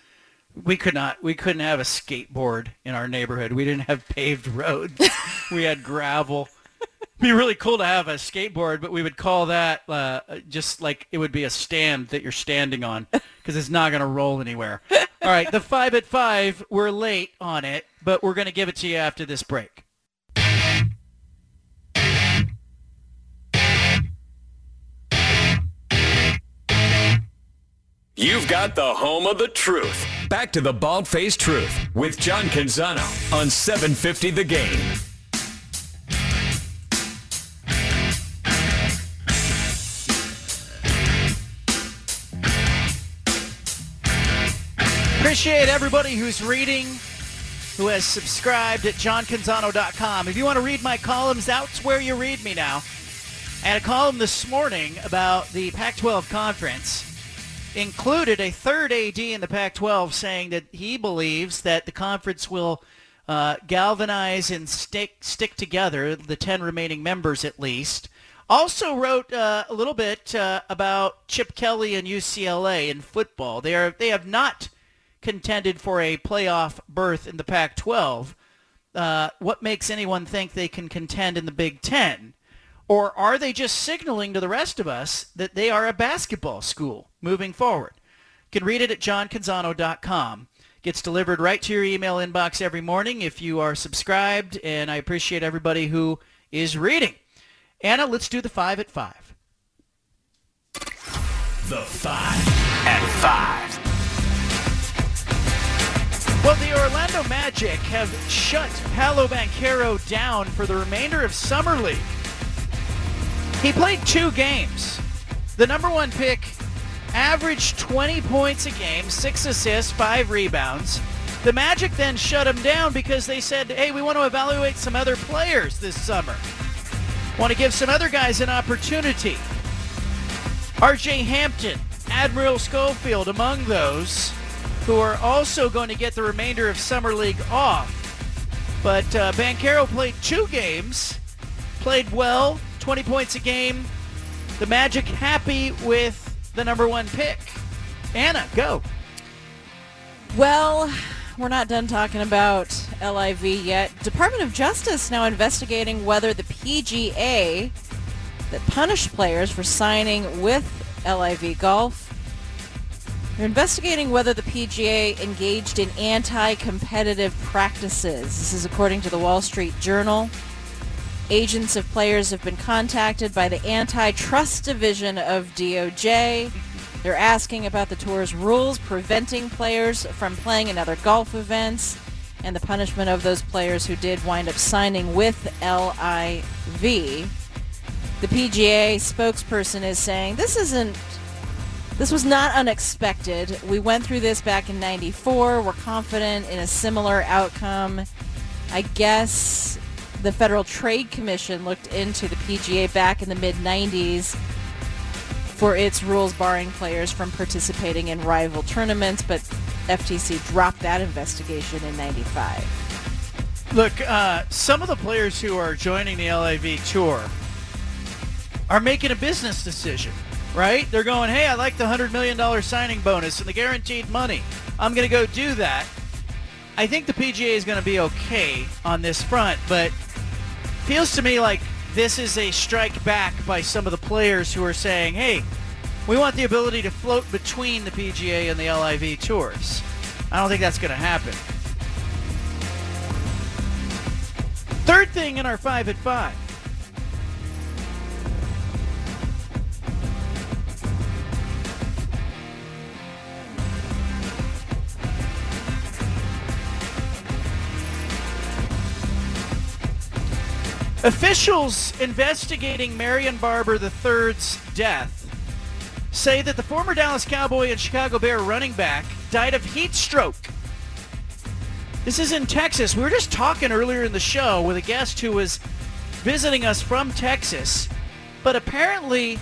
Speaker 2: We could not. We couldn't have a skateboard in our neighborhood. We didn't have paved roads. we had gravel. Be really cool to have a skateboard, but we would call that uh, just like it would be a stand that you're standing on because it's not going to roll anywhere. All right, the five at five. We're late on it, but we're going to give it to you after this break.
Speaker 1: You've got the home of the truth. Back to the Bald Faced Truth with John Canzano on 750 The Game.
Speaker 2: Appreciate everybody who's reading, who has subscribed at johncanzano.com. If you want to read my columns, that's where you read me now. I had a column this morning about the Pac-12 conference. Included a third AD in the Pac-12 saying that he believes that the conference will uh, galvanize and stick stick together the 10 remaining members at least. Also wrote uh, a little bit uh, about Chip Kelly and UCLA in football. They are they have not contended for a playoff berth in the Pac-12. uh, what makes anyone think they can contend in the Big Ten? Or are they just signaling to the rest of us that they are a basketball school moving forward? You can read it at johncanzano.com. Gets delivered right to your email inbox every morning if you are subscribed, and I appreciate everybody who is reading. Anna, let's do the five at five.
Speaker 1: The five at five.
Speaker 2: Well, the Orlando Magic have shut Paolo Banchero down for the remainder of Summer League. He played two games. The number one pick averaged 20 points a game, six assists, five rebounds. The Magic then shut him down because they said, hey, we want to evaluate some other players this summer. Want to give some other guys an opportunity. RJ Hampton, Admiral Schofield among those who are also going to get the remainder of Summer League off. But uh, Banchero played two games, played well, 20 points a game. The Magic happy with the number one pick. Anna, go.
Speaker 7: Well, we're not done talking about LIV yet. Department of Justice now investigating whether the PGA that punished players for signing with LIV Golf they're investigating whether the PGA engaged in anti-competitive practices. This is according to the Wall Street Journal. Agents of players have been contacted by the antitrust division of DOJ. They're asking about the tour's rules preventing players from playing in other golf events and the punishment of those players who did wind up signing with LIV. The PGA spokesperson is saying this isn't this was not unexpected. We went through this back in 94. We're confident in a similar outcome. I guess the Federal Trade Commission looked into the PGA back in the mid-90s for its rules barring players from participating in rival tournaments, but FTC dropped that investigation in 95.
Speaker 2: Look, uh, some of the players who are joining the LIV Tour are making a business decision right? They're going, hey, I like the $100 million signing bonus and the guaranteed money. I'm going to go do that. I think the PGA is going to be okay on this front, but feels to me like this is a strike back by some of the players who are saying, hey, we want the ability to float between the PGA and the LIV tours. I don't think that's going to happen. Third thing in our 5 at 5. Officials investigating Marion Barber III's death say that the former Dallas Cowboy and Chicago Bear running back died of heat stroke. This is in Texas. We were just talking earlier in the show with a guest who was visiting us from Texas, but apparently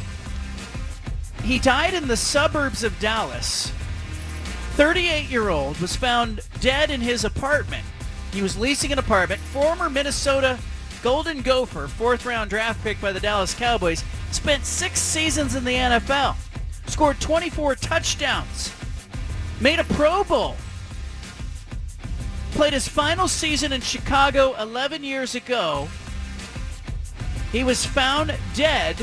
Speaker 2: he died in the suburbs of Dallas. 38-year-old was found dead in his apartment. He was leasing an apartment. Former Minnesota Golden Gopher, fourth round draft pick by the Dallas Cowboys, spent six seasons in the NFL, scored 24 touchdowns, made a Pro Bowl, played his final season in Chicago 11 years ago. He was found dead,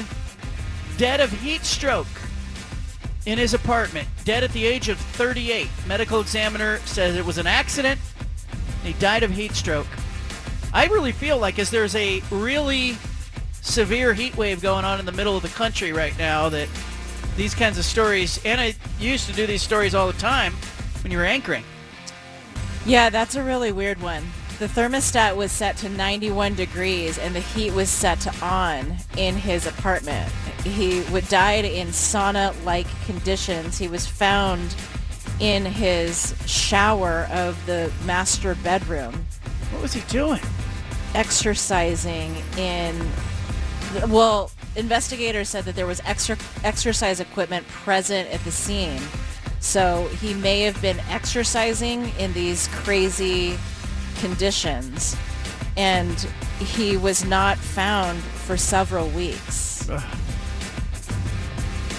Speaker 2: dead of heat stroke in his apartment, dead at the age of 38. Medical examiner says it was an accident. He died of heat stroke. I really feel like as there's a really severe heat wave going on in the middle of the country right now that these kinds of stories, and I used to do these stories all the time when you were anchoring.
Speaker 7: Yeah, that's a really weird one. The thermostat was set to 91 degrees and the heat was set to on in his apartment. He would died in sauna-like conditions. He was found in his shower of the master bedroom.
Speaker 2: What was he doing?
Speaker 7: Exercising in well investigators said that there was extra exercise equipment present at the scene. So he may have been exercising in these crazy conditions. And he was not found for several weeks.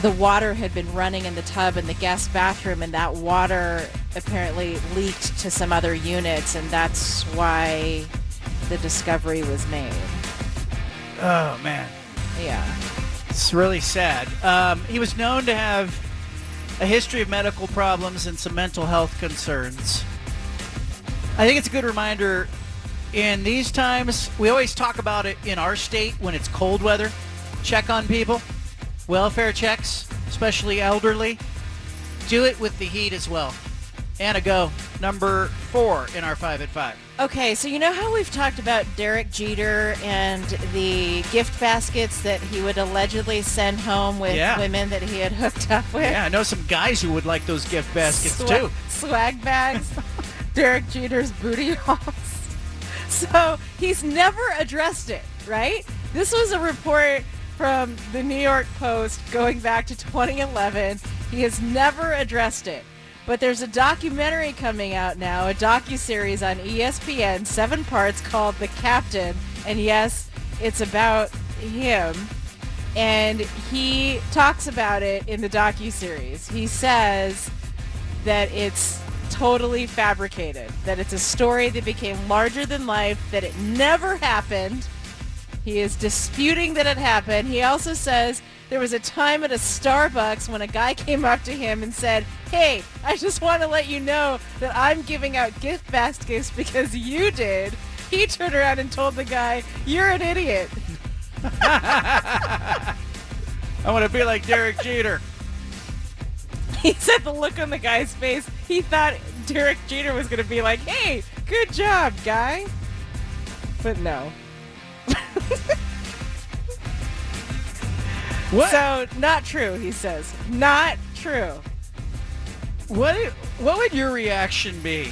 Speaker 7: The water had been running in the tub in the guest bathroom and that water apparently leaked to some other units and that's why the discovery was made.
Speaker 2: Oh man,
Speaker 7: Yeah.
Speaker 2: it's really sad. Um, he was known to have a history of medical problems and some mental health concerns. I think it's a good reminder in these times. We always talk about it in our state when it's cold weather. Check on people, welfare checks, especially elderly. Do it with the heat as well. Anna, go number four in our five at five.
Speaker 7: Okay, so you know how we've talked about Derek Jeter and the gift baskets that he would allegedly send home with
Speaker 2: Yeah.
Speaker 7: women that he had hooked up with?
Speaker 2: Yeah, I know some guys who would like those gift baskets
Speaker 7: Swa-
Speaker 2: too.
Speaker 7: Swag bags. Derek Jeter's booty holes. So he's never addressed it, right? This was a report from the New York Post going back to 2011. He has never addressed it. But there's a documentary coming out now, a docu-series on ESPN, seven parts called The Captain. And yes, it's about him and he talks about it in the docu-series. He says that it's totally fabricated, that it's a story that became larger than life, that it never happened. He is disputing that it happened. He also says there was a time at a Starbucks when a guy came up to him and said, "Hey, I just want to let you know that I'm giving out gift baskets because you did." He turned around and told the guy, "You're an idiot."
Speaker 2: I want to be like Derek Jeter.
Speaker 7: He said the look on the guy's face, he thought Derek Jeter was going to be like, hey, good job, guy. But no.
Speaker 2: What?
Speaker 7: So, not true, he says. Not true.
Speaker 2: What what would your reaction be?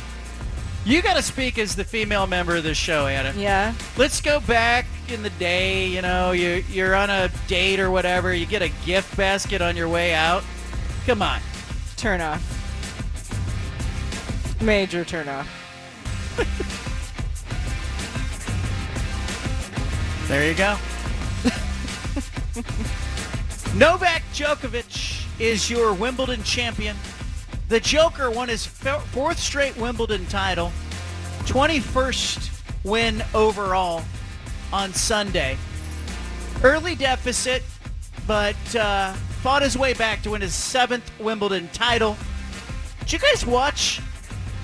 Speaker 2: You got to speak as the female member of this show, Anna.
Speaker 7: Yeah.
Speaker 2: Let's go back in the day. You know, you you're on a date or whatever. You get a gift basket on your way out. Come on.
Speaker 7: Turn off. Major turn off.
Speaker 2: There you go. Novak Djokovic is your Wimbledon champion. The Joker won his fourth straight Wimbledon title, 21st win overall on Sunday. Early deficit, but uh, fought his way back to win his seventh Wimbledon title. Did you guys watch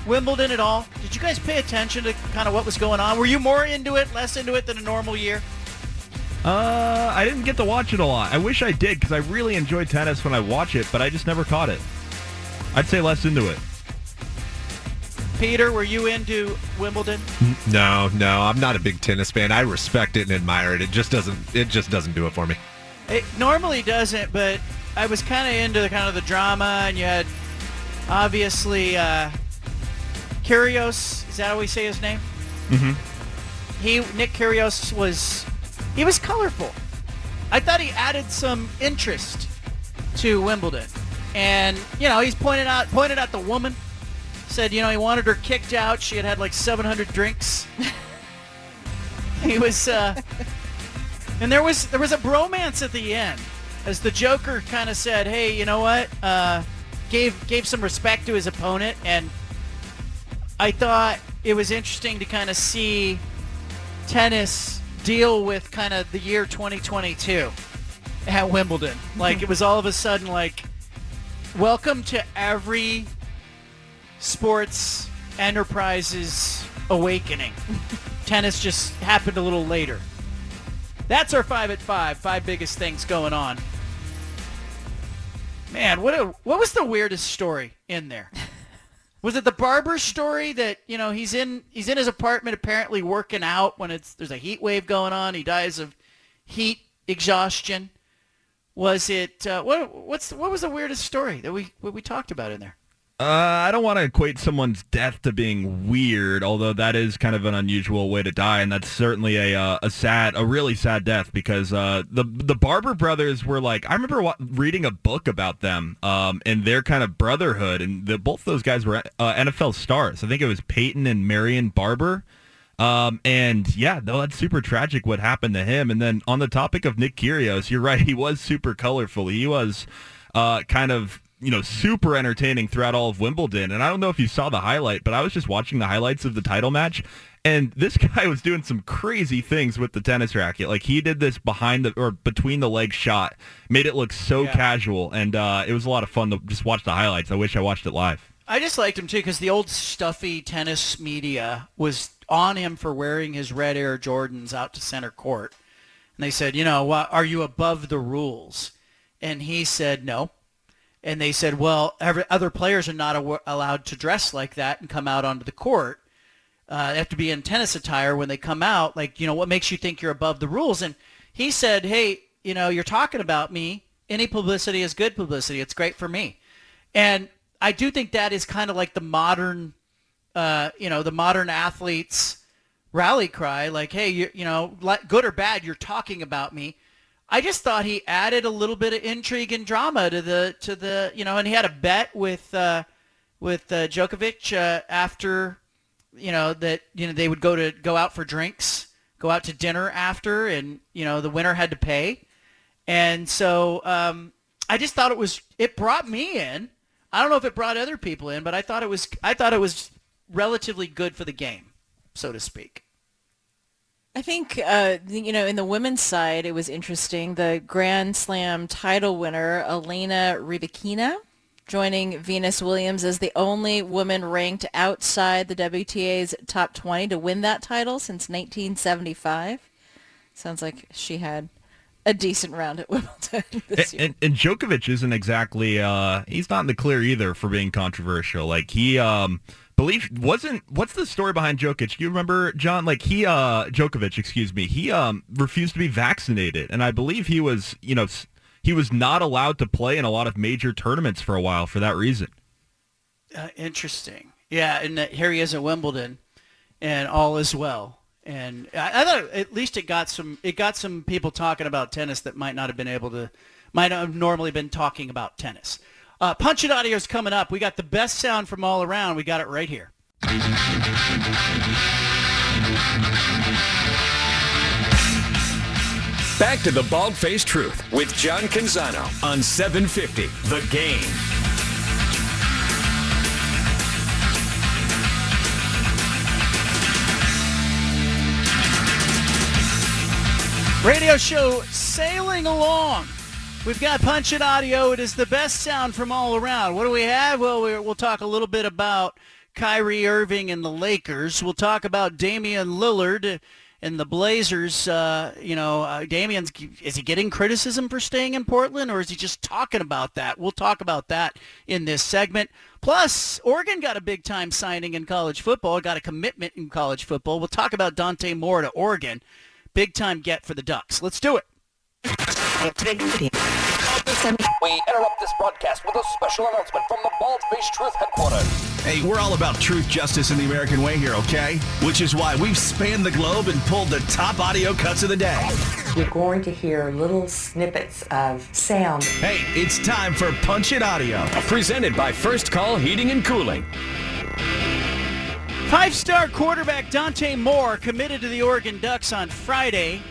Speaker 2: Wimbledon at all? Did you guys pay attention to kind of what was going on? Were you more into it, less into it than a normal year?
Speaker 8: Uh, I didn't get to watch it a lot. I wish I did because I really enjoy tennis when I watch it, but I just never caught it. I'd say less into it.
Speaker 2: Peter, were you into Wimbledon?
Speaker 9: No, no, I'm not a big tennis fan. I respect it and admire it. It just doesn't. It just doesn't do it for me.
Speaker 2: It normally doesn't, but I was kind of into the kind of the drama, and you had obviously uh, Kyrgios. Is that how we say his name?
Speaker 8: Mm-hmm.
Speaker 2: He Nick Kyrgios was he was colorful. I thought he added some interest to Wimbledon, and you know he's pointed out pointed out the woman. Said you know he wanted her kicked out. She had had like 700 drinks. he was. Uh, and there was there was a bromance at the end, as the Joker kind of said, "Hey, you know what? Uh, gave gave some respect to his opponent." And I thought it was interesting to kind of see tennis deal with kind of the year 2022 at Wimbledon. Like it was all of a sudden like, welcome to every sports enterprise's awakening. tennis just happened a little later. That's our five at five. Five biggest things going on. Man, what a what was the weirdest story in there? Was it the barber story that you know he's in he's in his apartment apparently working out when it's there's a heat wave going on. He dies of heat exhaustion. Was it uh, what what's what was the weirdest story that we what we talked about in there?
Speaker 8: Uh, I don't want to equate someone's death to being weird, although that is kind of an unusual way to die, and that's certainly a uh, a sad, a really sad death because uh, the the Barber brothers were like I remember wa- reading a book about them um, and their kind of brotherhood, and the, both those guys were uh, NFL stars. I think it was Peyton and Marion Barber. Um, and yeah, no, that's super tragic what happened to him. And then on the topic of Nick Kyrgios, you're right, he was super colorful. He was uh, kind of you know, super entertaining throughout all of Wimbledon. And I don't know if you saw the highlight, but I was just watching the highlights of the title match. And this guy was doing some crazy things with the tennis racket. Like he did this behind the or between the leg shot, made it look so
Speaker 2: Yeah.
Speaker 8: casual, and uh, it was a lot of fun to just watch the highlights. I wish I watched it live.
Speaker 2: I just liked him too because the old stuffy tennis media was on him for wearing his red Air Jordans out to center court, and they said, you know, "Wha- are you above the rules? And he said no. And they said, well, every, other players are not aw- allowed to dress like that and come out onto the court. Uh, they have to be in tennis attire when they come out. Like, you know, what makes you think you're above the rules? And he said, hey, you know, you're talking about me. Any publicity is good publicity. It's great for me. And I do think that is kind of like the modern, uh, you know, the modern athletes rally cry. Like, hey, you, you know, good or bad, you're talking about me. I just thought he added a little bit of intrigue and drama to the to the you know, and he had a bet with uh, with uh, Djokovic uh, after you know that you know they would go to go out for drinks, go out to dinner after, and you know the winner had to pay, and so um, I just thought it was it brought me in. I don't know if it brought other people in, but I thought it was I thought it was relatively good for the game, so to speak.
Speaker 7: I think, uh, you know, in the women's side, it was interesting. The Grand Slam title winner, Elena Rybakina, joining Venus Williams as the only woman ranked outside the WTA's top 20 to win that title since 1975. Sounds like she had a decent round at Wimbledon this
Speaker 8: And,
Speaker 7: year.
Speaker 8: and, and Djokovic isn't exactly uh, he's not in the clear either for being controversial. Like he um believe wasn't what's the story behind Jokic? Do you remember John? Like he uh Djokovic, excuse me, he um refused to be vaccinated, and I believe he was you know he was not allowed to play in a lot of major tournaments for a while for that reason.
Speaker 2: Uh, interesting. Yeah, and here he is at Wimbledon, and all is well. And I, I thought at least it got some it got some people talking about tennis that might not have been able to might have normally been talking about tennis. Uh, Punch It Audio is coming up. We got the best sound from all around. We got it right here.
Speaker 1: Back to the Bald Faced Truth with John Canzano on 750 The Game.
Speaker 2: Radio show sailing along. We've got Punch It Audio. It is the best sound from all around. What do we have? Well, we'll talk a little bit about Kyrie Irving and the Lakers. We'll talk about Damian Lillard and the Blazers. Uh, you know, uh, Damian's is he getting criticism for staying in Portland, or is he just talking about that? We'll talk about that in this segment. Plus, Oregon got a big time signing in college football. Got a commitment in college football. We'll talk about Dante Moore to Oregon. Big time get for the Ducks. Let's do it.
Speaker 15: We interrupt this broadcast with a special announcement from the Bald Faced Truth headquarters.
Speaker 16: Hey, we're all about truth, justice, and the American way here, okay? Which is why we've spanned the globe and pulled the top audio cuts of the day.
Speaker 17: You're going to hear little snippets of sound.
Speaker 16: Hey, it's time for Punch It Audio.
Speaker 1: Presented by First Call Heating and Cooling.
Speaker 2: Five-star quarterback Dante Moore committed to the Oregon Ducks on Friday.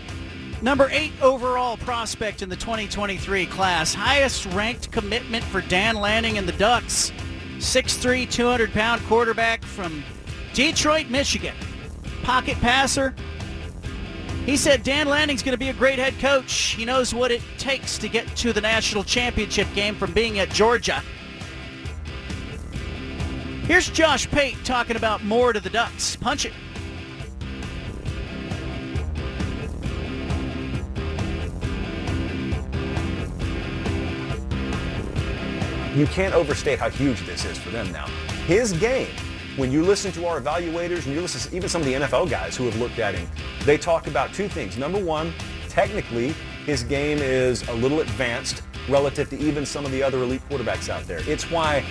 Speaker 2: Number eight overall prospect in the 2023 class. Highest ranked commitment for Dan Lanning and the Ducks. 6'3", 200-pound quarterback from Detroit, Michigan. Pocket passer. He said Dan Lanning's going to be a great head coach. He knows what it takes to get to the national championship game from being at Georgia. Here's Josh Pate talking about more to the Ducks. Punch it.
Speaker 18: You can't overstate how huge this is for them now. His game, when you listen to our evaluators and you listen to even some of the NFL guys who have looked at him, they talk about two things. Number one, technically, his game is a little advanced relative to even some of the other elite quarterbacks out there. It's why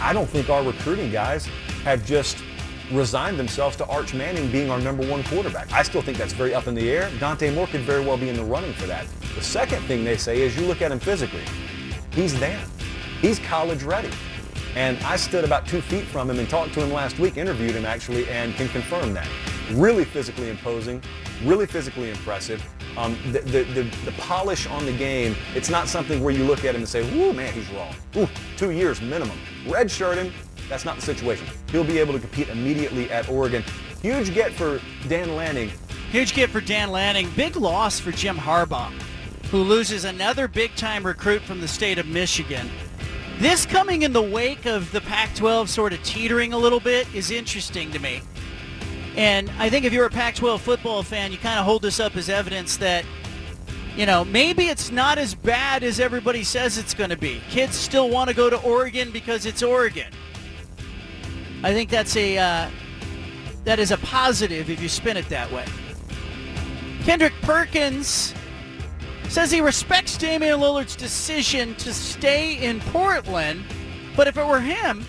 Speaker 18: I don't think our recruiting guys have just resigned themselves to Arch Manning being our number one quarterback. I still think that's very up in the air. Dante Moore could very well be in the running for that. The second thing they say is you look at him physically. He's there. He's college ready. And I stood about two feet from him and talked to him last week, interviewed him actually, and can confirm that. Really physically imposing, really physically impressive. Um, the, the, the, the polish on the game, it's not something where you look at him and say, "Ooh, man, he's raw. Ooh, two years minimum." Redshirt him. That's not the situation. He'll be able to compete immediately at Oregon. Huge get for Dan Lanning.
Speaker 2: Huge get for Dan Lanning. Big loss for Jim Harbaugh, who loses another big-time recruit from the state of Michigan. This coming in the wake of the Pac-12 sort of teetering a little bit is interesting to me. And I think if you're a Pac-12 football fan, you kind of hold this up as evidence that, you know, maybe it's not as bad as everybody says it's going to be. Kids still want to go to Oregon because it's Oregon. I think that's a uh, that is a positive if you spin it that way. Kendrick Perkins says he respects Damian Lillard's decision to stay in Portland, but if it were him,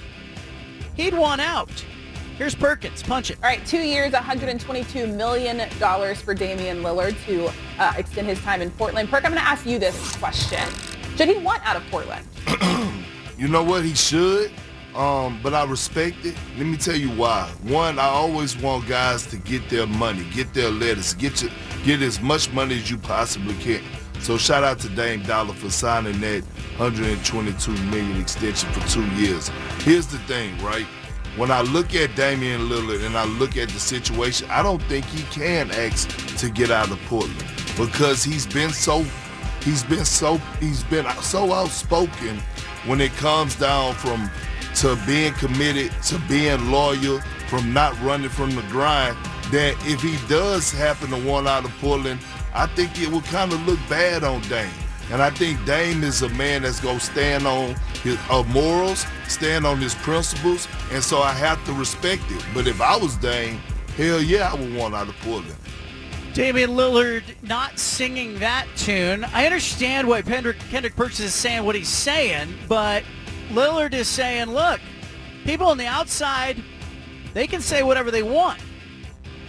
Speaker 2: he'd want out. Here's Perkins. Punch it.
Speaker 19: All right, two years, $122 million for Damian Lillard to uh, extend his time in Portland. Perk, I'm going to ask you this question. Should he want out of Portland?
Speaker 20: You know what? He should. Um, but I respect it. Let me tell you why. One, I always want guys to get their money, get their letters, get your, get as much money as you possibly can. So shout out to Dame Dollar for signing that 122 million extension for two years. Here's the thing, right? When I look at Damian Lillard and I look at the situation, I don't think he can ask to get out of Portland because he's been so he's been so he's been so outspoken when it comes down from to being committed to being loyal from not running from the grind that if he does happen to want out of Portland, I think it would kind of look bad on Dame. And I think Dame is a man that's going to stand on his uh, morals, stand on his principles, and so I have to respect it. But if I was Dame, hell yeah, I would want out of Portland.
Speaker 2: Damian Lillard not singing that tune. I understand what Kendrick, Kendrick Perkins is saying, what he's saying, but Lillard is saying, look, people on the outside, they can say whatever they want.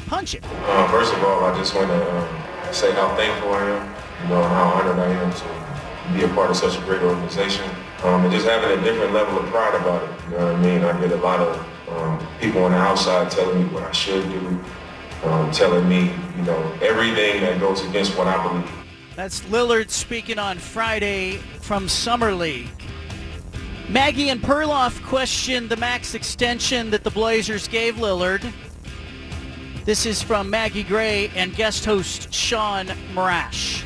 Speaker 2: Punch it.
Speaker 21: Uh, first of all, I just want to say how thankful I am, you know, how honored I am to be a part of such a great organization. Um, and just having a different level of pride about it. You know what I mean? I get a lot of um, people on the outside telling me what I should do, um, telling me, you know, everything that goes against what I believe.
Speaker 2: That's Lillard speaking on Friday from Summer League. Maggie and Perloff questioned the max extension that the Blazers gave Lillard. This is from Maggie Gray and guest host Sean Marash.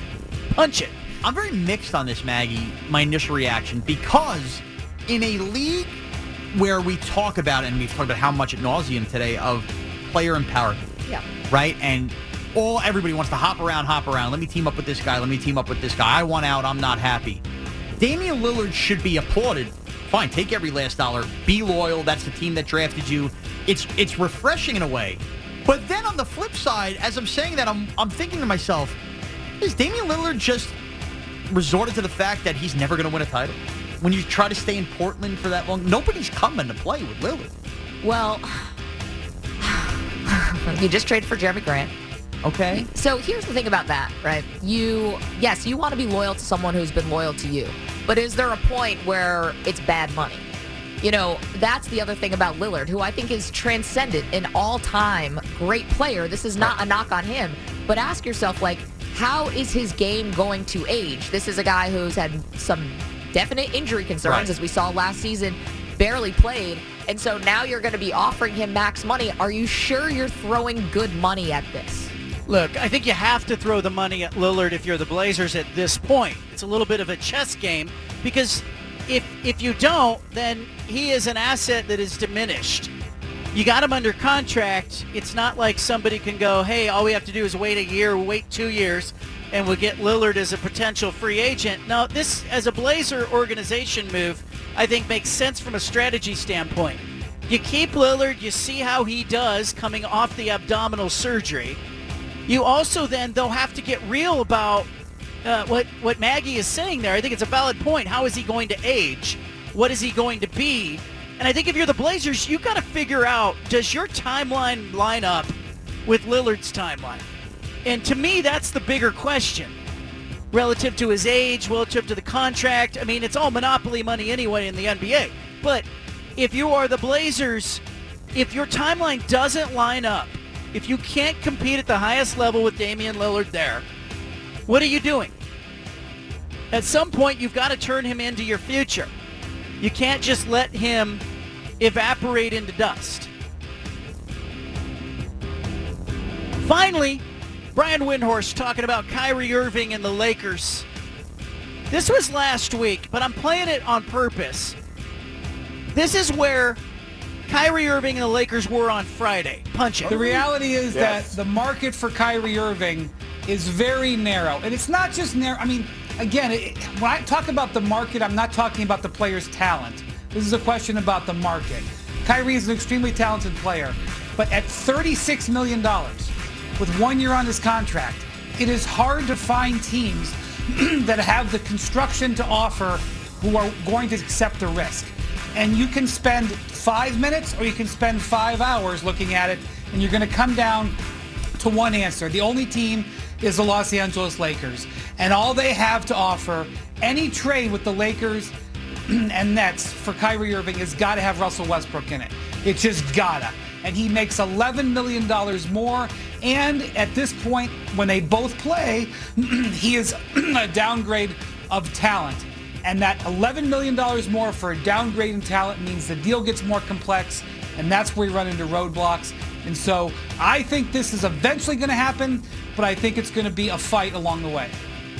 Speaker 2: Punch it.
Speaker 22: I'm very mixed on this, Maggie, my initial reaction, because in a league where we talk about, and we've talked about how much at nauseum today, of player empowerment.
Speaker 19: Yeah.
Speaker 22: Right? And all everybody wants to hop around, hop around. Let me team up with this guy. Let me team up with this guy. I want out. I'm not happy. Damian Lillard should be applauded. Fine, take every last dollar. Be loyal. That's the team that drafted you. It's it's refreshing in a way. But then on the flip side, as I'm saying that, I'm I'm thinking to myself, is Damian Lillard just resorted to the fact that he's never going to win a title? When you try to stay in Portland for that long, nobody's coming to play with Lillard.
Speaker 23: Well, you just traded for Jerami Grant.
Speaker 22: Okay.
Speaker 23: So here's the thing about that, right? You, yes, you want to be loyal to someone who's been loyal to you, but is there a point where it's bad money? You know, that's the other thing about Lillard, who I think is transcendent, in all-time great player. This is not a knock on him, but ask yourself, like, how is his game going to age? This is a guy who's had some definite injury concerns,
Speaker 22: Right.
Speaker 23: as we saw last season, barely played. And so now you're going to be offering him max money. Are you sure you're throwing good money at this?
Speaker 2: Look, I think you have to throw the money at Lillard if you're the Blazers at this point. It's a little bit of a chess game because if if you don't, then he is an asset that is diminished. You got him under contract. It's not like somebody can go, "Hey, all we have to do is wait a year, wait 2 years and we'll get Lillard as a potential free agent." Now, this as a Blazer organization move, I think makes sense from a strategy standpoint. You keep Lillard, you see how he does coming off the abdominal surgery. You also then though have to get real about uh, what what Maggie is saying there. I think it's a valid point. How is he going to age? What is he going to be? And I think if you're the Blazers, you got to figure out does your timeline line up with Lillard's timeline? And to me, that's the bigger question relative to his age, relative to the contract. I mean, it's all monopoly money anyway in the NBA. But if you are the Blazers, if your timeline doesn't line up, if you can't compete at the highest level with Damian Lillard there, What are you doing? At some point, you've got to turn him into your future. You can't just let him evaporate into dust. Finally, Brian Windhorst talking about Kyrie Irving and the Lakers. This was last week, but I'm playing it on purpose. This is where Kyrie Irving and the Lakers were on Friday. Punch it.
Speaker 24: The reality is that the market for Kyrie Irving is very narrow. And it's not just narrow. I mean, again, it, when I talk about the market, I'm not talking about the player's talent. This is a question about the market. Kyrie is an extremely talented player, but at $36 million with one year on his contract, it is hard to find teams that have the construction to offer who are going to accept the risk. And you can spend five minutes or you can spend five hours looking at it, and you're going to come down to one answer. The only team is the Los Angeles Lakers. And all they have to offer, any trade with the Lakers and Nets for Kyrie Irving has got to have Russell Westbrook in it. It's just gotta. And he makes $11 million more. And at this point, when they both play, he is a downgrade of talent. And that $11 million more for a downgrade in talent means the deal gets more complex. And that's where you run into roadblocks. And so I think this is eventually going to happen, but I think it's going to be a fight along the way.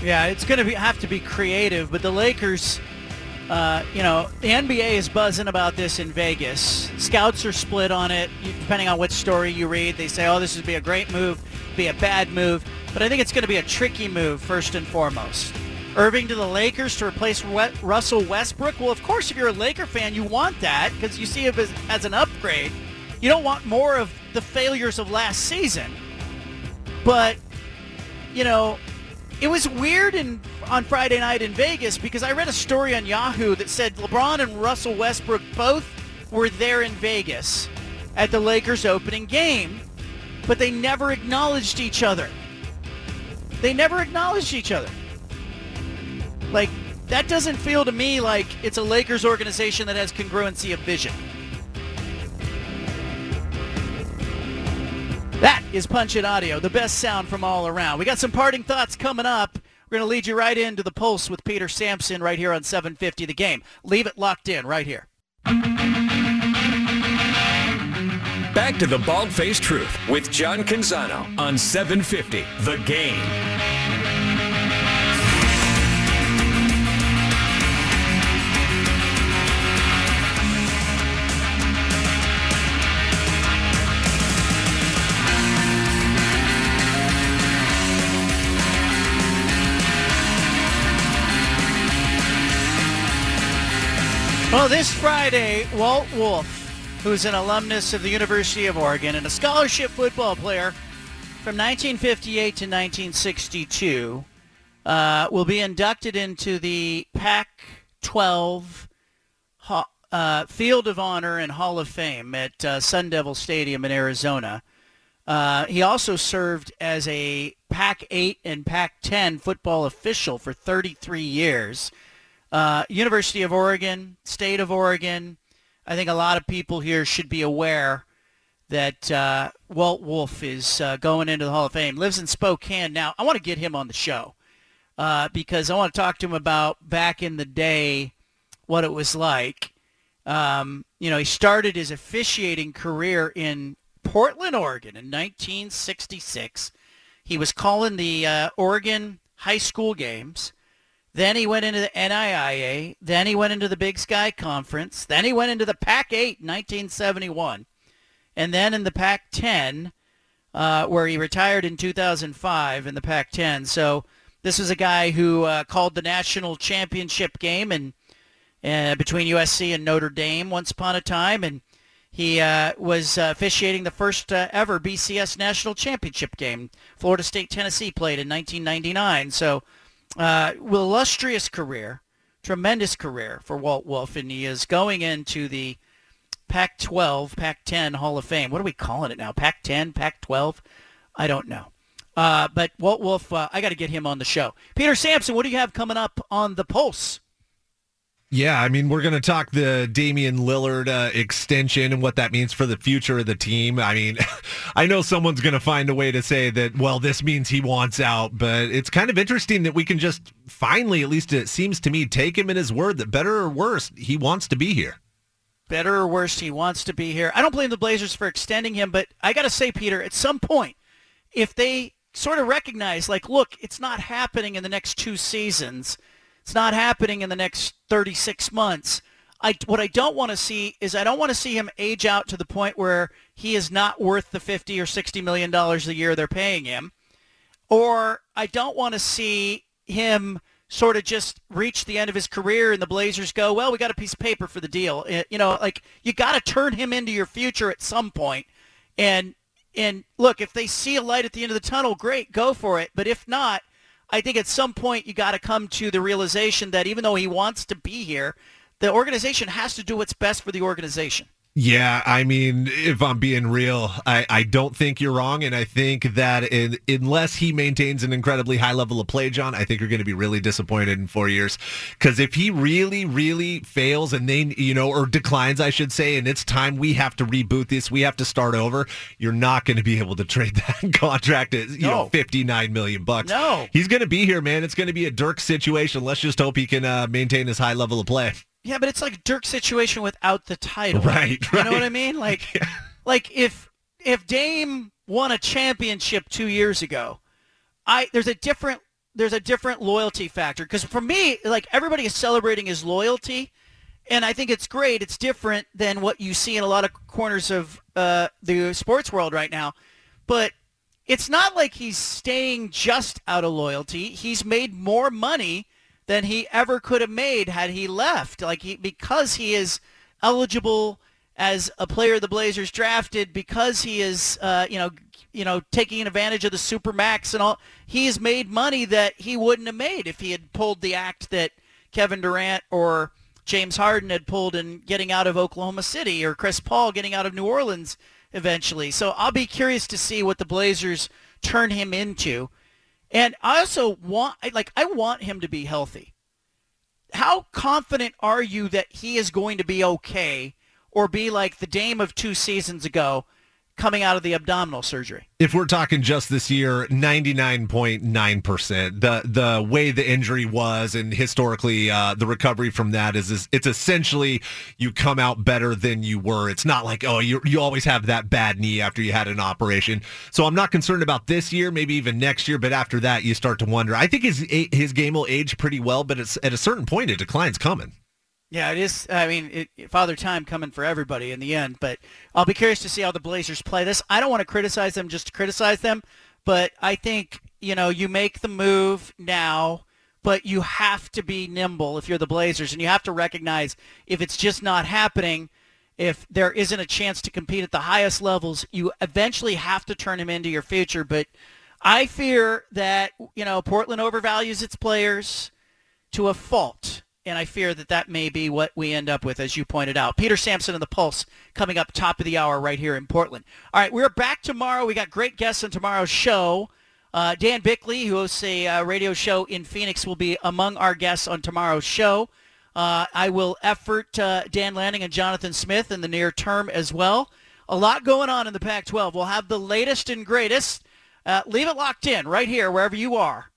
Speaker 2: Yeah, it's going to be, have to be creative, but the Lakers, uh, you know, the NBA is buzzing about this in Vegas. Scouts are split on it, depending on which story you read. They say, oh, this would be a great move, be a bad move, but I think it's going to be a tricky move first and foremost. Irving to the Lakers to replace Russell Westbrook. Well, of course, if you're a Laker fan, you want that because you see it as, as an upgrade. You don't want more of the failures of last season. But, you know, it was weird in, on Friday night in Vegas because I read a story on Yahoo that said LeBron and Russell Westbrook both were there in Vegas at the Lakers opening game, but they never acknowledged each other. They never acknowledged each other. Like, that doesn't feel to me like it's a Lakers organization that has congruency of vision. That is Punch It Audio, the best sound from all around. We got some parting thoughts coming up. We're going to lead you right into the pulse with Peter Sampson right here on 750 The Game. Leave it locked in right here.
Speaker 1: Back to the Bald Faced Truth with John Canzano on 750 The Game.
Speaker 2: Well, this Friday, Walt Wolf, who's an alumnus of the University of Oregon and a scholarship football player from 1958 to 1962, uh, will be inducted into the Pac-12 uh, Field of Honor and Hall of Fame at uh, Sun Devil Stadium in Arizona. Uh, he also served as a Pac-8 and Pac-10 football official for 33 years. Uh, University of Oregon, State of Oregon. I think a lot of people here should be aware that uh, Walt Wolf is uh, going into the Hall of Fame. Lives in Spokane now. I want to get him on the show uh, because I want to talk to him about back in the day what it was like. Um, you know, he started his officiating career in Portland, Oregon in 1966. He was calling the uh, Oregon high school games. Then he went into the NAIA. Then he went into the Big Sky Conference. Then he went into the Pac-8 in 1971. And then in the Pac-10, uh, where he retired in 2005 in the Pac-10. So this was a guy who uh, called the national championship game and uh, between USC and Notre Dame once upon a time, and he uh, was uh, officiating the first uh, ever BCS national championship game. Florida State Tennessee played in 1999. So uh, illustrious career, tremendous career for Walt Wolf, and he is going into the Pac-12, Pac-10 Hall of Fame. What are we calling it now? Pac-10, Pac-12? I don't know. Uh, but Walt Wolf, uh, I got to get him on the show. Peter Sampson, what do you have coming up on the Pulse?
Speaker 9: Yeah, I mean, we're going to talk the Damian Lillard uh, extension and what that means for the future of the team. I mean, I know someone's going to find a way to say that, well, this means he wants out, but it's kind of interesting that we can just finally, at least it seems to me, take him in his word that better or worse, he wants to be here.
Speaker 2: Better or worse, he wants to be here. I don't blame the Blazers for extending him, but I got to say, Peter, at some point, if they sort of recognize, like, look, it's not happening in the next two seasons – it's not happening in the next 36 months. I, what I don't want to see is I don't want to see him age out to the point where he is not worth the 50 or 60 million dollars a year they're paying him. Or I don't want to see him sort of just reach the end of his career and the Blazers go, well, we got a piece of paper for the deal. Eh, you know, like you got to turn him into your future at some point. And and look, if they see a light at the end of the tunnel, great, go for it. But if not, I think at some point you got to come to the realization that even though he wants to be here, the organization has to do what's best for the organization.
Speaker 9: Yeah, I mean, if I'm being real, I, I don't think you're wrong. And I think that in, unless he maintains an incredibly high level of play, John, I think you're going to be really disappointed in four years. Because if he really, really fails and they, you know, or declines, I should say, and it's time we have to reboot this, we have to start over, you're not going to be able to trade that contract at, you no. know, 59 million bucks.
Speaker 2: No.
Speaker 9: He's going to be here, man. It's going to be a Dirk situation. Let's just hope he can uh, maintain his high level of play.
Speaker 2: Yeah, but it's like Dirk's situation without the title.
Speaker 9: Right.
Speaker 2: You know what I mean? Like, yeah. like if if Dame won a championship two years ago, I there's a different there's a different loyalty factor because for me, like everybody is celebrating his loyalty, and I think it's great. It's different than what you see in a lot of corners of uh, the sports world right now, but it's not like he's staying just out of loyalty. He's made more money than he ever could have made had he left. Like he because he is eligible as a player the Blazers drafted because he is uh, you know you know taking advantage of the super max and all. He has made money that he wouldn't have made if he had pulled the act that Kevin Durant or James Harden had pulled in getting out of Oklahoma City or Chris Paul getting out of New Orleans eventually. So I'll be curious to see what the Blazers turn him into. And I also want, like, I want him to be healthy. How confident are you that he is going to be okay or be like the Dame of two seasons ago coming out of the abdominal surgery?
Speaker 9: If we're talking just this year, 99.9%. The the way the injury was and historically uh, the recovery from that is, is it's essentially you come out better than you were. It's not like, oh, you you always have that bad knee after you had an operation. So I'm not concerned about this year, maybe even next year, but after that you start to wonder. I think his his game will age pretty well, but it's at a certain point it decline's coming.
Speaker 2: Yeah, it is. I mean, it, Father Time coming for everybody in the end. But I'll be curious to see how the Blazers play this. I don't want to criticize them just to criticize them, but I think you know you make the move now, but you have to be nimble if you're the Blazers, and you have to recognize if it's just not happening. If there isn't a chance to compete at the highest levels, you eventually have to turn him into your future. But I fear that you know Portland overvalues its players to a fault and I fear that that may be what we end up with, as you pointed out. Peter Sampson and the Pulse coming up top of the hour right here in Portland. All right, we're back tomorrow. We got great guests on tomorrow's show. Uh, Dan Bickley, who hosts a uh, radio show in Phoenix, will be among our guests on tomorrow's show. Uh, I will effort uh, Dan Lanning and Jonathan Smith in the near term as well. A lot going on in the Pac-12. We'll have the latest and greatest. Uh, leave it locked in right here, wherever you are